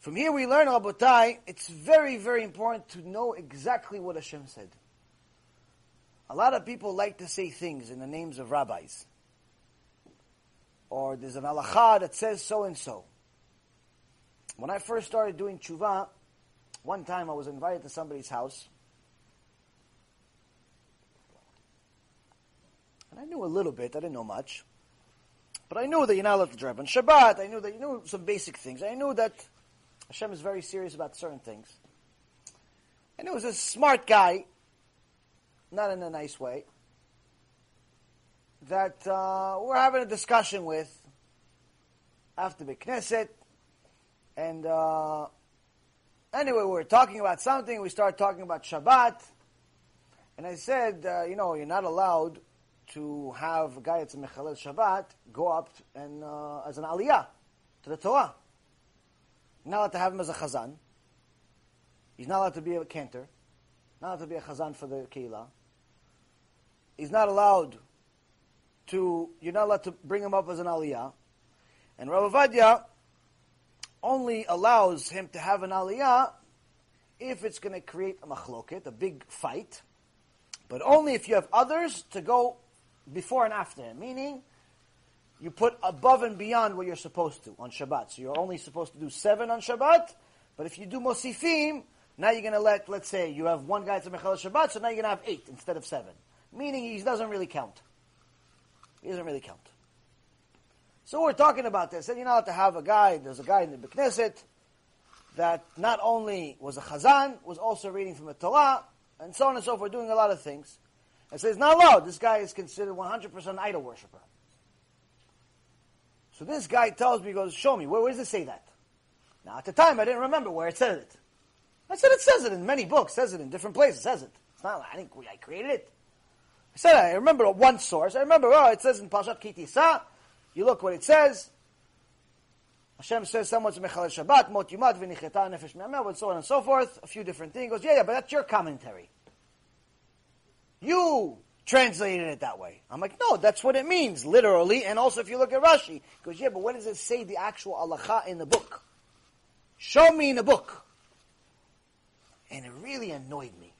From here we learn, Rabotai, it's very, very important to know exactly what Hashem said. A lot of people like to say things in the names of rabbis. Or there's an halacha that says so and so. When I first started doing tshuva, one time I was invited to somebody's house. And I knew a little bit, I didn't know much. But I knew that you're not allowed to drive on Shabbat. I knew that you knew some basic things. I knew that Hashem is very serious about certain things. And it was a smart guy, not in a nice way, that uh, we're having a discussion with after the Knesset. And uh, anyway, we were talking about something. We started talking about Shabbat. And I said, uh, you know, you're not allowed to have a guy that's a Mechalel Shabbat go up and uh, as an aliyah to the Torah. You're not allowed to have him as a chazan. He's not allowed to be a cantor. Not allowed to be a chazan for the kehillah. He's not allowed to, you're not allowed to bring him up as an aliyah. And Rav Ovadia only allows him to have an aliyah if it's going to create a machloket, a big fight, but only if you have others to go before and after him. Meaning, you put above and beyond what you're supposed to on Shabbat. So you're only supposed to do seven on Shabbat, but if you do Mosifim, now you're going to let, let's say, you have one guy a Mechal Shabbat, so now you're going to have eight instead of seven. Meaning he doesn't really count. Doesn't really count. So we're talking about this. And you know to have a guy, there's a guy in the Beit Knesset that not only was a Chazan, was also reading from the Torah, and so on and so forth, doing a lot of things. And so it's not allowed. This guy is considered 100% idol worshiper. So this guy tells me, he goes, show me, where, where does it say that? Now, at the time, I didn't remember where it said it. I said it says it in many books, says it in different places, says it. It's not, I think I created it. I said, I remember one source. I remember, oh, it says in Parashat Ki Tisa, you look what it says. Hashem says someone's Mechal Shabbat, Mot Yumat, V'nicheta Nefesh Me'amel, and so on and so forth. A few different things. He goes, yeah, yeah, but that's your commentary. You translated it that way. I'm like, no, that's what it means, literally. And also, if you look at Rashi, he goes, yeah, but what does it say the actual halacha in the book? Show me in the book. And it really annoyed me.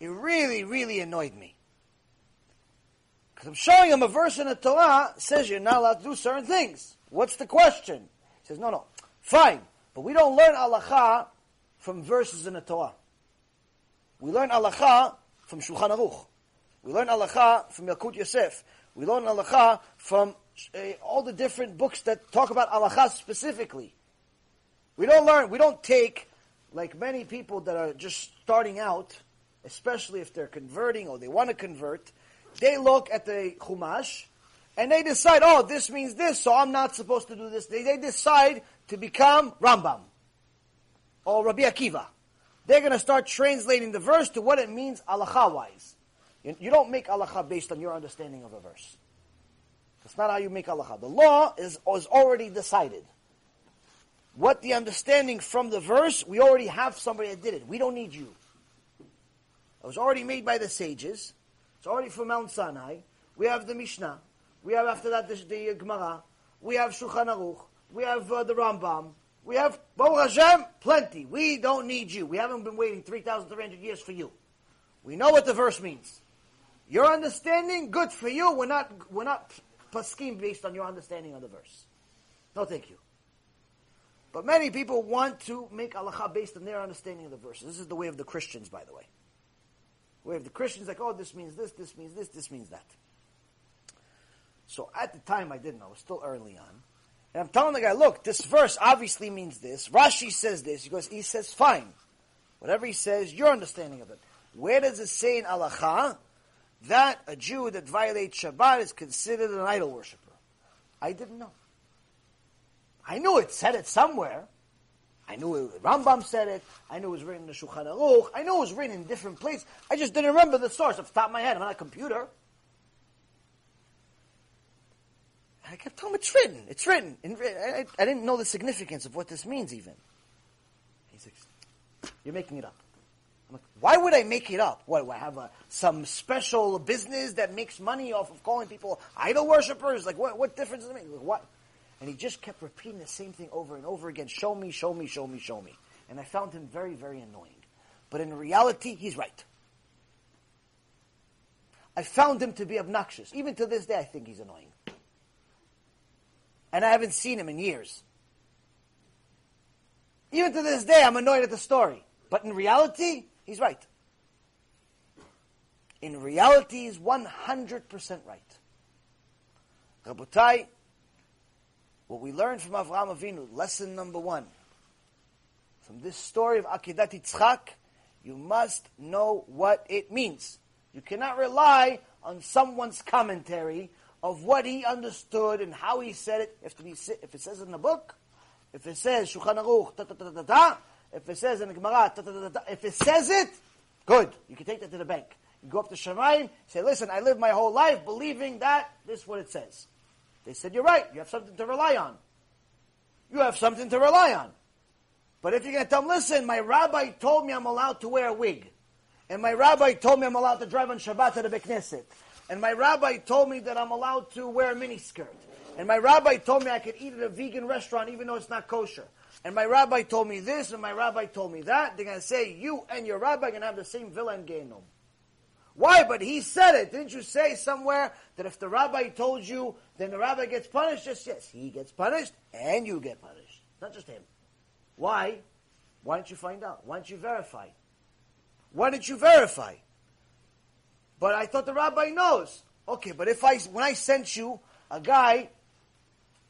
It really, really annoyed me. Because I'm showing him a verse in the Torah says you're not allowed to do certain things. What's the question? He says, no, no, fine, but we don't learn halacha from verses in the Torah. We learn halacha from Shulchan Aruch. We learn halacha from Yalkut Yosef. We learn halacha from uh, all the different books that talk about halacha specifically. We don't learn, we don't take, like many people that are just starting out, especially if they're converting or they want to convert, they look at the Chumash and they decide, oh, this means this, so I'm not supposed to do this. They, they decide to become Rambam or Rabbi Akiva. They're going to start translating the verse to what it means halacha wise. You, you don't make halacha based on your understanding of a verse. That's not how you make halacha. The law is, is already decided. What the understanding from the verse, we already have somebody that did it. We don't need you. It was already made by the sages. It's already from Mount Sinai. We have the Mishnah. We have after that the, the Gemara. We have Shulchan Aruch. We have uh, the Rambam. We have Baruch Hashem, plenty. We don't need you. We haven't been waiting 3,300 years for you. We know what the verse means. Your understanding, good for you. We're not, we're not poskim based on your understanding of the verse. No, thank you. But many people want to make halacha based on their understanding of the verse. This is the way of the Christians, by the way. Way of the Christians, like, oh, this means this, this means this, this means that. So at the time, I didn't know. It was still early on. And I'm telling the guy, look, this verse obviously means this. Rashi says this. He goes, he says, fine. Whatever he says, your understanding of it. Where does it say in halacha that a Jew that violates Shabbat is considered an idol worshiper? I didn't know. I knew it said it somewhere. I knew it, Rambam said it. I knew it was written in the Shulchan Aruch. I knew it was written in different places. I just didn't remember the source off the top of my head. I'm not a computer. I kept telling him, it's written. It's written. I, I, didn't know the significance of what this means even. He's like, you're making it up. I'm like, why would I make it up? What, do I have a, some special business that makes money off of calling people idol worshippers? Like, what, what difference does it make? Like, what? And he just kept repeating the same thing over and over again. Show me, show me, show me, show me. And I found him very, very annoying. But in reality, he's right. I found him to be obnoxious. Even to this day, I think he's annoying. And I haven't seen him in years. Even to this day, I'm annoyed at the story. But in reality, he's right. In reality, he's 100% right. Rabotai, what we learn from Avraham Avinu, lesson number one, from this story of Akedat Yitzchak, you must know what it means. You cannot rely on someone's commentary of what he understood and how he said it. If, if it says in the book, if it says Shulchan Aruch, ta ta ta ta ta, if it says in the Gemara, ta ta ta ta, if it says it, good. You can take that to the bank. You go up to Shamayim, say, listen, I lived my whole life believing that this is what it says. They said, You're right, you have something to rely on. You have something to rely on. But if you're going to tell them, listen, my rabbi told me I'm allowed to wear a wig. And my rabbi told me I'm allowed to drive on Shabbat to the Beit Knesset. And my rabbi told me that I'm allowed to wear a miniskirt. And my rabbi told me I could eat at a vegan restaurant even though it's not kosher. And my rabbi told me this, and my rabbi told me that. They're going to say, you and your rabbi are going to have the same villa in Gehenom. Why? But he said it. Didn't you say somewhere that if the rabbi told you, then the rabbi gets punished? Yes, yes. He gets punished and you get punished. Not just him. Why? Why don't you find out? Why don't you verify? Why didn't you verify? But I thought the rabbi knows. Okay, but if I, when I sent you a guy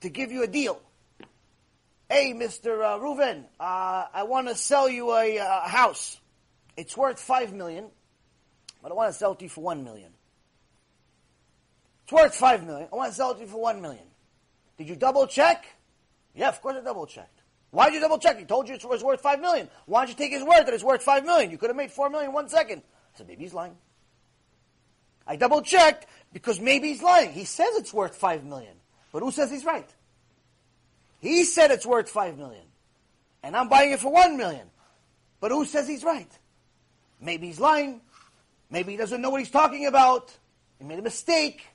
to give you a deal, hey, Mr. Uh, Reuven, uh, I want to sell you a, a uh, house. It's worth five million but I want to sell it to you for one million. It's worth five million. I want to sell it to you for one million. Did you double check? Yeah, of course I double checked. Why did you double check? He told you it was worth five million. Why don't you take his word that it's worth five million? You could have made four million in one second. I said, maybe he's lying. I double checked because maybe he's lying. He says it's worth five million. But who says he's right? He said it's worth five million. And I'm buying it for one million. But who says he's right? Maybe he's lying. Maybe he doesn't know what he's talking about. He made a mistake.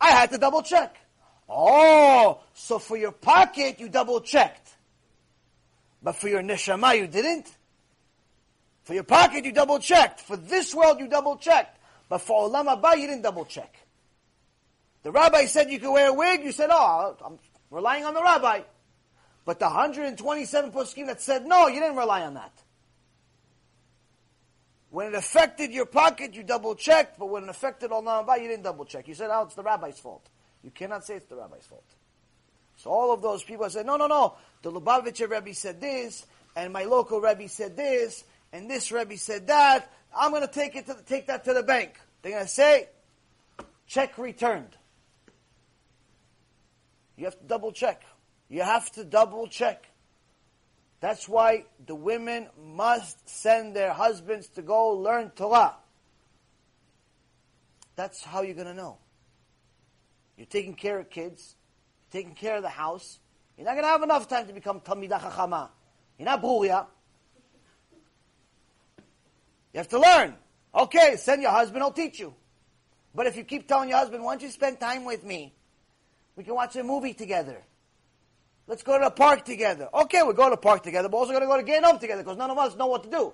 I had to double check. Oh, so for your pocket you double checked. But for your neshama you didn't? For your pocket you double checked. For this world you double checked. But for Olam Haba you didn't double check. The rabbi said you could wear a wig. You said, oh, I'm relying on the rabbi. But the 127 poskim that said no, you didn't rely on that. When it affected your pocket, you double checked, but when it affected Olam Haba, you didn't double check. You said, oh, it's the rabbi's fault. You cannot say it's the rabbi's fault. So all of those people said, no, no, no, the Lubavitcher Rebbe said this, and my local Rebbe said this, and this Rebbe said that. I'm going to take it to the, take that to the bank. They're going to say, check returned. You have to double check. You have to double check. That's why the women must send their husbands to go learn Torah. That's how you're going to know. You're taking care of kids, you're taking care of the house. You're not going to have enough time to become Talmidah Chachama. You're not Bruria. You have to learn. Okay, send your husband, I'll teach you. But if you keep telling your husband, why don't you spend time with me? We can watch a movie together. Let's go to the park together. Okay, we're going to the park together, but also going to go to Gehenom together because none of us know what to do.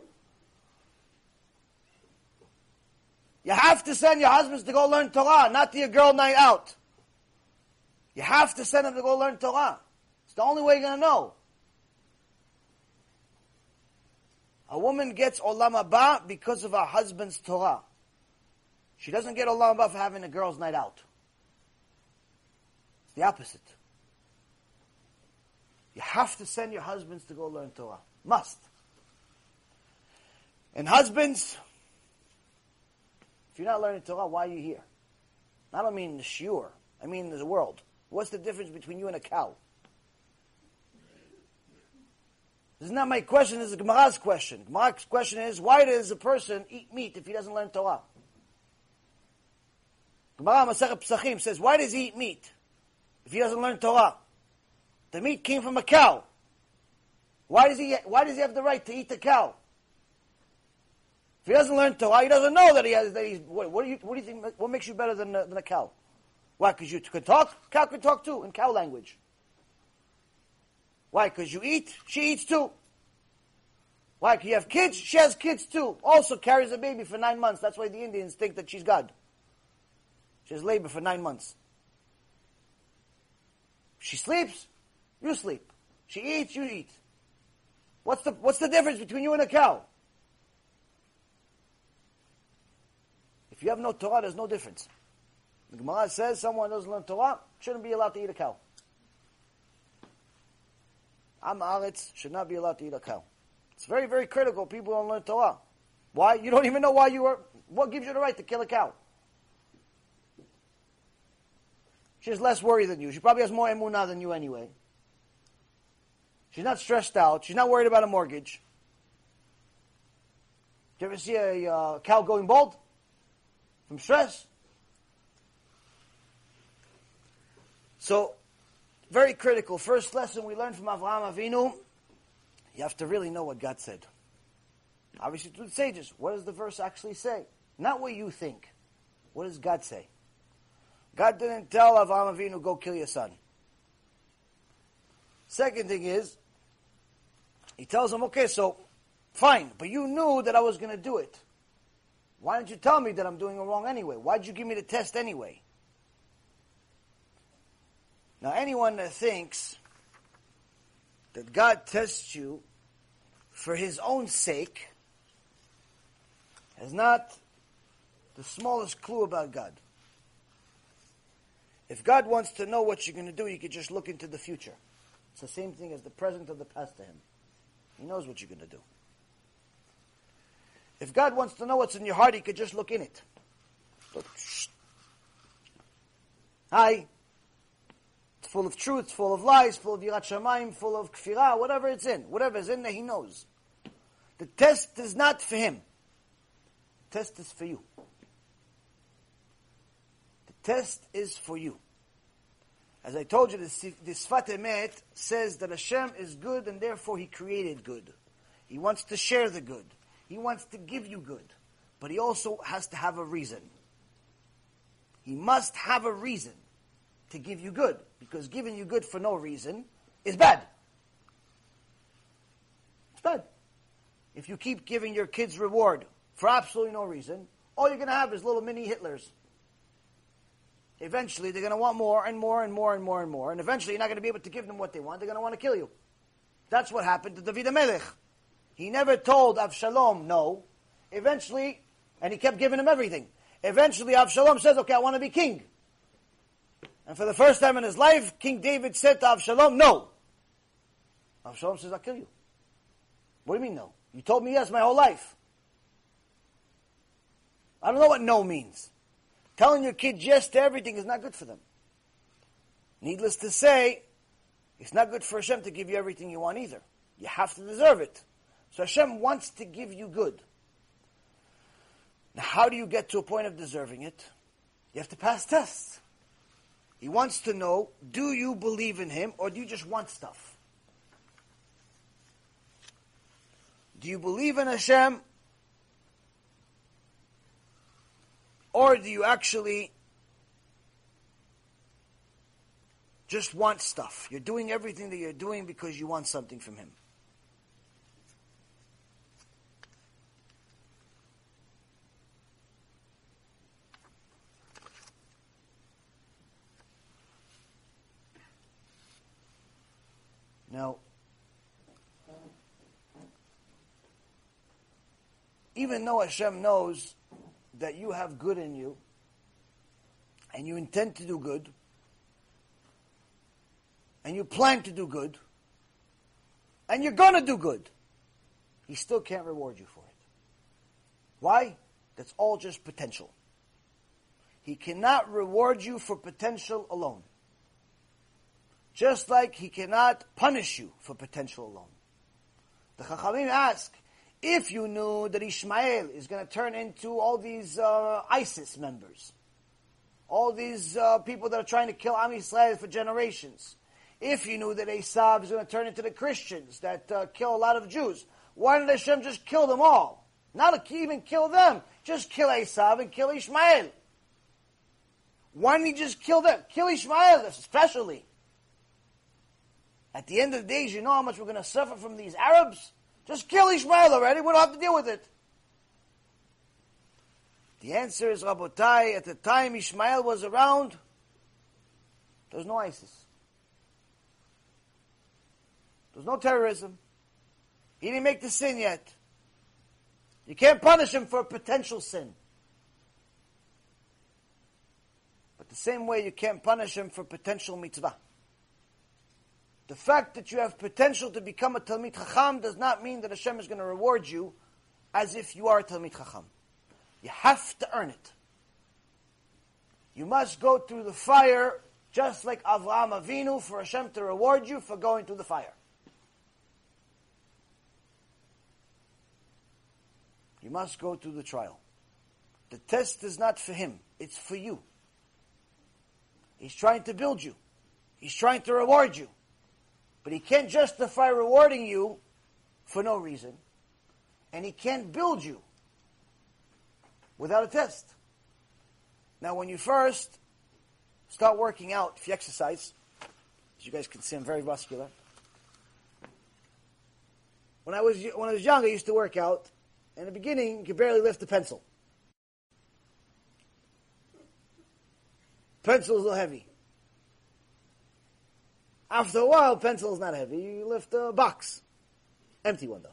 You have to send your husbands to go learn Torah, not to your girl night out. You have to send them to go learn Torah. It's the only way you're going to know. A woman gets Olam Haba because of her husband's Torah. She doesn't get Olam Haba for having a girl's night out. It's the opposite. You have to send your husbands to go learn Torah. Must. And husbands, if you're not learning Torah, why are you here? I don't mean the shiur. I mean the world. What's the difference between you and a cow? This is not my question, this is Gemara's question. Gemara's question is, why does a person eat meat if he doesn't learn Torah? Gemara Masechet Pesachim says, why does he eat meat if he doesn't learn Torah? The meat came from a cow. Why does he, why does he have the right to eat the cow? If he doesn't learn Torah, he doesn't know that he has, that he's, what, what do you, what do you think, what makes you better than, uh, than a cow? Why? Because you can talk? Cow can talk too, in cow language. Why? Because you eat, she eats too. Why? Because you have kids, she has kids too. Also carries a baby for nine months. That's why the Indians think that she's God. She has labor for nine months. She sleeps, you sleep. She eats, you eat. What's the, what's the difference between you and a cow? If you have no Torah, there's no difference. The Gemara says someone doesn't learn Torah shouldn't be allowed to eat a cow. Am Aretz should not be allowed to eat a cow. It's very, very critical. People don't learn Torah. Why? You don't even know why you are. What gives you the right to kill a cow? She's less worried than you. She probably has more emunah than you anyway. She's not stressed out. She's not worried about a mortgage. Did you ever see a uh, cow going bald from stress? So, very critical. First lesson we learned from Avraham Avinu, you have to really know what God said. Obviously, to the sages, what does the verse actually say? Not what you think. What does God say? God didn't tell Avraham Avinu, go kill your son. Second thing is, he tells him, okay, so, fine, but you knew that I was going to do it. Why didn't you tell me that I'm doing it wrong anyway? Why did you give me the test anyway? Now, anyone that thinks that God tests you for his own sake has not the smallest clue about God. If God wants to know what you're going to do, you could just look into the future. It's the same thing as the present or the past to him. He knows what you're going to do. If God wants to know what's in your heart, he could just look in it. Look. Hi. It's full of truth, full of lies, full of yirat shamayim, full of kfirah, whatever it's in. Whatever is in there, he knows. The test is not for him. The test is for you. The test is for you. As I told you, the Sfat Emet says that Hashem is good and therefore He created good. He wants to share the good. He wants to give you good. But He also has to have a reason. He must have a reason to give you good. Because giving you good for no reason is bad. It's bad. If you keep giving your kids reward for absolutely no reason, all you're going to have is little mini Hitlers. Eventually, they're going to want more and more and more and more and more. And eventually, you're not going to be able to give them what they want. They're going to want to kill you. That's what happened to David Melech. He never told Avshalom no. Eventually, and he kept giving him everything. Eventually, Avshalom says, okay, I want to be king. And for the first time in his life, King David said to Avshalom, no. Avshalom says, I'll kill you. What do you mean no? You told me yes my whole life. I don't know what no means. Telling your kid yes to everything is not good for them. Needless to say, it's not good for Hashem to give you everything you want either. You have to deserve it. So Hashem wants to give you good. Now, how do you get to a point of deserving it? You have to pass tests. He wants to know, do you believe in Him or do you just want stuff? Do you believe in Hashem or do you actually just want stuff. You're doing everything that you're doing because you want something from him. Now, even though Hashem knows that you have good in you and you intend to do good and you plan to do good and you're going to do good, He still can't reward you for it. Why? That's all just potential. He cannot reward you for potential alone. Just like he cannot punish you for potential alone. The Chachamim ask, if you knew that Ishmael is going to turn into all these uh, ISIS members, all these uh, people that are trying to kill Am Yisrael for generations, if you knew that Esav is going to turn into the Christians that uh, kill a lot of Jews, why didn't Hashem just kill them all? Not even kill them, just kill Esav and kill Ishmael. Why didn't he just kill them? Kill Ishmael especially. At the end of the days, you know how much we're going to suffer from these Arabs? Just kill Ishmael already. We don't have to deal with it. The answer is Rabotai. At the time Ishmael was around, there was no ISIS. There was no terrorism. He didn't make the sin yet. You can't punish him for a potential sin. But the same way you can't punish him for potential mitzvah. The fact that you have potential to become a Talmid Chacham does not mean that Hashem is going to reward you as if you are a Talmid Chacham. You have to earn it. You must go through the fire just like Avraham Avinu for Hashem to reward you for going through the fire. You must go through the trial. The test is not for him, it's for you. He's trying to build you. He's trying to reward you. But he can't justify rewarding you for no reason. And he can't build you without a test. Now, when you first start working out, if you exercise, as you guys can see, I'm very muscular. When I was when I was young, I used to work out. In the beginning, you could barely lift a pencil. Pencil's is a little heavy. After a while, pencil is not heavy. You lift a box. Empty one, though.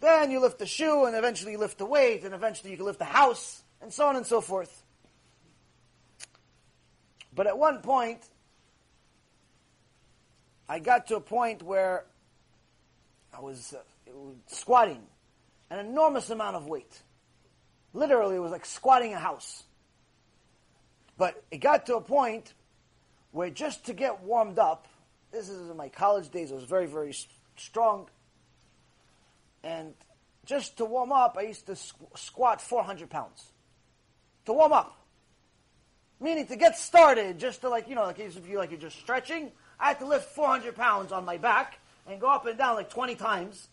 Then you lift the shoe, and eventually you lift the weight, and eventually you can lift the house, and so on and so forth. But at one point, I got to a point where I was, uh, was squatting an enormous amount of weight. Literally, it was like squatting a house. But it got to a point where just to get warmed up, this is in my college days, I was very, very strong. And just to warm up, I used to squat 400 pounds. To warm up. Meaning to get started, just to like, you know, like if you like you're just stretching, I had to lift 400 pounds on my back and go up and down like 20 times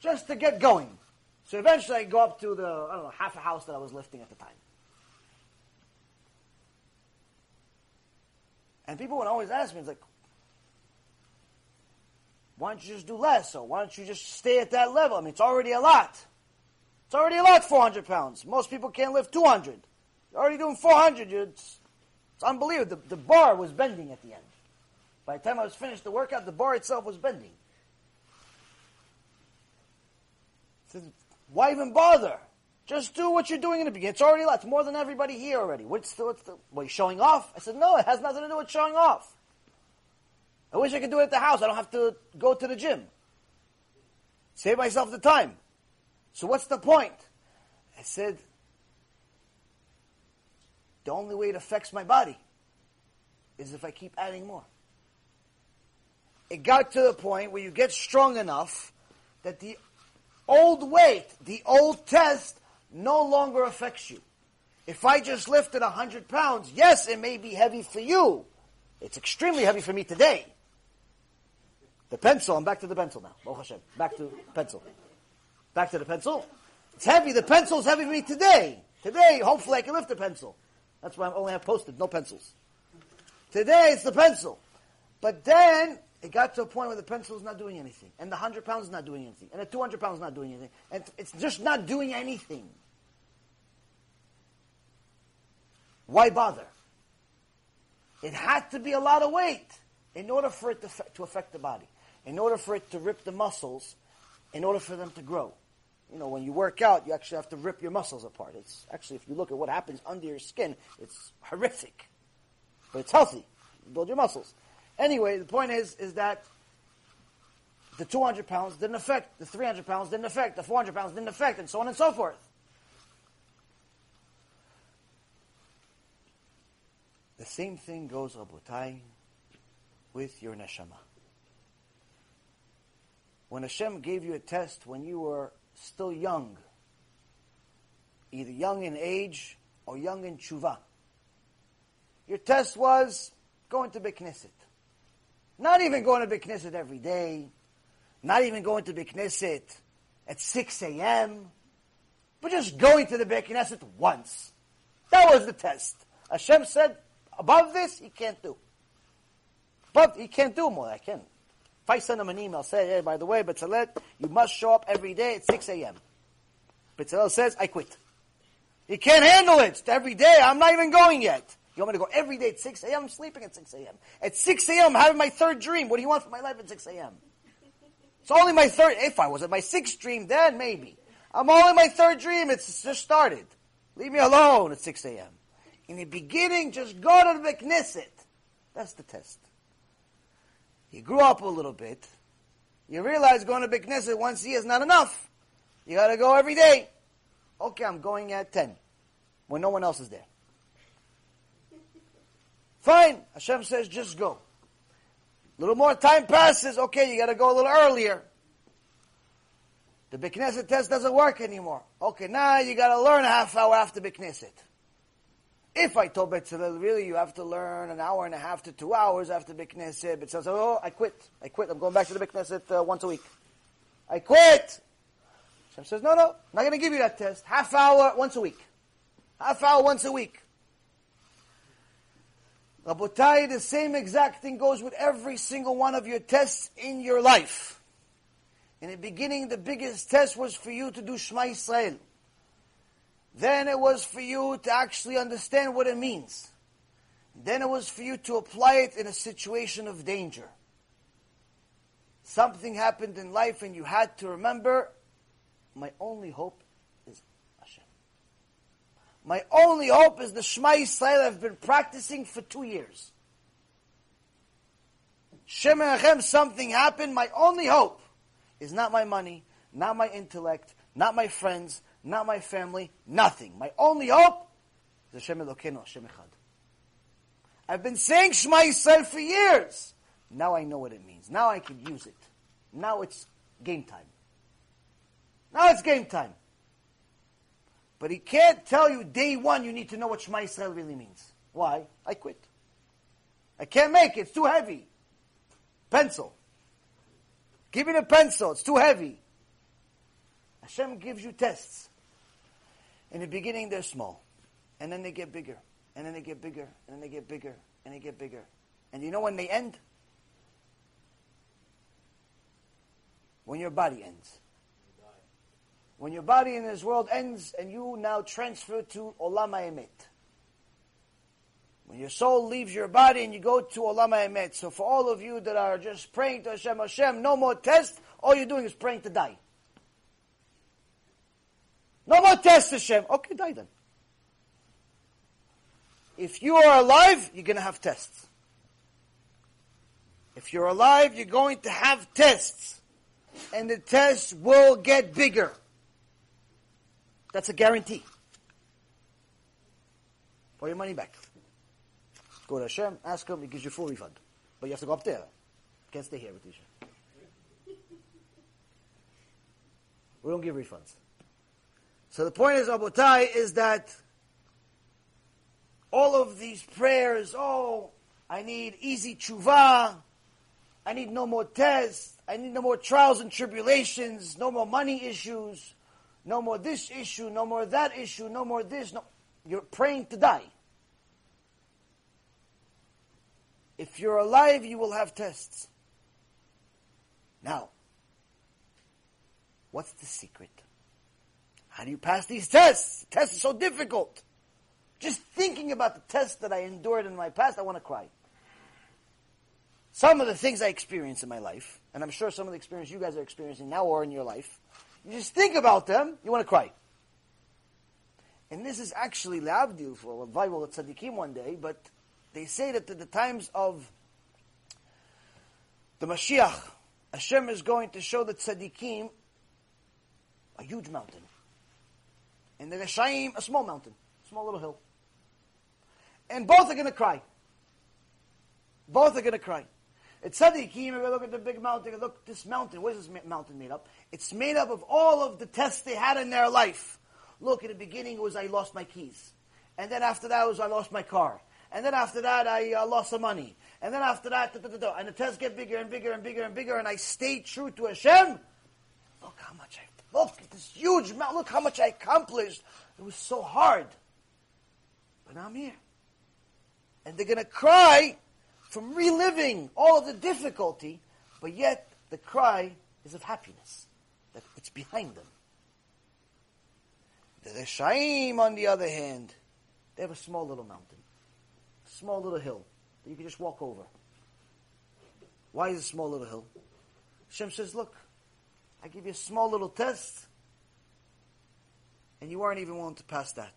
just to get going. So eventually I go up to the, I don't know, half a house that I was lifting at the time. And people would always ask me, it's like, why don't you just do less? Or why don't you just stay at that level? I mean, it's already a lot. It's already a lot, 400 pounds. Most people can't lift 200. You're already doing 400. It's, it's unbelievable. The, the bar was bending at the end. By the time I was finished the workout, the bar itself was bending. Said, why even bother? Just do what you're doing in the beginning. It's already. It's more than everybody here already. What's the, what's the, what, you showing off? I said, no, it has nothing to do with showing off. I wish I could do it at the house. I don't have to go to the gym. Save myself the time. So what's the point? I said, the only way it affects my body is if I keep adding more. It got to the point where you get strong enough that the old weight, the old test no longer affects you. If I just lifted 100 pounds, yes, it may be heavy for you. It's extremely heavy for me today. The pencil, I'm back to the pencil now. Baruch Hashem. Back to pencil. Back to the pencil. It's heavy. The pencil is heavy for me today. Today, hopefully I can lift the pencil. That's why I only have posted, no pencils. Today it's the pencil. But then it got to a point where the pencil is not doing anything, and the 100 pounds is not doing anything, and the 200 pounds is not doing anything, and it's just not doing anything. Why bother? It had to be a lot of weight in order for it to, to affect the body, in order for it to rip the muscles, in order for them to grow. You know, when you work out, you actually have to rip your muscles apart. It's actually, if you look at what happens under your skin, it's horrific. But it's healthy. You build your muscles. Anyway, the point is, is that the 200 pounds didn't affect, the 300 pounds didn't affect, the 400 pounds didn't affect, and so on and so forth. The same thing goes, Rabotai, with your neshama. When Hashem gave you a test when you were still young, either young in age or young in tshuva, your test was going to Beit Knesset. Not even going to Beit Knesset every day, not even going to Beit Knesset at 6 a.m., but just going to the Beit Knesset once. That was the test. Hashem said, above this, he can't do. But he can't do more. I can. If I send him an email, say, hey, by the way, Betzalel, you must show up every day at 6 a.m. Betzalel says, I quit. He can't handle it. Every day. I'm not even going yet. You want me to go every day at 6 a.m.? I'm sleeping at 6 a.m. At 6 a.m., I'm having my third dream. What do you want for my life at 6 a.m.? It's only my third. If I was at my sixth dream, then maybe. I'm only my third dream. It's just started. Leave me alone at 6 a.m. In the beginning, just go to the Knesset. That's the test. You grew up a little bit. You realize going to Beit Knesset once a year is not enough. You got to go every day. Okay, I'm going at 10 when no one else is there. Fine. Hashem says, just go. A little more time passes. Okay, you got to go a little earlier. The Beit Knesset test doesn't work anymore. Okay, now you got to learn a half hour after Beit Knesset. If I told Betzalel, really, you have to learn an hour and a half to two hours after Beit Knesset, Betzalel says, oh, I quit. I quit. I'm going back to the Beit Knesset uh, once a week. I quit. Hashem says, no, no, I'm not going to give you that test. Half hour once a week. Half hour once a week. Rabotai, the same exact thing goes with every single one of your tests in your life. In the beginning, the biggest test was for you to do Shema Yisrael. Then it was for you to actually understand what it means. Then it was for you to apply it in a situation of danger. Something happened in life and you had to remember, my only hope my only hope is the Shema Yisrael I've been practicing for two years. Shem Hashem, something happened. My only hope is not my money, not my intellect, not my friends, not my family, nothing. My only hope is Hashem Elokeinu, Hashem Echad. I've been saying Shema Yisrael for years. Now I know what it means. Now I can use it. Now it's game time. Now it's game time. But he can't tell you day one you need to know what Shema Yisrael really means. Why? I quit. I can't make it. It's too heavy. Pencil. Give me a pencil. It's too heavy. Hashem gives you tests. In the beginning, they're small. And then they get bigger. And then they get bigger. And then they get bigger. And they get bigger. And you know when they end? When your body ends. When your body in this world ends and you now transfer to Olam Emet. When your soul leaves your body and you go to Olam Emet. So for all of you that are just praying to Hashem, Hashem, no more test, all you're doing is praying to die. No more test, Hashem. Okay, die then. If you are alive, you're going to have tests. If you're alive, you're going to have tests. And the tests will get bigger. That's a guarantee. Or your money back. Go to Hashem, ask him, he gives you full refund. But you have to go up there. Can't stay here with Isha. We don't give refunds. So the point is, Rabotai, is that all of these prayers, oh, I need easy tshuva, I need no more tests, I need no more trials and tribulations, no more money issues, no more this issue, no more that issue, no more this. No, you're praying to die. If you're alive, you will have tests. Now, what's the secret? How do you pass these tests? Tests are so difficult. Just thinking about the tests that I endured in my past, I want to cry. Some of the things I experienced in my life, and I'm sure some of the experience you guys are experiencing now or in your life, you just think about them, you want to cry. And this is actually Le'avdil for a Bible at Tzaddikim one day, but they say that at the times of the Mashiach, Hashem is going to show the Tzaddikim a huge mountain. And the Reshaim, a small mountain, small little hill. And both are going to cry. Both are going to cry. It's Tzaddikim, if we look at the big mountain, look at this mountain. What is this mountain made up? It's made up of all of the tests they had in their life. Look, in the beginning it was I lost my keys. And then after that was I lost my car. And then after that I uh, lost some money. And then after that, da, da, da, and the tests get bigger and bigger and bigger and bigger, and I stayed true to Hashem. Look how much I, look at this huge mountain, look how much I accomplished. It was so hard. But now I'm here. And they're going to cry from reliving all of the difficulty, but yet the cry is of happiness, that it's behind them. The Reshaim, on the other hand, they have a small little mountain, a small little hill that you can just walk over. Why is it a small little hill? Hashem says, look, I give you a small little test, and you aren't even willing to pass that.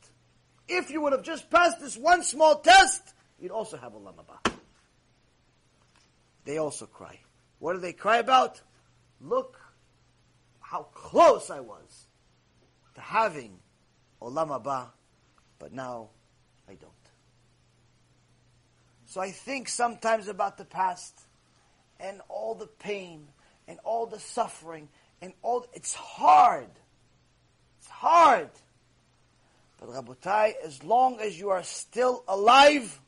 If you would have just passed this one small test, you'd also have Olam Haba. They also cry. What do they cry about? Look how close I was to having Olam Haba, but now I don't. So I think sometimes about the past and all the pain and all the suffering and all, it's hard. It's hard. But Rabotai, as long as you are still alive,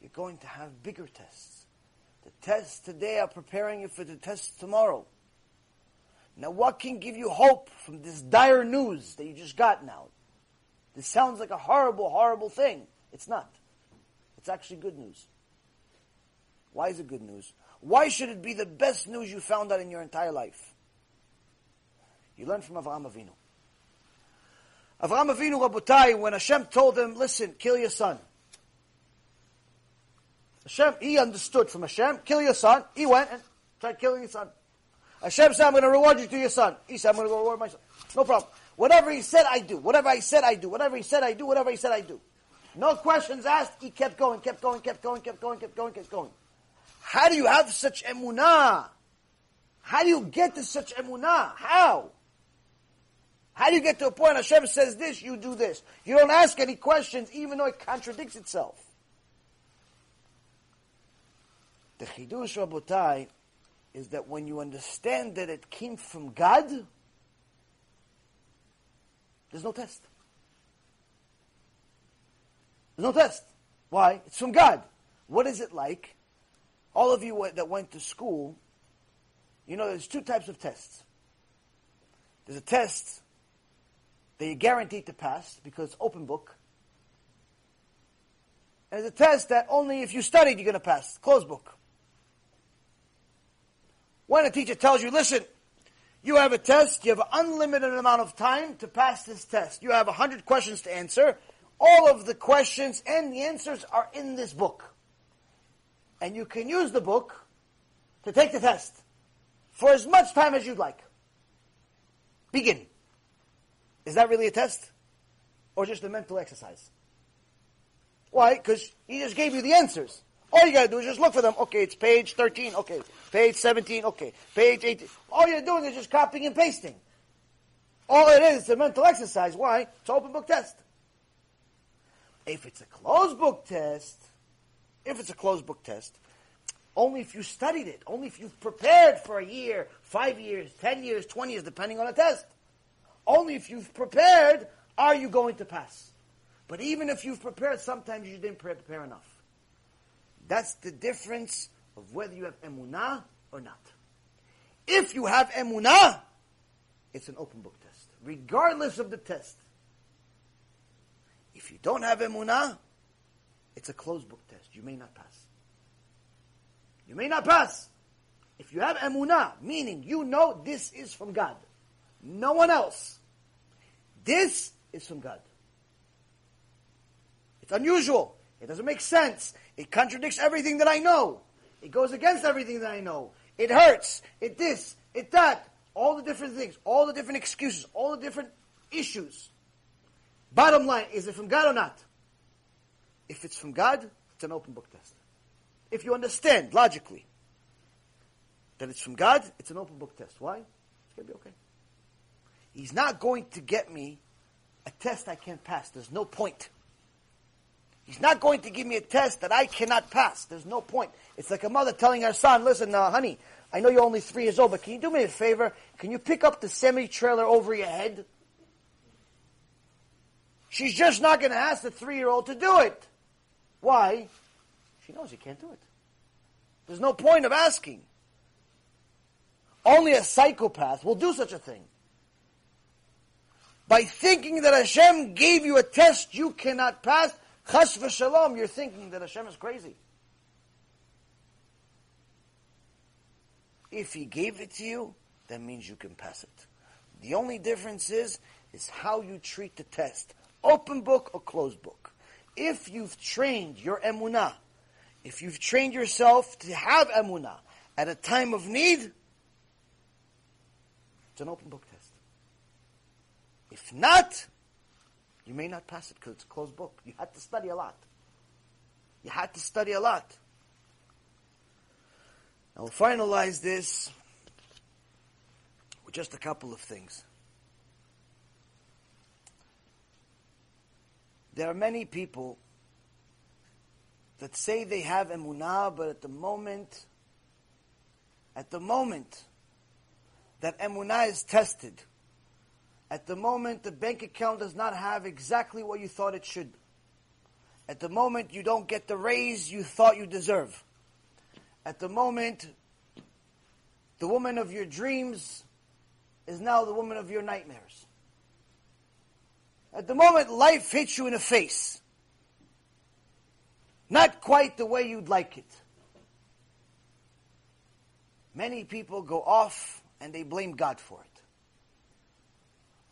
you're going to have bigger tests. Tests today are preparing you for the tests tomorrow. Now, what can give you hope from this dire news that you just got now? This sounds like a horrible, horrible thing. It's not. It's actually good news. Why is it good news? Why should it be the best news you found out in your entire life? You learn from Avraham Avinu. Avraham Avinu Rabotai, when Hashem told him, listen, kill your son. Hashem, he understood from Hashem, kill your son. He went and tried killing his son. Hashem said, I'm going to reward you to your son. He said, I'm going to reward my son. No problem. Whatever he said, I do. Whatever I said, I do. Whatever he said, I do. Whatever he said, I do. No questions asked. He kept going, kept going, kept going, kept going, kept going, kept going. How do you have such emunah? How do you get to such emunah? How? How do you get to a point Hashem says this, you do this? You don't ask any questions, even though it contradicts itself. The Chidush Rabotai is that when you understand that it came from God, there's no test. There's no test. Why? It's from God. What is it like? All of you that went to school, you know there's two types of tests. There's a test that you're guaranteed to pass because it's open book. And there's a test that only if you studied you're going to pass, closed book. When a teacher tells you, listen, you have a test, you have an unlimited amount of time to pass this test. You have a hundred questions to answer. All of the questions and the answers are in this book. And you can use the book to take the test for as much time as you'd like. Begin. Is that really a test? Or just a mental exercise? Why? Because he just gave you the answers. All you gotta do is just look for them. Okay, it's page 13. Okay. Page 17. Okay. Page 18. All you're doing is just copying and pasting. All it is, is a mental exercise. Why? It's open book test. If it's a closed book test, if it's a closed book test, only if you studied it, only if you've prepared for a year, five years, ten years, twenty years, depending on the test. Only if you've prepared are you going to pass. But even if you've prepared, sometimes you didn't prepare enough. That's the difference of whether you have emunah or not. If you have emunah, it's an open book test, regardless of the test. If you don't have emunah, it's a closed book test. You may not pass. You may not pass. If you have emunah, meaning you know this is from God, no one else. This is from God. It's unusual. It doesn't make sense. It contradicts everything that I know. It goes against everything that I know. It hurts. It this. It that. All the different things. All the different excuses. All the different issues. Bottom line, is it from God or not? If it's from God, it's an open book test. If you understand logically that it's from God, it's an open book test. Why? It's going to be okay. He's not going to get me a test I can't pass. There's no point. He's not going to give me a test that I cannot pass. There's no point. It's like a mother telling her son, listen, uh, honey, I know you're only three years old, but can you do me a favor? Can you pick up the semi-trailer over your head? She's just not going to ask the three-year-old to do it. Why? She knows he can't do it. There's no point of asking. Only a psychopath will do such a thing. By thinking that Hashem gave you a test you cannot pass, chas v'shalom, you're thinking that Hashem is crazy. If He gave it to you, that means you can pass it. The only difference is, is how you treat the test. Open book or closed book. If you've trained your emunah, if you've trained yourself to have emunah at a time of need, it's an open book test. If not, you may not pass it because it's a closed book. You had to study a lot. You had to study a lot. I'll finalize this with just a couple of things. There are many people that say they have emunah, but at the moment, at the moment that emunah is tested, at the moment the bank account does not have exactly what you thought it should. At the moment you don't get the raise you thought you deserve. At the moment the woman of your dreams is now the woman of your nightmares. At the moment life hits you in the face. Not quite the way you'd like it. Many people go off and they blame God for it.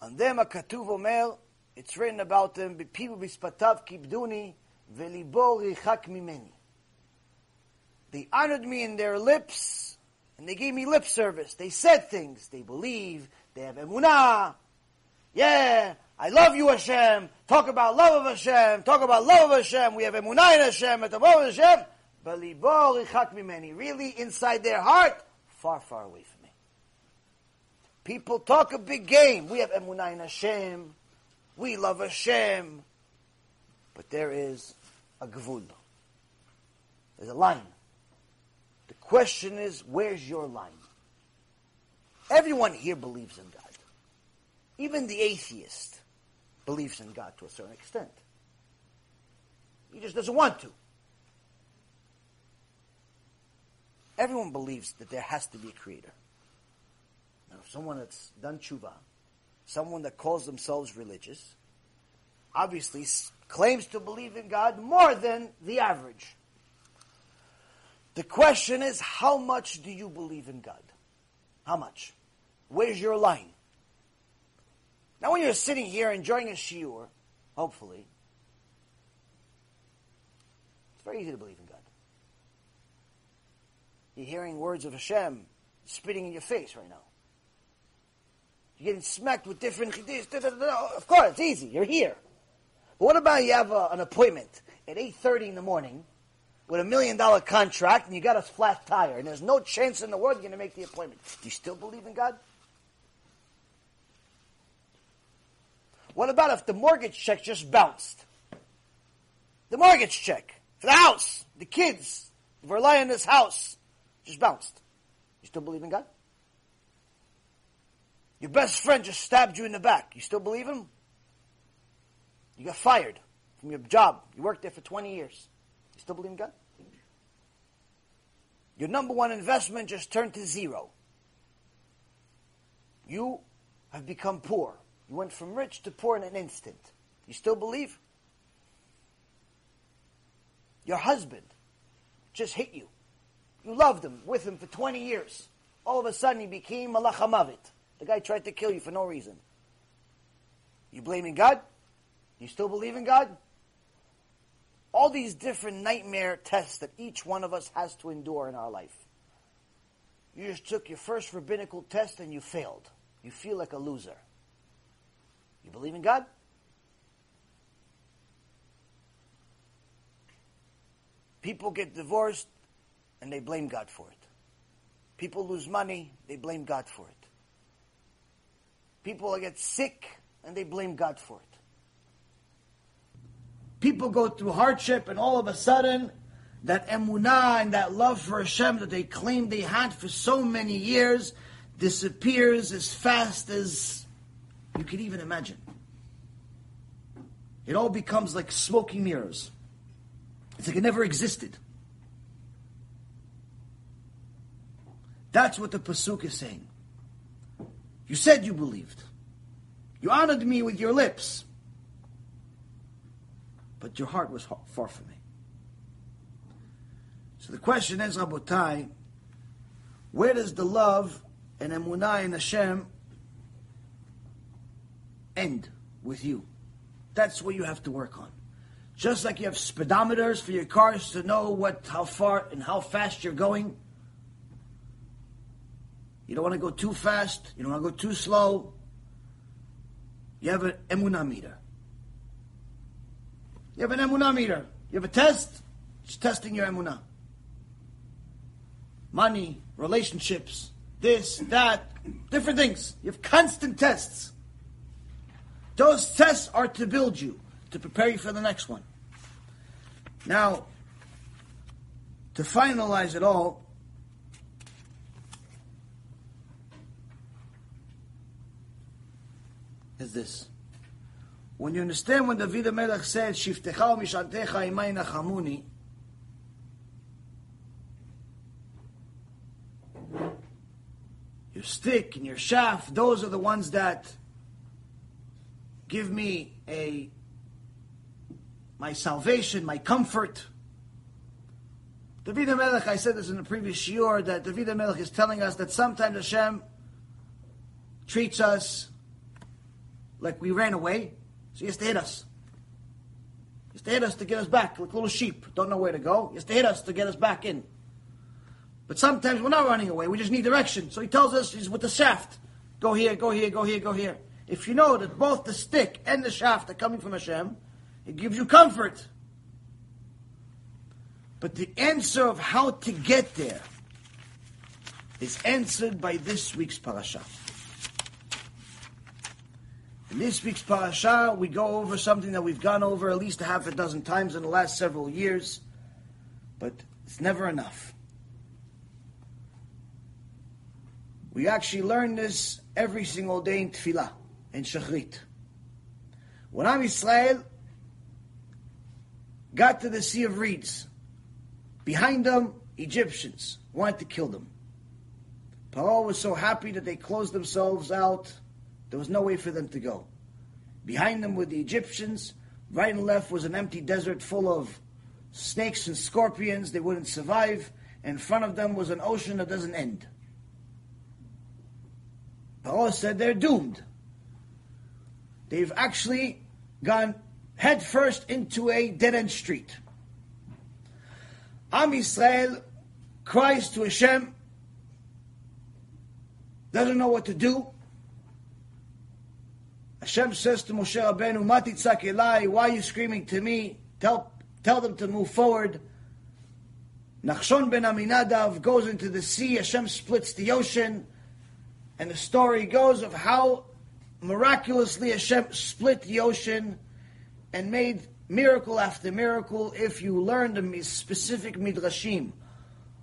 On them a katuv omer, it's written about them, people bispatav kibduni velibo richak mimeni. They honored me in their lips, and they gave me lip service. They said things. They believe. They have emunah. Yeah, I love you, Hashem. Talk about love of Hashem. Talk about love of Hashem. We have emunah in Hashem. At the Hashem. Really, inside their heart, far, far away. People talk a big game. We have emunah in Hashem. We love Hashem. But there is a gvul. There's a line. The question is, where's your line? Everyone here believes in God. Even the atheist believes in God to a certain extent. He just doesn't want to. Everyone believes that there has to be a creator. Now, someone that's done tshuva, someone that calls themselves religious, obviously claims to believe in God more than the average. The question is, how much do you believe in God? How much? Where's your line? Now, when you're sitting here enjoying a shiur, hopefully, it's very easy to believe in God. You're hearing words of Hashem spitting in your face right now. You're getting smacked with different Of course, it's easy. You're here. But what about you have a, an appointment at 8.30 in the morning with a million dollar contract and you got a flat tire and there's no chance in the world you're going to make the appointment. Do you still believe in God? What about if the mortgage check just bounced? The mortgage check for the house, the kids, rely on this house, just bounced. You still believe in God? Your best friend just stabbed you in the back. You still believe him? You got fired from your job. You worked there for 20 years. You still believe in God? Your number one investment just turned to zero. You have become poor. You went from rich to poor in an instant. You still believe? Your husband just hit you. You loved him, with him for 20 years. All of a sudden he became Malach HaMavet. The guy tried to kill you for no reason. You blaming God? You still believe in God? All these different nightmare tests that each one of us has to endure in our life. You just took your first rabbinical test and you failed. You feel like a loser. You believe in God? People get divorced and they blame God for it. People lose money, they blame God for it. People get sick and they blame God for it. People go through hardship and all of a sudden that emunah and that love for Hashem that they claimed they had for so many years disappears as fast as you could even imagine. It all becomes like smoking mirrors. It's like it never existed. That's what the Pasuk is saying. You said you believed. You honored me with your lips. But your heart was far from me. So the question is, Rabotai, where does the love and emunah in Hashem end with you? That's what you have to work on. Just like you have speedometers for your cars to know what, how far and how fast you're going. You don't want to go too fast. You don't want to go too slow. You have an emunah meter. You have an emunah meter. You have a test. It's testing your emunah. Money, relationships, this, that, different things. You have constant tests. Those tests are to build you, to prepare you for the next one. Now, to finalize it all, is this. When you understand when David Melech said, Shivtecha mishantecha hema yenachamuni, your stick and your shaft, those are the ones that give me a my salvation, my comfort. David Melech, I said this in the previous shiur, that David Melech is telling us that sometimes Hashem treats us like we ran away, so to hit us. To hit us to get us back, like little sheep, don't know where to go. He has to hit us to get us back in. But sometimes we're not running away, we just need direction. So he tells us he's with the shaft. Go here, go here, go here, go here. If you know that both the stick and the shaft are coming from Hashem, it gives you comfort. But the answer of how to get there is answered by this week's parasha. In this week's parasha, we go over something that we've gone over at least a half a dozen times in the last several years, but it's never enough. We actually learn this every single day in Tefillah, in Shachrit. When Am Yisrael got to the Sea of Reeds, behind them, Egyptians wanted to kill them. Paro was so happy that they closed themselves out there was no way for them to go. Behind them were the Egyptians. Right and left was an empty desert full of snakes and scorpions. They wouldn't survive. In front of them was an ocean that doesn't end. Paro said they're doomed. They've actually gone headfirst into a dead end street. Am Yisrael cries to Hashem, doesn't know what to do. Hashem says to Moshe Rabbeinu, Matitzak Elai, why are you screaming to me? Tell, tell them to move forward. Nachshon ben Aminadav goes into the sea, Hashem splits the ocean, and the story goes of how miraculously Hashem split the ocean and made miracle after miracle. If you learn the specific midrashim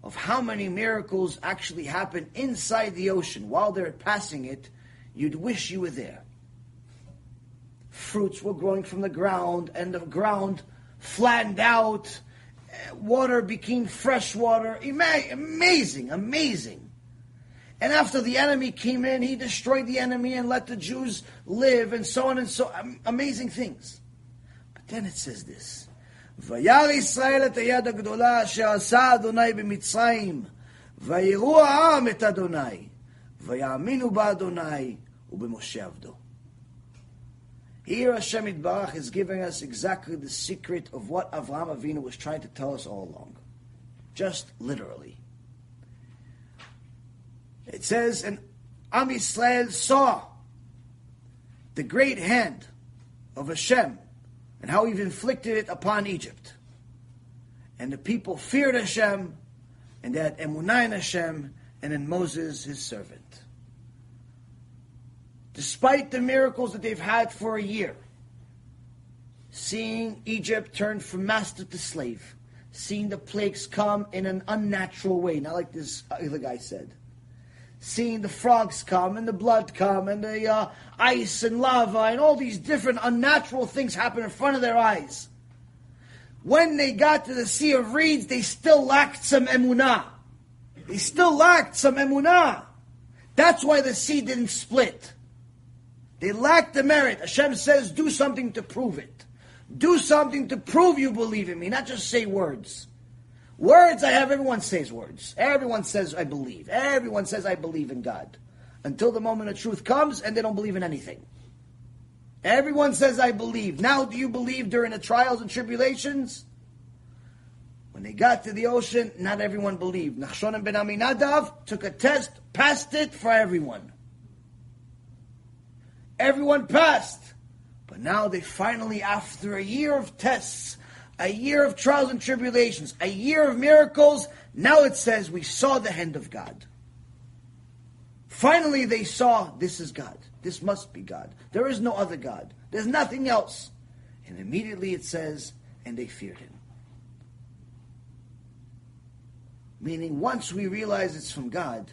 of how many miracles actually happen inside the ocean while they're passing it, you'd wish you were there fruits were growing from the ground, and the ground flattened out. Water became fresh water. amazing, amazing. And after the enemy came in, he destroyed the enemy and let the Jews live, and so on and so amazing things. But then it says this: "Vayar Israel et hayad hagdola asher Adonai b'Mitzrayim, vayiru et Adonai, ba'Adonai u'b'Moshe avdo." Here Hashem Yitbarach is giving us exactly the secret of what Avraham Avinu was trying to tell us all along. Just literally. It says, and Am Yisrael saw the great hand of Hashem and how He's inflicted it upon Egypt. And the people feared Hashem and they had emunah in Hashem and in Moses, his servant. Despite the miracles that they've had for a year, seeing Egypt turn from master to slave, seeing the plagues come in an unnatural way, not like this other guy said seeing the frogs come and the blood come and the uh, ice and lava and all these different unnatural things happen in front of their eyes. When they got to the Sea of Reeds, they still lacked some emunah. They still lacked some emunah. That's why the sea didn't split. They lack the merit. Hashem says, do something to prove it. Do something to prove you believe in me, not just say words. Words I have, everyone says words. Everyone says I believe. Everyone says I believe in God. Until the moment of truth comes and they don't believe in anything. Everyone says I believe. Now do you believe during the trials and tribulations? When they got to the ocean, not everyone believed. Nachshon ben Aminadav took a test, passed it for everyone. Everyone passed. But now they finally, after a year of tests, a year of trials and tribulations, a year of miracles. Now it says we saw the hand of God. Finally, they saw this is God. This must be God. There is no other God. There's nothing else. And immediately it says, and they feared him. Meaning, once we realize it's from God,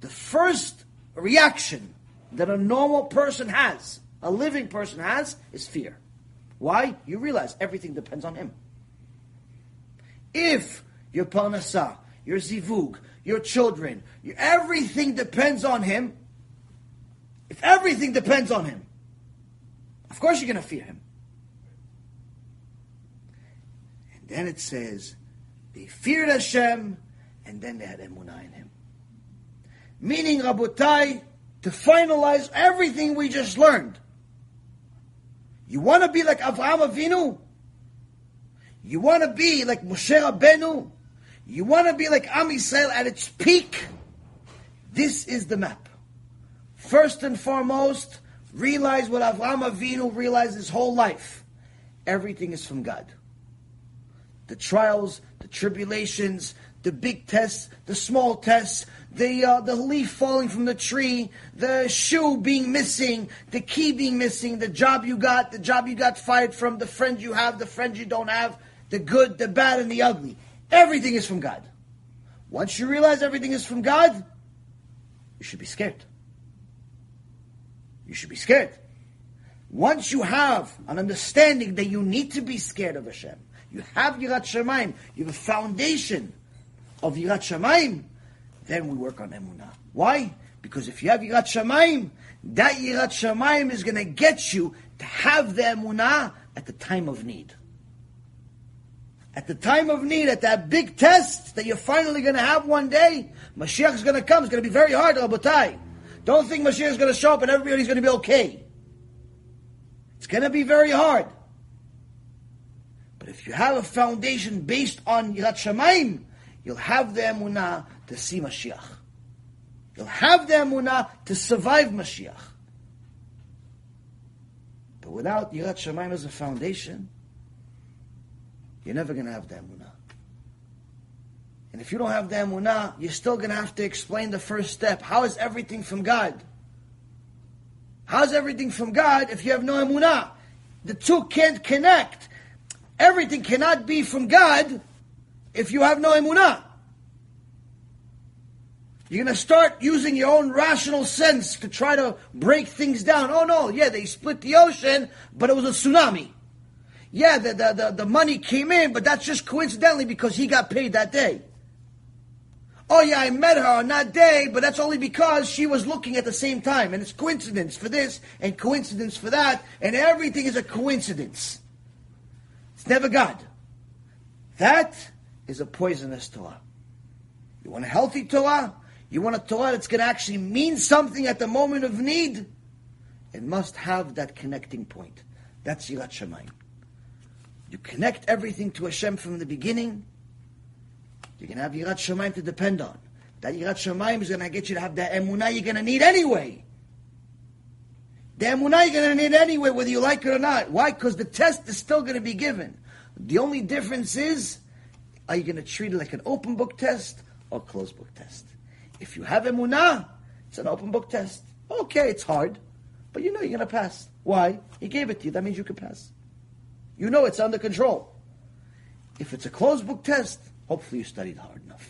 the first reaction that a normal person has, a living person has, is fear. Why? You realize everything depends on him. If your parnasah, your zivug, your children, your, everything depends on him, if everything depends on him, of course you're going to fear him. And then it says, they feared Hashem, and then they had emunah in him. Meaning, Rabotai, to finalize everything we just learned, you want to be like Avraham Avinu? You want to be like Moshe Rabbeinu? You want to be like Am Yisrael at its peak? This is the map. First and foremost, realize what Avraham Avinu realized his whole life. Everything is from God. The trials, the tribulations, the big tests, the small tests, the uh, the leaf falling from the tree, the shoe being missing, the key being missing, the job you got, the job you got fired from, the friend you have, the friend you don't have, the good, the bad, and the ugly. Everything is from God. Once you realize everything is from God, you should be scared. You should be scared. Once you have an understanding that you need to be scared of Hashem, you have Yirat Shamayim, you have a foundation of Yirat Shamayim, then we work on Emunah. Why? Because if you have Yirat Shamayim, that Yirat Shamayim is going to get you to have the Emunah at the time of need. At the time of need, at that big test that you're finally going to have one day, Mashiach is going to come. It's going to be very hard, Rabotai. Don't think Mashiach is going to show up and everybody's going to be okay. It's going to be very hard. But if you have a foundation based on Yirat Shamayim, you'll have the emunah to see Mashiach. You'll have the emunah to survive Mashiach. But without Yirat Shamayim as a foundation, you're never going to have the emunah. And if you don't have the emunah, you're still going to have to explain the first step. How is everything from God? How's everything from God if you have no emunah? The two can't connect. Everything cannot be from God if you have no emunah. You're going to start using your own rational sense to try to break things down. Oh no, yeah, they split the ocean, but it was a tsunami. Yeah, the, the, the, the money came in, but that's just coincidentally because he got paid that day. Oh yeah, I met her on that day, but that's only because she was looking at the same time. And it's coincidence for this and coincidence for that, and everything is a coincidence. It's never God. That is a poisonous Torah. You want a healthy Torah? You want a Torah that's going to actually mean something at the moment of need? It must have that connecting point. That's Yirat Shamayim. You connect everything to Hashem from the beginning. You can have Yirat Shamayim to depend on. That Yirat Shamayim is going to get you to have that emunah you're going to need anyway. The emunah you're going to need anyway, whether you like it or not. Why? Because the test is still going to be given. The only difference is, are you going to treat it like an open book test or closed book test? If you have emunah, it's an open book test. Okay, it's hard, but you know you're going to pass. Why? He gave it to you. That means you can pass. You know it's under control. If it's a closed book test, hopefully you studied hard enough.